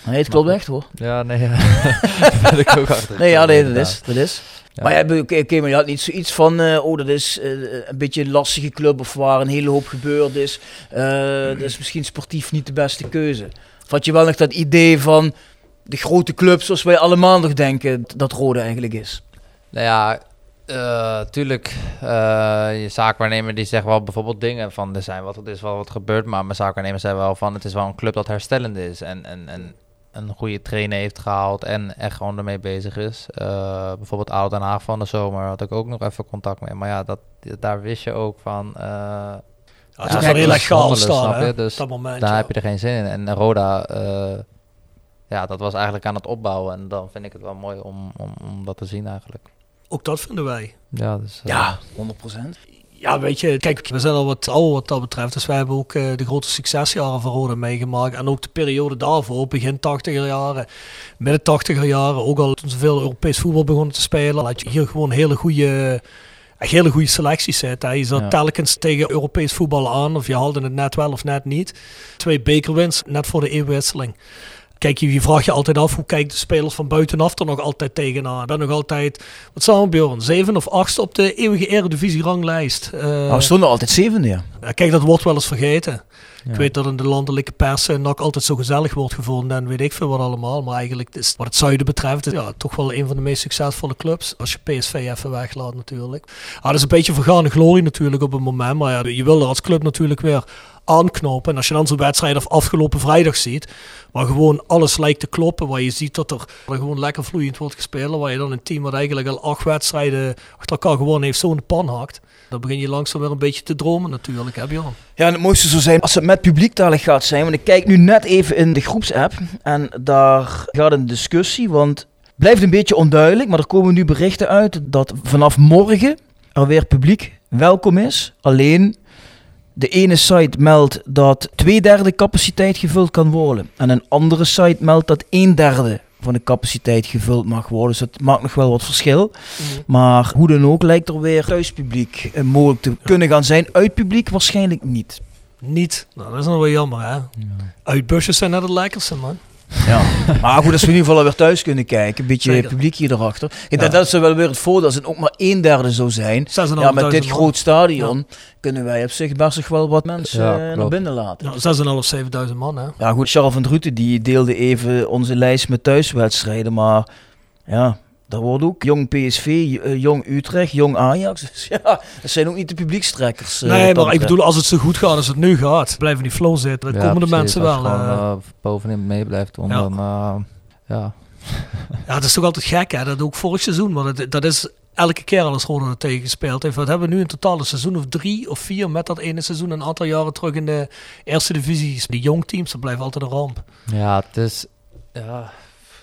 Nee, het klopt echt hoor. ja, nee, ja. Ben ik ook achter. Nee, ja, nee, dat is. Dat is. Ja. Maar ja, oké, oké, maar je had niet zoiets van, eh, oh, dat is eh, een beetje een lastige club of waar een hele hoop gebeurd is. Eh, dat is misschien sportief niet de beste keuze. Of had je wel nog dat idee van de grote club zoals wij allemaal nog denken dat Rode eigenlijk is? Nou ja, eh, tuurlijk, eh, je zaakwaarnemer die zegt wel bijvoorbeeld dingen van er, zijn wat, er is wel wat gebeurd, maar mijn zaakwaarnemer zei wel van het is wel een club dat herstellend is en, en, en een goede trainer heeft gehaald en echt gewoon ermee bezig is. Eh, bijvoorbeeld Oud Den Haag van de zomer had ik ook nog even contact mee, maar ja, dat, daar wist je ook van... Ja, het Ja, wel is handelen, staan? Dus dat moment. daar ja. heb je er geen zin in. En Roda, ja, dat was eigenlijk aan het opbouwen en dan vind ik het wel mooi om, om, om dat te zien eigenlijk. Ook dat vinden wij. Ja, dus, Ja, 100%. Ja, weet je, kijk, we zijn al wat ouder wat dat betreft. Dus wij hebben ook eh, de grote succesjaren van Roda meegemaakt. En ook de periode daarvoor, begin 80er jaren, midden 80er jaren. Ook al toen ze veel Europees voetbal begonnen te spelen, had je hier gewoon hele goede, echt hele goede selecties zitten. hè. Je zat Ja. telkens tegen Europees voetbal aan, of je haalde het net wel of net niet. Twee bekerwins, net voor de eeuwwisseling. Kijk, je, je vraagt je altijd af, hoe kijken de spelers van buitenaf er nog altijd tegenaan? Ben nog altijd, wat we Bjorn, zeven of achtste op de eeuwige eredivisie-ranglijst. Eh, Nou, we stonden altijd zevende, ja. kijk, dat wordt wel eens vergeten. Ja. Ik weet dat in de landelijke pers eh, NAC altijd zo gezellig wordt gevonden en weet ik veel wat allemaal. Maar eigenlijk is wat het zuiden betreft, is, ja, toch wel een van de meest succesvolle clubs. Als je PSV even weglaat natuurlijk. Ah, dat is een beetje vergane glorie natuurlijk op het moment. Maar ja, je wil er als club natuurlijk weer aanknopen. En als je dan zo'n wedstrijd af afgelopen vrijdag ziet, waar gewoon alles lijkt te kloppen. Waar je ziet dat er, gewoon lekker vloeiend wordt gespeeld. Waar je dan een team wat eigenlijk al acht wedstrijden achter elkaar gewoon heeft zo in de pan hakt. Dan begin je langzaam weer een beetje te dromen natuurlijk, hè Bjorn? Ja, en het mooiste zou zijn als het met publiektalig gaat zijn. Want ik kijk nu net even in de groepsapp en daar gaat een discussie. Want blijft een beetje onduidelijk, maar er komen nu berichten uit dat vanaf morgen er weer publiek welkom is. Alleen de ene site meldt dat twee derde capaciteit gevuld kan worden. En een andere site meldt dat een derde van de capaciteit gevuld mag worden. Dus het maakt nog wel wat verschil. Maar hoe dan ook lijkt er weer thuispubliek eh, mogelijk te kunnen gaan zijn. Uit publiek waarschijnlijk niet. Niet. Nou, dat is nog wel jammer, hè? Uitbusjes zijn net het lekkerste, man. Ja. maar goed, als we in ieder geval weer thuis kunnen kijken. Een beetje Zeker. publiek hier erachter. Ja, Ja. dat, dat zou wel weer het voordeel als het ook maar een derde zou zijn. 6.500 Ja, met dit man. groot stadion kunnen wij op zich best nog wel wat mensen Ja, eh, naar binnen laten. Ja, 6.500 of 7.000 man, hè? Ja goed, Charles van Druten die deelde even onze lijst met thuiswedstrijden. Maar ja, daar wordt ook jong PSV, eh, jong Utrecht, jong Ajax. Dus ja, dat zijn ook niet de publiekstrekkers. eh, nee, maar ik bedoel, als het zo goed gaat als het nu gaat, blijven die flow zitten. Dan Ja, komen de precies. mensen Als wel. je gewoon, eh, bovenin mee blijft Ja. dan eh, ja. ja, het is toch altijd gek, hè? Dat ook vorig seizoen, maar dat, dat is elke keer al als Roda er tegen gespeeld heeft. Wat hebben we nu in totaal een seizoen of drie of vier met dat ene seizoen een aantal jaren terug in de eerste divisie. Die jong teams, dat blijft altijd een ramp. Ja, het is... Ja,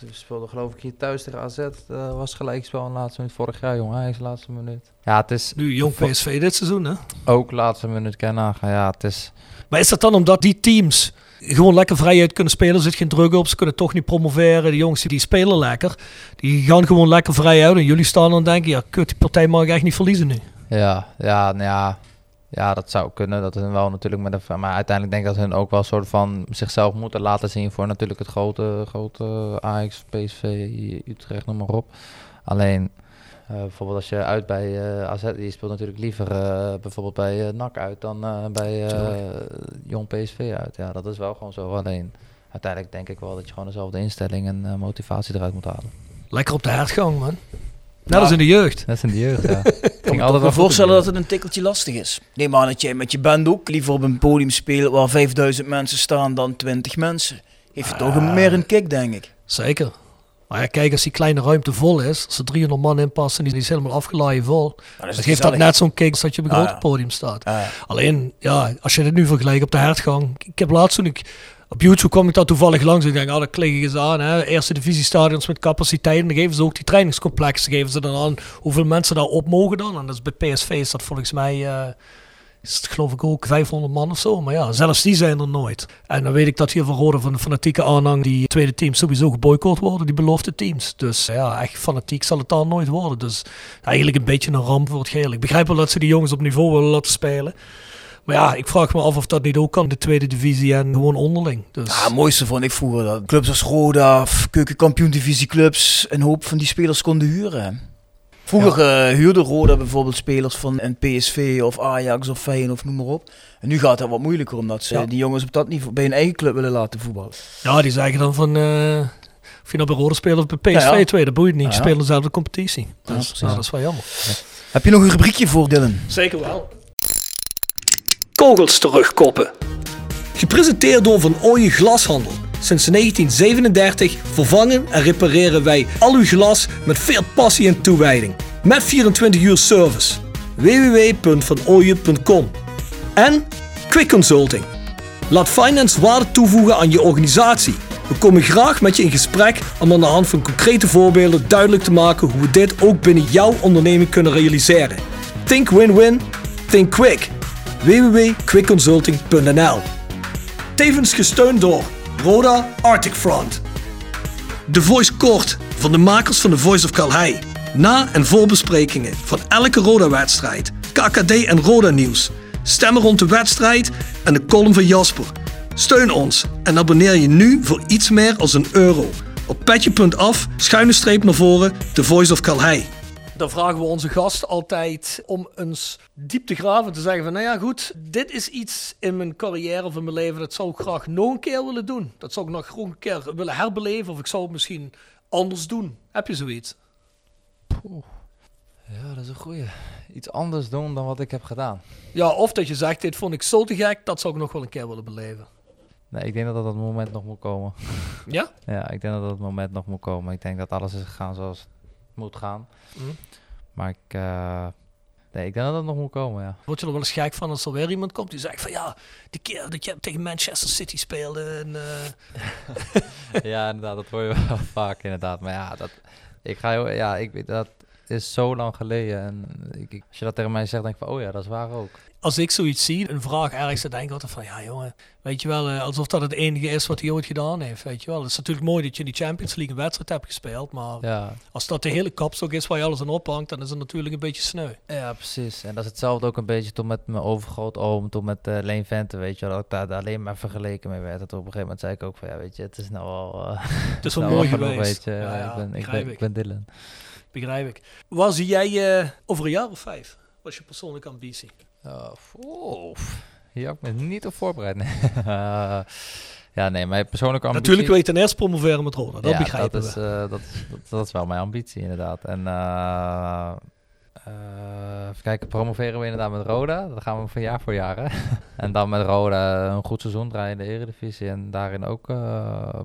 we speelden geloof ik hier thuis tegen AZ. eh was gelijkspel in de laatste minuut vorig jaar, jongen. Ajax laatste minuut. Ja, het is Nu jong PSV dit seizoen, hè? ook laatste minuut kan nagaan. Ja, het is... Maar is dat dan omdat die teams gewoon lekker vrijuit kunnen spelen? Er zit geen druk op, ze kunnen toch niet promoveren. De jongens die spelen lekker. Die gaan gewoon lekker vrij uit. En jullie staan dan denken, ja, kut, die partij mag ik echt niet verliezen nu. Ja, ja, nou ja, ja, dat zou kunnen. Dat hun wel natuurlijk met een, maar uiteindelijk denk ik dat hun ook wel een soort van zichzelf moeten laten zien voor natuurlijk het grote, grote Ajax, PSV, Utrecht, noem maar op. Alleen eh, bijvoorbeeld als je uit bij eh AZ, die speelt natuurlijk liever eh, bijvoorbeeld bij NAC uit dan bij jong PSV uit. Ja, dat is wel gewoon zo. Alleen uiteindelijk denk ik wel dat je gewoon dezelfde instelling en motivatie eruit moet halen. Lekker op de hertgang, man. Net als in de jeugd. Net in de jeugd, ja. Ik kan me wel voorstellen dat het een tikkeltje lastig is. Neem aan dat jij met je band ook liever op een podium speelt waar 5000 mensen staan dan 20 mensen. Heeft het toch een, meer een kick, denk ik. Zeker. Maar ja, kijk, als die kleine ruimte vol is, als er 300 man in passen en die is helemaal afgeladen vol, dan geeft dat net zo'n kick als dat je op een Ah, groot podium staat. Ah. Alleen, ja, als je dit nu vergelijkt op de hertgang. Ik heb laatst toen ik op YouTube kwam ik daar toevallig langs. Ik denk, ah, dat klik ik eens aan. Hè. Eerste divisiestadions met capaciteit. En dan geven ze ook die trainingscomplexen. Geven ze dan aan hoeveel mensen daar op mogen dan. En dat is bij PSV is dat volgens mij, eh, het geloof ik ook 500 man of zo. Maar ja, zelfs die zijn er nooit. En dan weet ik dat hier van Rode van de fanatieke aanhang die tweede teams sowieso geboycott worden, die beloofde teams. Dus ja, echt fanatiek zal het daar nooit worden. Dus eigenlijk een beetje een ramp voor het geheel. Ik begrijp wel dat ze die jongens op niveau willen laten spelen. Maar ja, ik vraag me af of dat niet ook kan, de tweede divisie en gewoon onderling. Dus Ja, het mooiste vond ik vroeger dat clubs als Roda, of keukenkampioen divisieclubs een hoop van die spelers konden huren. Vroeger eh, huurde Roda bijvoorbeeld spelers van een PSV of Ajax of Feyenoord of noem maar op. En nu gaat dat wat moeilijker omdat ze Ja. die jongens op dat niveau bij hun eigen club willen laten voetballen. ja, die zeggen dan van... eh, of je nou bij Rode speelt of bij PSV Ja, ja. 2, dat boeit niet. Je ja. speelt dezelfde competitie. Dus precies. nou, dat is wel jammer. Heb je nog een rubriekje voor Dylan? Zeker wel. Kogels terugkoppen. Gepresenteerd door Van Ooyen Glashandel. Sinds 1937 vervangen en repareren wij al uw glas met veel passie en toewijding. Met 24 uur service. www.vanooyen.com En Quick Consulting. Laat finance waarde toevoegen aan je organisatie. We komen graag met je in gesprek om aan de hand van concrete voorbeelden duidelijk te maken hoe we dit ook binnen jouw onderneming kunnen realiseren. Think win-win, think quick. www.quickconsulting.nl Tevens gesteund door Roda Arctic Front. De Voice Kort van de makers van The Voice of Calhei. Na- en voorbesprekingen van elke Roda-wedstrijd, KKD en Roda-nieuws. Stemmen rond de wedstrijd en de column van Jasper. Steun ons en abonneer je nu voor iets meer als een euro. Op petje.af, schuine streep naar voren, The Voice of Calhei. Dan vragen we onze gast altijd om eens diep te graven. Te zeggen van, nou ja goed, dit is iets in mijn carrière of in mijn leven. Dat zou ik graag nog een keer willen doen. Dat zou ik nog een keer willen herbeleven. Of ik zou het misschien anders doen. Heb je zoiets? Ja, dat is een goeie. Iets anders doen dan wat ik heb gedaan. Ja, of dat je zegt, dit vond ik zo te gek. Dat zou ik nog wel een keer willen beleven. Nee, ik denk dat dat moment nog moet komen. Ja? Ja, ik denk dat dat moment nog moet komen. Ik denk dat alles is gegaan zoals het moet gaan. Mhm. Maar ik... eh, nee, ik denk dat dat nog moet komen, ja. Word je er wel eens gek van als er weer iemand komt die zegt van ja, die keer dat je tegen Manchester City speelde. En, eh, ja, inderdaad, dat hoor je wel vaak inderdaad. Maar ja, dat, ik ga heel, ja, ik, weet- dat is zo lang geleden. En ik, ik- als je dat tegen mij zegt, denk ik van, oh ja, dat is waar ook. Als ik zoiets zie, een vraag ergens, dan denk ik altijd van ja jongen, weet je wel, eh, alsof dat het enige is wat hij ooit gedaan heeft, weet je wel. Het is natuurlijk mooi dat je in die Champions League een wedstrijd hebt gespeeld, maar Ja, als dat de hele kapstok is waar je alles aan ophangt, dan is het natuurlijk een beetje sneu. ja precies. En dat is hetzelfde ook een beetje toen met mijn overgrootoom, toen met eh Leen Vente, weet je wel. Dat ik daar, daar alleen maar vergeleken mee werd. Dat op een gegeven moment zei ik ook van, ja, weet je, het is nou wel... eh, Het is wel nou mooi geweest. Weet je. Ja, ja, ik, ben, ik, ben, ik. ik ben Dylan. Begrijp ik. Waar zie jij over een jaar of vijf? Wat is je persoonlijke ambitie? Oh, hier heb ik me niet op voorbereid. Nee. Ja, nee, mijn persoonlijke ambitie... Natuurlijk wil je ten eerste promoveren met Roda, dat ja, begrijpen dat is, we. eh, dat, is, dat, dat is wel mijn ambitie, inderdaad. En eh, eh, even kijken, promoveren we inderdaad met Roda. Dat gaan we van jaar voor jaar. Hè? en dan met Roda een goed seizoen draaien in de Eredivisie. En daarin ook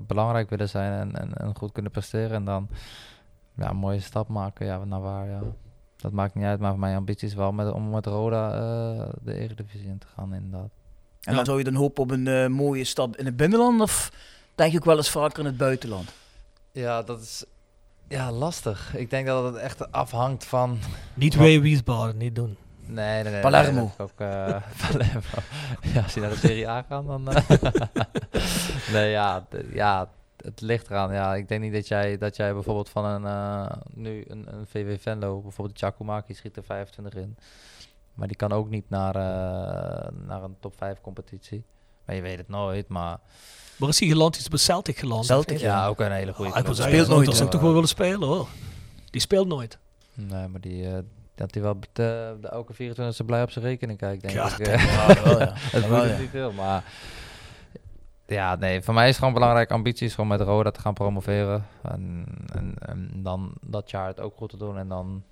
belangrijk willen zijn en, en, en goed kunnen presteren. En dan ja, een mooie stap maken ja, naar waar. Ja. Dat maakt niet uit, maar mijn ambitie is wel met, om met Roda eh, de Eredivisie in te gaan, inderdaad. En dan zou je dan hopen op een eh, mooie stad in het binnenland of denk je ook wel eens vaker in het buitenland? Ja, dat is ja, lastig. Ik denk dat het echt afhangt van Niet weer Wiesbaden, niet doen. Nee, nee, nee. Palermo. nee, ook, eh, Palermo. Ja, als je naar de Serie A gaat, dan... eh, nee, ja, ja, het ligt eraan. Ja, ik denk niet dat jij, dat jij bijvoorbeeld van een... eh, nu een, een VV Venlo, bijvoorbeeld Giacomaki schiet er 25 in. Maar die kan ook niet naar, eh, naar een top 5 competitie. Maar je weet het nooit, maar... Waar is hij geland? Die is bij Celtic geland. Celtic, Ja, ook een hele goede Ah, wil club. zeggen, speelt nooit, Dat zou toch wel willen spelen hoor. Die speelt nooit. Nee, maar die... eh, dat hij wel de, de elke 24e blij op zijn rekening kijkt, denk Ja, ik. Ja, wel, ja. Wel, het ja. niet veel, maar... Ja, nee, voor mij is het gewoon belangrijk ambitie is gewoon met Roda te gaan promoveren. En, en, en dan dat jaar het ook goed te doen en dan...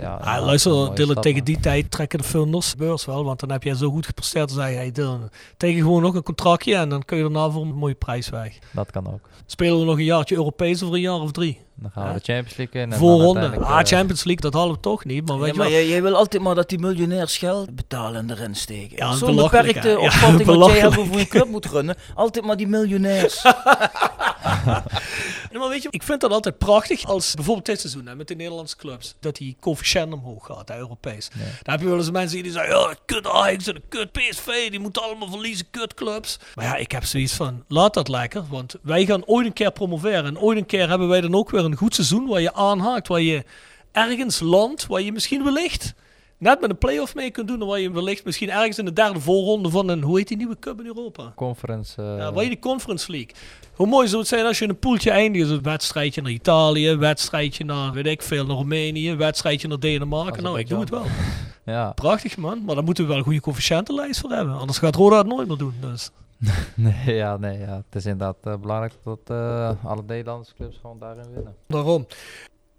Ja, Ah, een luister, Dylan, tegen die tijd trekken de funders beurs wel. Want dan heb jij zo goed gepresteerd. Dan zeg je, hey Dylan, tegen gewoon nog een contractje. En dan kun je daarna voor een mooie prijs weg. Dat kan ook. Spelen we nog een jaartje Europees over een jaar of drie? Dan gaan we Ja. de Champions League in. en dan Voorronde. uiteindelijk, Ah, eh, Champions League, dat halen we toch niet. Maar weet Ja, je maar wel. jij, jij wil altijd maar dat die miljonairs geld betalen en erin steken. Ja, Zo'n beperkte opvatting wat jij hebt over hoe je club moet runnen. Altijd maar die miljonairs. Maar weet je, ik vind dat altijd prachtig als bijvoorbeeld dit seizoen hè, met de Nederlandse clubs, dat die coëfficiënt omhoog gaat, hè, Europees. Daar heb je wel eens mensen die zeggen, ja, kut Ajax en kut PSV, die moeten allemaal verliezen, kut clubs. Maar ja, ik heb zoiets van, laat dat lekker, want wij gaan ooit een keer promoveren. En ooit een keer hebben wij dan ook weer een goed seizoen waar je aanhaakt, waar je ergens landt, waar je misschien wellicht net met een play-off mee kunt doen, en waar je wellicht misschien ergens in de derde voorronde van een, hoe heet die nieuwe cup in Europa? Conference. eh, Ja, waar je die Conference League. Hoe mooi zou het zijn als je in een poeltje eindigt. Dus een wedstrijdje naar Italië, een wedstrijdje naar, weet ik veel, naar Roemenië, een wedstrijdje naar Denemarken. Nou, ik doe het wel. ja. Prachtig man, maar daar moeten we wel een goede coëfficiëntenlijst voor hebben. Anders gaat Roda het nooit meer doen. Dus. Nee, ja, nee, ja. Het is inderdaad eh, belangrijk dat eh, alle Nederlandse clubs gewoon daarin winnen. Daarom.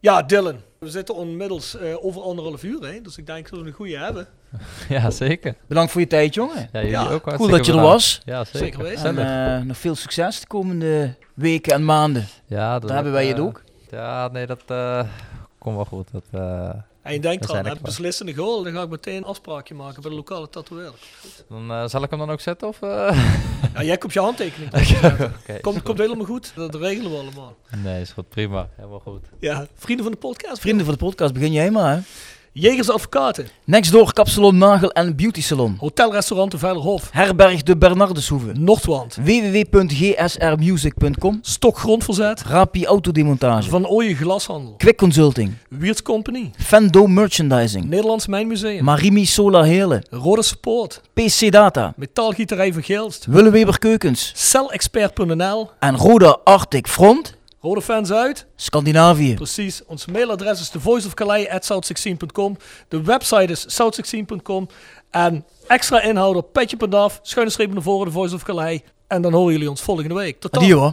Ja, Dylan. We zitten inmiddels eh, over anderhalf uur heen, dus ik denk dat we een goede hebben. ja, zeker. Bedankt voor je tijd, jongen. Ja, jullie Ja, ook Cool dat je er was. Ja, zeker. Zeker. En eh, nog veel succes de komende weken en maanden. ja, dat Daar hebben wij het eh, ook. Ja, nee, dat eh, komt wel goed. Dat, eh, En je denkt er heb beslissende goal, dan ga ik meteen een afspraakje maken bij de lokale tatoeëerder. dan, eh, zal ik hem dan ook zetten? Of, eh? Ja, jij komt je handtekening. Oké, Komt, komt helemaal goed, dat regelen we allemaal. Nee, is goed. Prima. Helemaal goed. Ja, vrienden van de podcast. Vrienden van de podcast, begin jij maar. Hè? Jegers Advocaten, Nextdoor Kapsalon Nagel en Beauty Salon. Hotelrestaurant de Veilerhof, Herberg de Bernardeshoeve. Noordwand, www.gsrmusic.com. Stok Grondverzet, Rapi Autodemontage. Van Ooyen Glashandel, Quick Consulting. Wiertz Company, Fendo Merchandising. Nederlands Mijnmuseum, Marimi Solar Heerlen. Rode Support, PC Data. Metaalgieterij van Geelst, Willeweber Keukens. Celexpert.nl, En Roda Arctic Front. Rode Fans uit. Scandinavië. Precies. Ons mailadres is thevoiceofcalais.south16.com. De website is south16.com. En extra inhoud op petje.af, schuine streep naar voren, de Voice of Calais. En dan horen jullie ons volgende week. Tot dan. Adieu